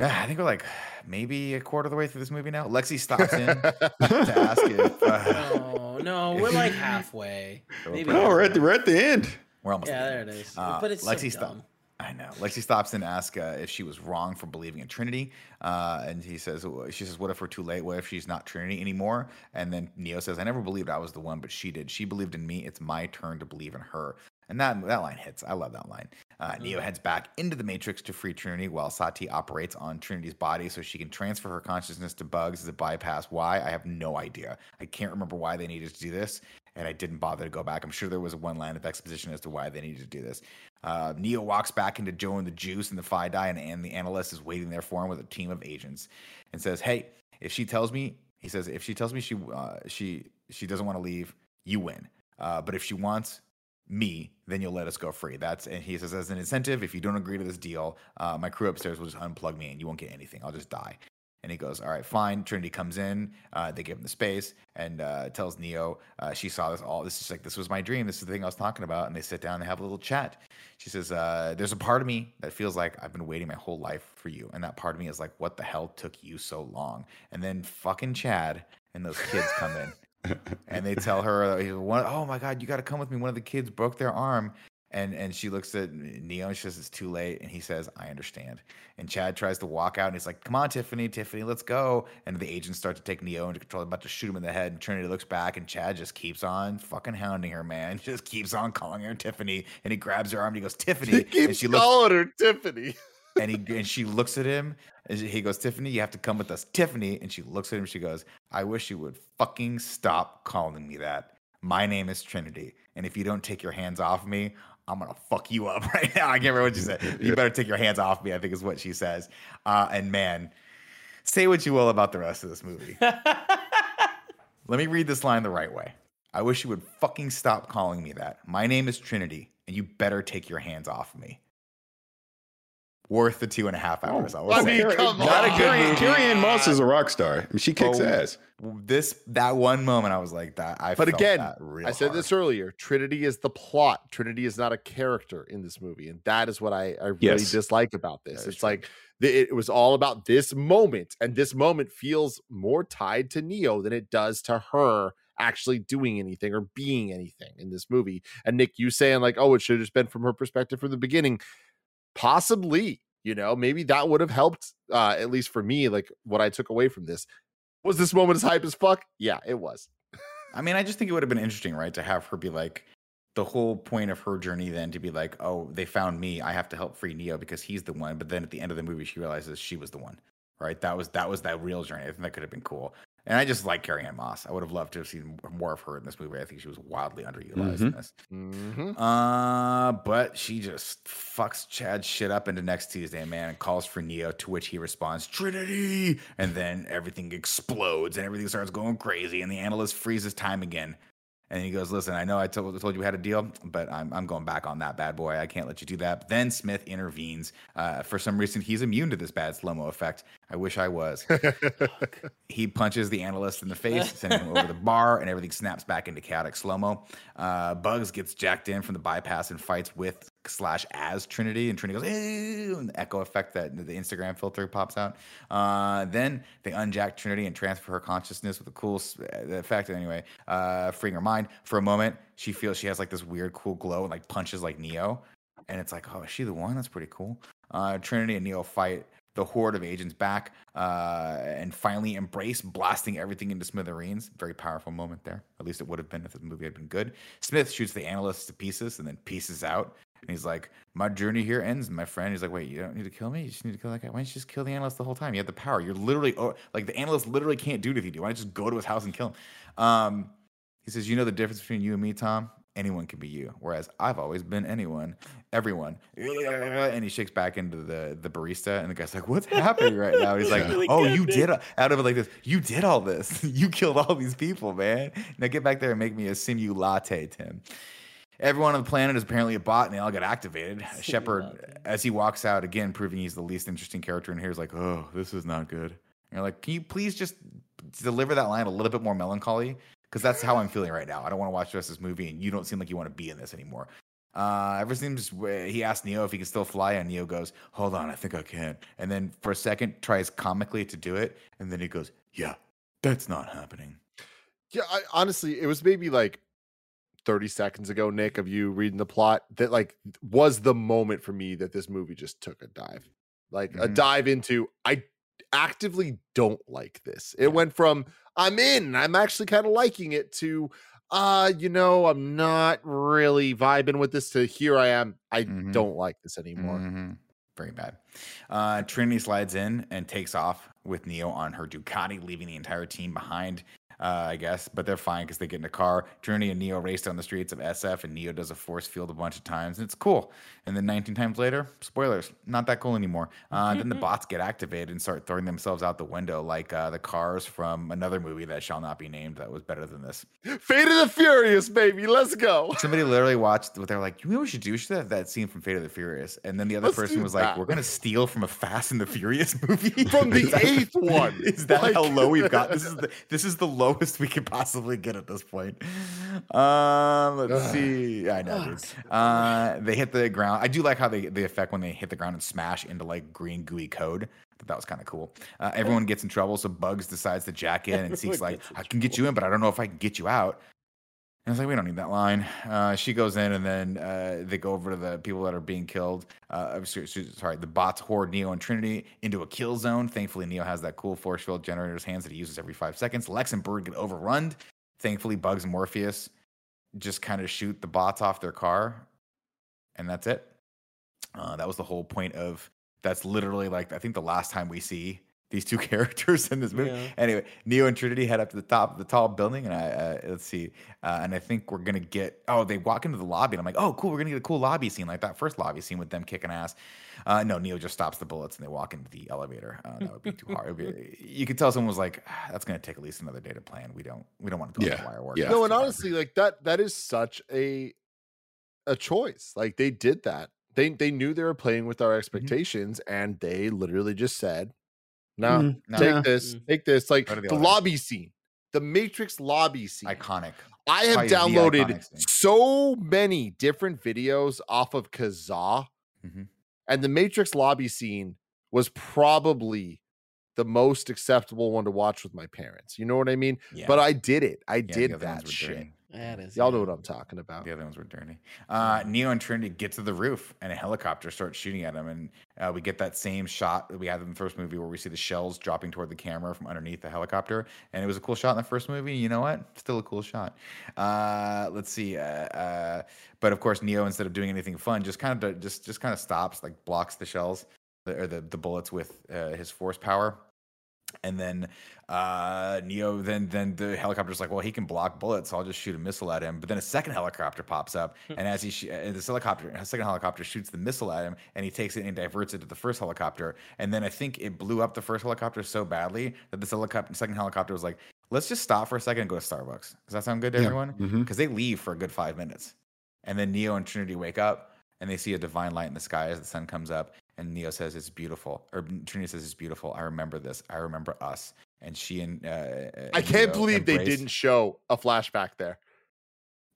Yeah, I think we're like maybe a quarter of the way through this movie now. Lexi stops in to ask if uh, No, no, we're like halfway. Maybe Oh, we're at the we're at the end. we're almost Yeah, there. there it is. Uh, but it's Lexi so stop- dumb. I know. Lexi stops and asks uh, if she was wrong for believing in Trinity, uh, and he says, "She says, what if we're too late? What if she's not Trinity anymore?" And then Neo says, "I never believed I was the one, but she did. She believed in me. It's my turn to believe in her." And that that line hits. I love that line. Uh, Neo heads back into the Matrix to free Trinity, while Sati operates on Trinity's body so she can transfer her consciousness to Bugs as a bypass. Why? I have no idea. I can't remember why they needed to do this, and I didn't bother to go back. I'm sure there was one line of exposition as to why they needed to do this. Uh, Neo walks back into Joe and the Juice and the Phi Die, and, and the analyst is waiting there for him with a team of agents, and says, "Hey, if she tells me," he says, "if she tells me she uh, she she doesn't want to leave, you win. Uh, but if she wants me, then you'll let us go free. That's and he says as an incentive, if you don't agree to this deal, uh, my crew upstairs will just unplug me and you won't get anything. I'll just die. And he goes, all right, fine. Trinity comes in. Uh, they give him the space and uh, tells Neo uh, she saw this all. This is like this was my dream. This is the thing I was talking about. And they sit down. and They have a little chat. She says, uh, "There's a part of me that feels like I've been waiting my whole life for you, and that part of me is like, what the hell took you so long?" And then fucking Chad and those kids come in and they tell her, uh, "Oh my God, you got to come with me." One of the kids broke their arm, and and she looks at Neo and she says, "It's too late." And he says, "I understand." And Chad tries to walk out, and he's like, "Come on, Tiffany, Tiffany, let's go." And the agents start to take Neo into control, about to shoot him in the head. And Trinity looks back, and Chad just keeps on fucking hounding her, man. Just keeps on calling her Tiffany, and he grabs her arm and he goes, "Tiffany," He and keeps she looks calling her Tiffany. and he and she looks at him and he goes tiffany you have to come with us tiffany and she looks at him she goes i wish you would fucking stop calling me that my name is trinity and if you don't take your hands off me i'm gonna fuck you up right now. I can't remember what she said. You better take your hands off me i think is what she says. Uh, and man say what you will about the rest of this movie. Let me read this line the right way. I wish you would fucking stop calling me that. My name is trinity and you better take your hands off me worth the two and a half hours. I will oh, I say. mean, come Not a on. good Carrie. Carrie-Anne Moss is a rock star. I mean, she kicks Oh, ass. This that one moment, I was like that. I But felt again, that real I said hard. this earlier. Trinity is the plot. Trinity is not a character in this movie, and that is what I, I really Yes. dislike about this. That is It's like the, it was all about this moment, and this moment feels more tied to Neo than it does to her actually doing anything or being anything in this movie. And Nick, you saying like, oh, it should have just been from her perspective from the beginning, possibly. You know, maybe that would have helped, uh, at least for me, like what I took away from this. Was this moment as hype as fuck? Yeah, it was. I mean, I just think it would have been interesting, right, to have her be like the whole point of her journey then to be like, oh, they found me. I have to help free Neo because he's the one. But then at the end of the movie, she realizes she was the one, right? That was that was that real journey. I think that could have been cool. And I just like Carrie-Anne Moss. I would have loved to have seen more of her in this movie. I think she was wildly underutilized in Mhm. this. Mm-hmm. Uh, but she just fucks Chad shit up into next Tuesday, man, and calls for Neo, to which he responds, Trinity! And then everything explodes and everything starts going crazy, and the analyst freezes time again. And he goes, Listen, I know I told, told you we had a deal, but I'm, I'm going back on that bad boy. I can't let you do that. But then Smith intervenes. Uh, for some reason, he's immune to this bad slow mo effect. I wish I was. he punches the analyst in the face, sending him over the bar, and everything snaps back into chaotic slow mo. Uh, Bugs gets jacked in from the bypass and fights with slash as Trinity, and Trinity goes, and the echo effect that the Instagram filter pops out. Uh, then they unjack Trinity and transfer her consciousness with a cool uh, effect. Anyway, uh, freeing her mind for a moment. She feels she has like this weird, cool glow and like punches like Neo, and it's like, oh, is she the one? That's pretty cool. Uh, Trinity and Neo fight the horde of agents back uh, and finally embrace blasting everything into smithereens. Very powerful moment there. At least it would have been if the movie had been good. Smith shoots the analyst to pieces and then pieces out. And he's like, My journey here ends, my friend. He's like, Wait, you don't need to kill me? You just need to kill that guy. Why don't you just kill the analyst the whole time? You have the power. You're literally, oh, like, the analyst literally can't do anything you. Why don't you just go to his house and kill him? Um, He says, "You know the difference between you and me, Tom? Anyone can be you, whereas I've always been anyone, everyone." And he shakes back into the the barista, and the guy's like, "What's happening right now?" He's like, Really "Oh, you did out of it like this. You did all this. you killed all these people, man. Now get back there and make me a Simulatte, Tim." Everyone on the planet is apparently a bot, and they all get activated. Shepard, as he walks out again, proving he's the least interesting character in here, is like, "Oh, this is not good." And you're like, "Can you please just deliver that line a little bit more melancholy?" Because that's how I'm feeling right now. I don't want to watch the rest of this movie, and you don't seem like you want to be in this anymore. Uh, ever seems he asked Neo if he can still fly, and Neo goes, "Hold on, I think I can." And then for a second tries comically to do it, and then he goes, "Yeah, that's not happening." Yeah, I, honestly, it was maybe like 30 seconds ago, Nick, of you reading the plot that like was the moment for me that this movie just took a dive. Like a Mhm. dive into I actively don't like this. It went from I'm in, I'm actually kind of liking it to uh, you know, I'm not really vibing with this to here I am. I Mhm. don't like this anymore. Mhm. Very bad. Uh, Trinity slides in and takes off with Neo on her Ducati, leaving the entire team behind. Uh, I guess, but they're fine because they get in a car. Trinity and Neo race down the streets of SF, and Neo does a force field a bunch of times, and it's cool. And then 19 times later, spoilers, not that cool anymore. Uh, then the bots get activated and start throwing themselves out the window, like uh, the cars from another movie that shall not be named that was better than this. Fate of the Furious, baby. Let's go. Somebody literally watched what they're like, you know what we should do? We should have that scene from Fate of the Furious. And then the other Let's person do was like, we're going to steal from a Fast and the Furious movie. From the that- eighth one. Is that Like- how low we've got? This is the this is the lowest we could possibly get at this point. Um, let's Ugh. see. I know, dude. Uh, they hit the ground. I do like how they the effect when they hit the ground and smash into like green gooey code. That was kind of cool. Uh, everyone gets in trouble, so Bugs decides to jack in, and Seek's like, "I can get you in, but I don't know if I can get you out." And I was like, we don't need that line. Uh, she goes in, and then uh, they go over to the people that are being killed. Uh, sorry, the bots hoard Neo and Trinity into a kill zone. Thankfully, Neo has that cool force field generator's hands that he uses every five seconds. Lex and Bird get overrun. Thankfully, Bugs and Morpheus just kind of shoot the bots off their car, and that's it. Uh, that was the whole point of. That's literally like I think the last time we see these two characters in this movie. Yeah. Anyway, Neo and Trinity head up to the top of the tall building, and I uh, let's see, uh, and I think we're gonna get. Oh, they walk into the lobby, and I'm like, oh, cool, we're gonna get a cool lobby scene like that first lobby scene with them kicking ass. Uh, no, Neo just stops the bullets, and they walk into the elevator. Uh, that would be too hard. Be, you could tell someone was like, ah, that's gonna take at least another day to plan. We don't, we don't want to do all Yeah, the wire work. yeah. No, and too hard." honestly, like that that is such a a choice. Like they did that. They they knew they were playing with our expectations, and they literally just said, "No, Mm, No. take yeah. this, Mm. take this." Like the the lobby scene, the Matrix lobby scene. iconic. I have Probably downloaded so many different videos off of Kazaa, Mhm. and the Matrix lobby scene was probably the most acceptable one to watch with my parents. You know what I mean? Yeah. But I did it. I Yeah, did that shit. dirty. That is. Y'all know what I'm talking about. The other ones were dirty. Uh, Neo and Trinity get to the roof, and a helicopter starts shooting at them, and uh, we get that same shot that we had in the first movie, where we see the shells dropping toward the camera from underneath the helicopter, and it was a cool shot in the first movie. You know what? Still a cool shot. Uh, let's see. Uh, uh, but of course, Neo, instead of doing anything fun, just kind of just just kind of stops, like blocks the shells or the the bullets with uh, his force power. And then uh, Neo, then then the helicopter's like, well, he can block bullets, so I'll just shoot a missile at him. But then a second helicopter pops up, and as he sh- uh, this helicopter, a second helicopter shoots the missile at him, and he takes it and diverts it to the first helicopter. And then I think it blew up the first helicopter so badly that this helicopter, second helicopter, was like, let's just stop for a second and go to Starbucks. Does that sound good to Yeah. everyone? Because they leave for a good five minutes, and then Neo and Trinity wake up. And they see a divine light in the sky as the sun comes up, and Neo says it's beautiful, or Trinity says it's beautiful. I remember this. I remember us. And she and uh, I and can't believe they didn't show a flashback there.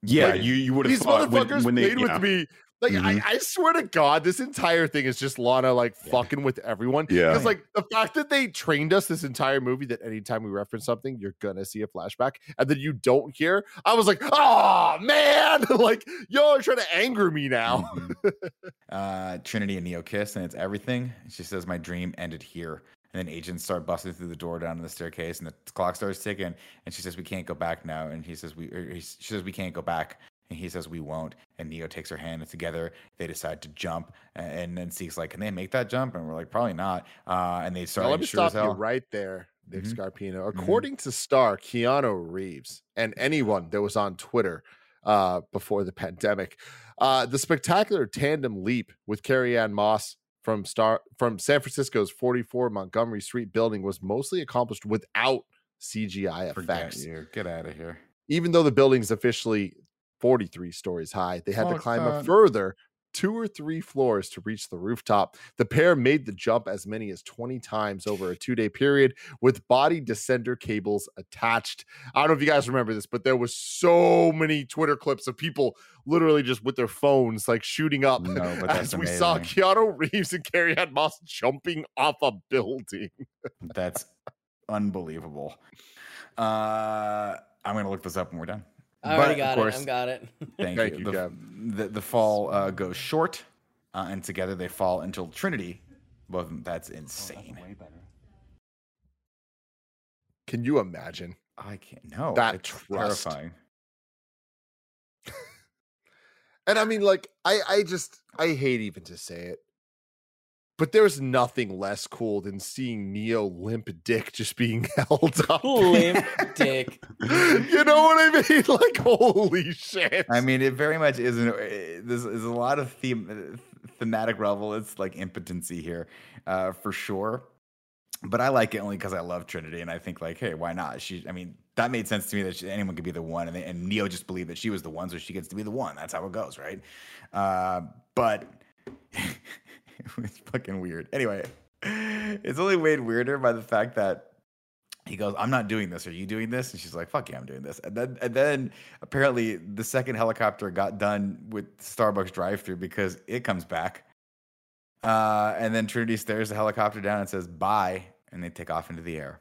Yeah, Like, you you would have These thought when, motherfuckers when they played yeah. with me. Like Mhm. I, I swear to God, this entire thing is just Lana like Yeah. fucking with everyone. Yeah. Because like the fact that they trained us this entire movie that anytime we reference something, you're gonna see a flashback, and then you don't hear. I was like, oh man, like yo, are trying to anger me now. Mhm. uh, Trinity and Neo kiss, and it's everything. She says, "My dream ended here." And then agents start busting through the door down to the staircase, and the clock starts ticking. And she says, "We can't go back now." And he says, "We." Or he, she says, "We can't go back." And he says, "We won't." And Neo takes her hand, and together they decide to jump. A- And then Seek's like, "Can they make that jump?" And we're like, "Probably not." Uh, and they Now, start. let me sure stop you right there. Nick Mhm. Scarpino. According to Star, Keanu Reeves and anyone that was on Twitter uh, before the pandemic, uh, the spectacular tandem leap with Carrie-Anne Moss from Star from San Francisco's 44 Montgomery Street building was mostly accomplished without CGI effects. Get out of here. Even though the building's officially 43 stories high, they had to climb a that. further two or three floors to reach the rooftop. The pair made the jump as many as 20 times over a two day period with body descender cables attached. I don't know if you guys remember this, but there was so many Twitter clips of people literally just with their phones like shooting up No, but as we saw amazing. Keanu Reeves and Carrie-Anne Moss jumping off a building. That's unbelievable. Uh, I'm gonna look this up when we're done. I already But, got of it. course, I got it. Thank, Thank you. you, the, the the fall uh, goes short, uh, and together they fall until Trinity. Both of them. That's insane. Can you imagine? I can't. No, That it's terrifying. And I mean, like, I I just I hate even to say it, but there's nothing less cool than seeing Neo limp dick just being held up. Limp dick. you know what I mean? Like, holy shit! I mean, it very much isn't. uh, There's, there's a lot of theme, thematic level. It's like impotency here, uh, for sure. But I like it only because I love Trinity, and I think like, hey, why not? She, I mean, that made sense to me that she, anyone could be the one, and, they, and Neo just believed that she was the one, so she gets to be the one. That's how it goes, right? Uh, but it was fucking weird. Anyway, it's only made weirder by the fact that he goes, "I'm not doing this. Are you doing this?" And she's like, "Fuck yeah, I'm doing this." And then, and then apparently the second helicopter got done with Starbucks drive-through because it comes back. Uh, and then Trinity stares the helicopter down and says, "Bye," and they take off into the air.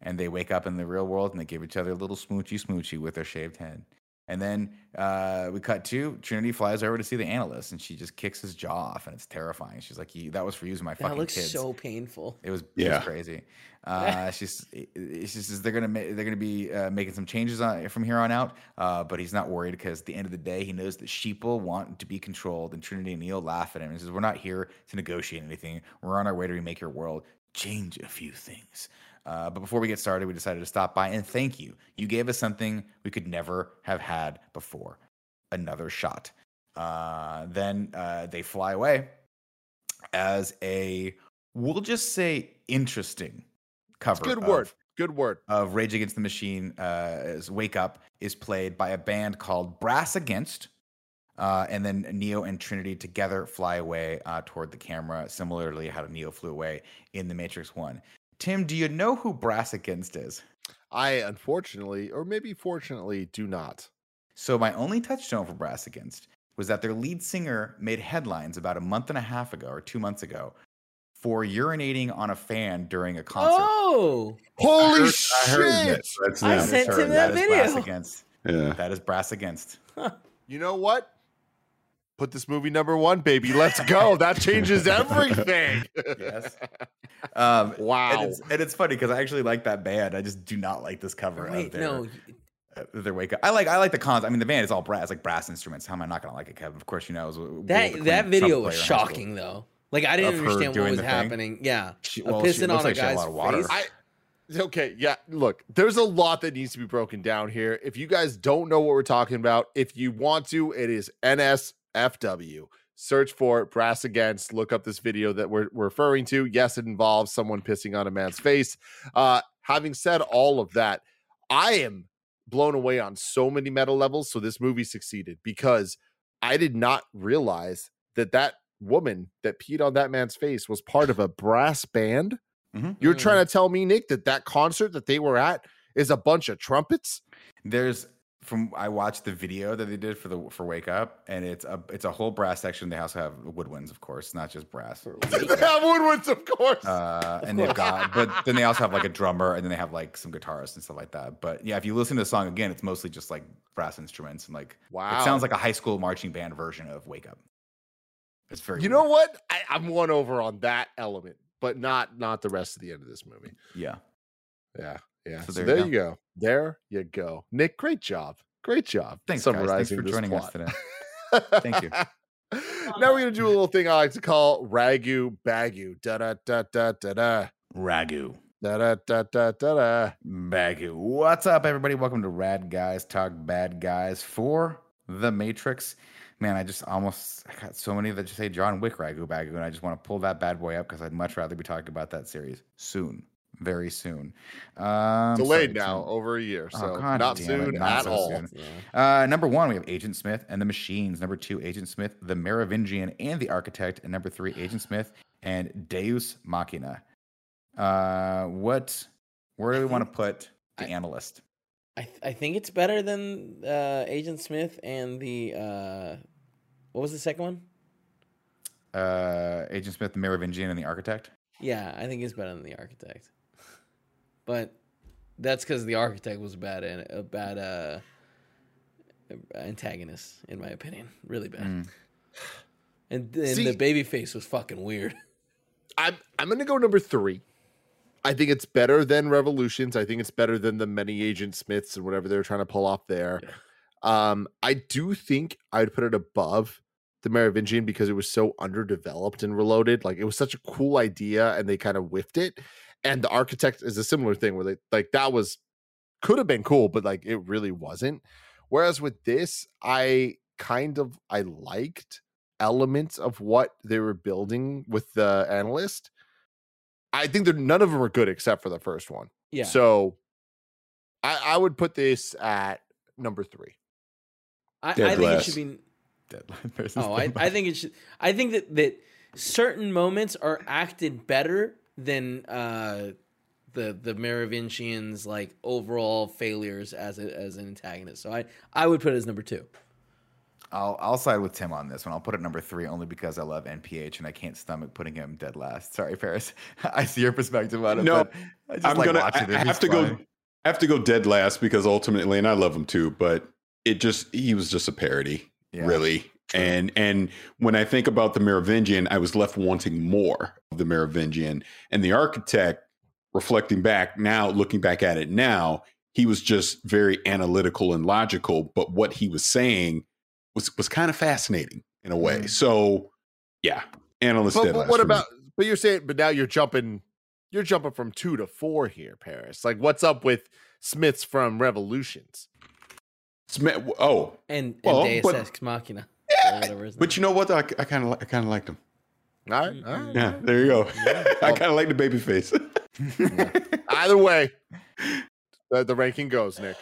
And they wake up in the real world and they give each other a little smoochy smoochy with their shaved head. And then uh, we cut to Trinity flies over to see the analyst, and she just kicks his jaw off, and it's terrifying. She's like, "That was for using my That fucking looks kids." so painful. It was, it Yeah. was crazy. Uh, she's she says they're gonna ma- they're gonna be uh, making some changes on, from here on out, uh, but he's not worried because at the end of the day, he knows that Sheeple want to be controlled, and Trinity and Neil laugh at him. He says, "We're not here to negotiate anything. We're on our way to remake your world, change a few things." Uh, but before we get started, we decided to stop by and thank you. You gave us something we could never have had before another shot. Uh, then uh, they fly away as a, we'll just say, interesting cover. good of- word. Good word. Of Rage Against the Machine, uh, as Wake Up is played by a band called Brass Against. Uh, and then Neo and Trinity together fly away uh, toward the camera, similarly how Neo flew away in The Matrix 1. Tim, do you know who Brass Against is? I unfortunately, or maybe fortunately, do not. So my only touchstone for Brass Against was that their lead singer made headlines about a month and a half ago or two months ago for urinating on a fan during a concert. Oh, Holy I shit! heard this. That's I sent him that is Brass video. Against. yeah. That is Brass Against. You know what? Put this movie number one, baby. Let's go. That changes everything. Yes. Um, Wow. And it's, and it's funny because I actually like that band. I just do not like this cover wait, of their, no. uh, their wake up. I like I like the cons. I mean, the band is all brass, like brass instruments. How am I not gonna like it, Kevin? Of course, you know. I was, Will That that Queen video was player in high school. shocking though. Like I didn't understand what was the thing? happening. Yeah, She, well, pissing looks on a like she had a guy's lot of water. face? I okay, yeah. Look, there's a lot that needs to be broken down here. If you guys don't know what we're talking about, if you want to, it is NSFW. Search for brass against. Look up this video that we're, we're referring to. Yes, it involves someone pissing on a man's face. Uh, having said all of that, I am blown away on so many meta levels. So this movie succeeded because I did not realize that that woman that peed on that man's face was part of a brass band. Mhm. You're trying to tell me, Nick, that that concert that they were at is a bunch of trumpets? There's from I watched the video that they did for the for Wake Up, and it's a it's a whole brass section. They also have woodwinds, of course, not just brass. they have woodwinds, of course. Uh, and they've got, but then they also have like a drummer, and then they have like some guitarists and stuff like that. But yeah, if you listen to the song again, it's mostly just like brass instruments and like wow. it sounds like a high school marching band version of Wake Up. It's very you weird. know what? I, I'm one over on that element, but not not the rest of the end of this movie. yeah. Yeah. Yeah. So, So there, there you you go. There you go. Nick, great job. Great job. Thanks, guys. Thanks for joining us today. Thank you. now we're gonna do a little thing I like to call ragu bagu. Da da da da da da. Ragu. Da da da da da da. Back. What's up, everybody? Welcome to Rad Guys Talk Bad Guys for The Matrix. Man, I just almost I got so many that just say John Wick Ragu Bagu, and I just want to pull that bad boy up because I'd much rather be talking about that series soon, very soon. Um, Delayed so- now over a year, Oh, so God not damn it, soon not at so all. soon. Yeah. Uh, number one, we have Agent Smith and the Machines. Number two, Agent Smith, the Merovingian and the Architect. And number three, Agent Smith and Deus Machina. Uh, what? Where do we want to put the I- analyst? I th- I think it's better than uh, Agent Smith and the uh, what was the second one? Uh, Agent Smith, the Merovingian, and the Architect. Yeah, I think it's better than the Architect. But that's because the Architect was a bad an- a bad uh, antagonist, in my opinion, really bad. Mm. And, and See- the baby face was fucking weird. I'm I'm gonna go number three. I think it's better than Revolutions. I think it's better than the many Agent Smiths and whatever they're trying to pull off there. Um, I do think I'd put it above the Merovingian because it was so underdeveloped and reloaded. Like it was such a cool idea and they kind of whiffed it. And the architect is a similar thing where they like that was could have been cool, but like it really wasn't. Whereas with this, I kind of I liked elements of what they were building with the analyst. I think that none of them are good except for the first one. Yeah. So I, I would put this at number three. I, I think it should be Deadline versus Oh, I, I think it should. I think that that certain moments are acted better than uh, the the Merovingians' like overall failures as a, as an antagonist. So I I would put it as number two. I'll I'll side with Tim on this one. I'll put it number three only because I love NPH and I can't stomach putting him dead last. Sorry, Parris. I see your perspective on it. No, but I just I'm like gonna. I, it. I He's have to funny. go. I have to go dead last because ultimately, and I love him too, but it just he was just a parody, Yeah, really. True. And and when I think about the Merovingian, I was left wanting more of the Merovingian and the architect. Reflecting back now, looking back at it now, he was just very analytical and logical. But what he was saying was was kind of fascinating in a way. Mhm. So, yeah, analyst. But, dead but what for me. about? But you're saying, but now you're jumping, you're jumping from two to four here, Parris. Like, what's up with Smiths from Revolutions? Smith? Oh, And, Well, and Deus but- Ex Machina. Yeah, or whatever his But name you know what? I, I kind of I kind of liked him. All right, all right. Yeah, there you go. I kind of like the baby face. Either way, the, the ranking goes, Nick.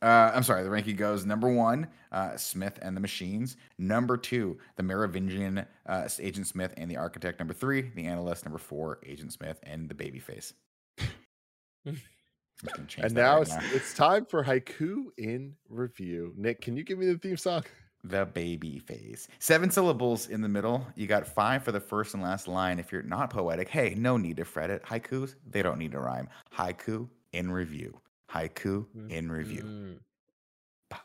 Uh, I'm sorry. The ranking goes number one, uh, Smith and the Machines. Number two, the Merovingian uh, Agent Smith and the Architect. Number three, the Analyst. Number four, Agent Smith and the Babyface. I'm just gonna change And now right it's, it's time for haiku in review. Nick, can you give me the theme song? The baby face. Seven syllables in the middle. You got five for the first and last line. If you're not poetic, hey, no need to fret it. Haikus, they don't need to rhyme. Haiku in review. Haiku in review. Mm.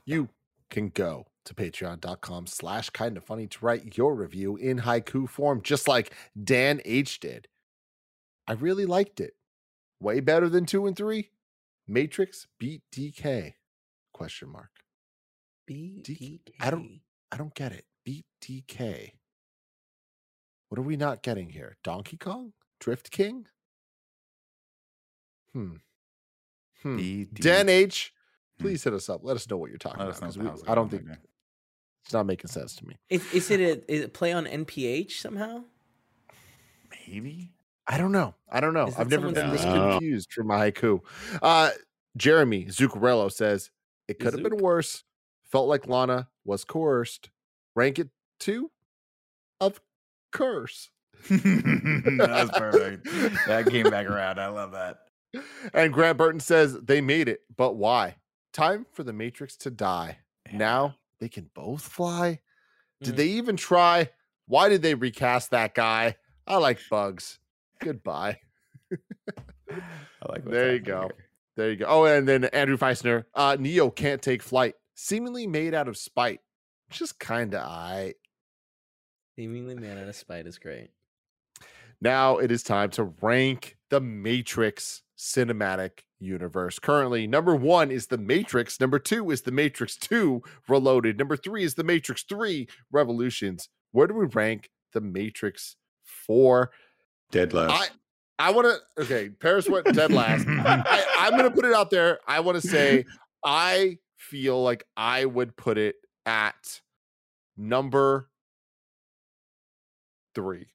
You can go to patreon.com slash kinda funny to write your review in haiku form, just like Dan H did. I really liked it. Way better than two and three. Matrix beat DK? Question mark. BTK. I don't- I don't get it. Beat DK. What are we not getting here? Donkey Kong? Drift King? Hmm. Hmm. D- D- Dan H, Hmm. please hit us up. Let us know what you're talking Let about. us know 'cause what we- I don't think on it's not making sense to me. Is, is it a, is it play on NPH somehow? Maybe. I don't know. I don't know. I've never been this confused for my haiku. Uh, Jeremy Zuccarello says it could have been worse. Felt like Lana was coerced. Rank it two of curse. That's perfect. that came back around. I love that. And Grant Burton says they made it, but why? Time for the Matrix to die. Now they can both fly. Did Mhm. they even try? Why did they recast that guy? I like bugs. Goodbye. I like There you go. here. There you go. Oh, and then Andrew Feisner. Uh, Neo can't take flight, seemingly made out of spite. Just kind of I. Seemingly made out of spite is great. Now it is time to rank the Matrix cinematic universe. Currently, number one is the Matrix. Number two is the Matrix 2 Reloaded. Number three is the Matrix 3 Revolutions. Where do we rank the Matrix 4? Dead last. I I want to. Okay, Parris went dead last. I, I'm going to put it out there. I want to say I feel like I would put it at number three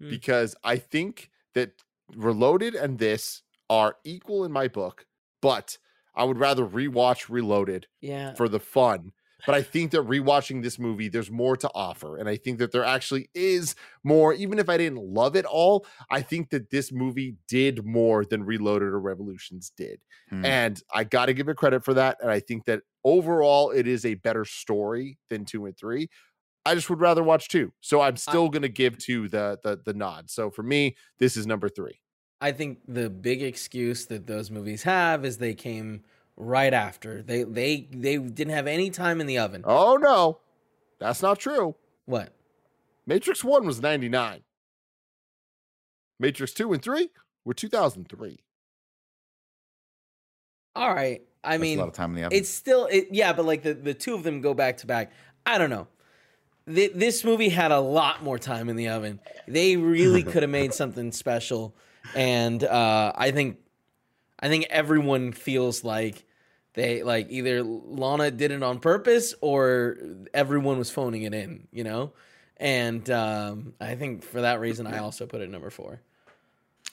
Hmm. because I think that Reloaded and this are equal in my book, but I would rather rewatch Reloaded Yeah. for the fun. But I think that rewatching this movie, there's more to offer. And I think that there actually is more, even if I didn't love it all, I think that this movie did more than Reloaded or Revolutions did. Hmm. And I got to give it credit for that. And I think that overall, it is a better story than two and three. I just would rather watch two. So I'm still going to give two the, the the nod. So for me, this is number three. I think the big excuse that those movies have is they came right after. They they they didn't have any time in the oven. Oh no, that's not true. What? Matrix One was 99. Matrix Two and Three were 2003. All right. I That's mean, a lot of time in the oven. it's still it, yeah, but like the the two of them go back to back. I don't know. Th- this movie had a lot more time in the oven. They really could have made something special, and uh, I think I think everyone feels like they like either Lana did it on purpose or everyone was phoning it in, you know. And um, I think for that reason, I also put it number four.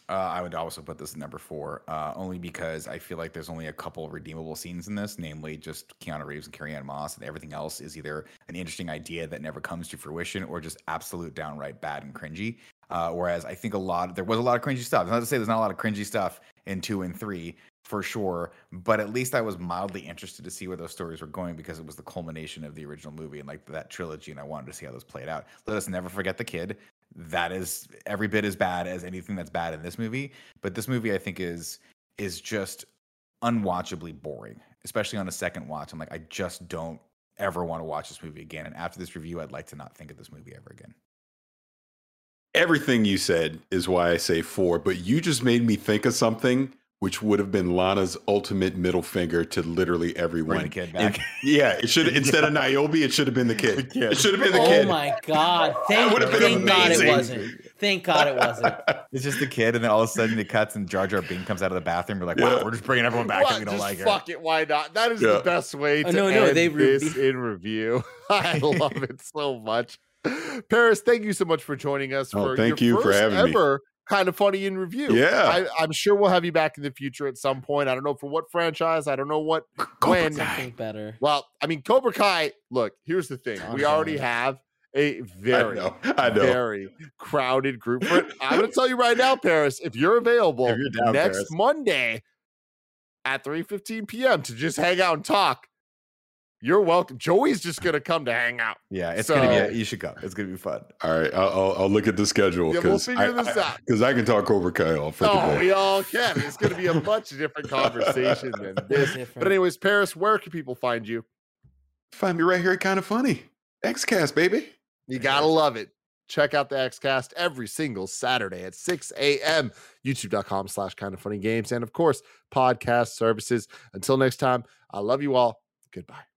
Uh, I would also put this number four, uh, only because I feel like there's only a couple redeemable scenes in this, namely just Keanu Reeves and Carrie-Anne Moss, and everything else is either an interesting idea that never comes to fruition or just absolute downright bad and cringy. Uh, whereas I think a lot, there was a lot of cringy stuff. Not to say there's not a lot of cringy stuff in two and three for sure, but at least I was mildly interested to see where those stories were going because it was the culmination of the original movie and like that trilogy, and I wanted to see how those played out. Let us never forget the kid. That is every bit as bad as anything that's bad in this movie but this movie i think is is just unwatchably boring especially on a second watch. I'm like i just don't ever want to watch this movie again and after this review i'd like to not think of this movie ever again Everything you said is why I say four, but you just made me think of something which would have been Lana's ultimate middle finger to literally everyone. Bring the kid And- yeah, it should instead of Niobe, it should have been the kid. The kid. It should have been the oh kid. oh my god! Thank, would've been thank God it wasn't. Thank God it wasn't. it's just the kid and then all of a sudden it cuts and Jar Jar Binks comes out of the bathroom We're like Yeah. wow we're just bringing everyone back What? that we don't Just like her fuck it. Why not? That is Yeah. the best way oh, to Oh, no, no, end they re- this in review. I love it so much. Parris, thank you so much for joining us. Oh, for thank your you for first having me. ever Kinda Funny in review. Yeah. I, I'm sure we'll have you back in the future at some point. I don't know for what franchise. I don't know what Cobra when. Kai. Something better. Well, I mean, Cobra Kai. Look, here's the thing: we already have a very, know. I know. very crowded group. For it. I'm going to tell you right now, Parris, if you're available If you're down, next Parris. Monday at 3:15 p.m. to just hang out and talk, you're welcome. Joey's just going to come to hang out. yeah it's gonna be a, you should come it's gonna be fun All right, I'll, I'll, I'll look at the schedule Yeah, we'll because figure this out. Because I can talk Cobra Kai all freaking Oh, day. we all can. It's going to be a much different conversation than this. Different. But anyways, Parris, where can people find you? Find me right here, at Kinda Funny. XCast, baby. You gotta love it. Check out the XCast every single Saturday at 6 a.m. YouTube.com slash kinda funny games. And of course, podcast services. Until next time, I love you all. Goodbye.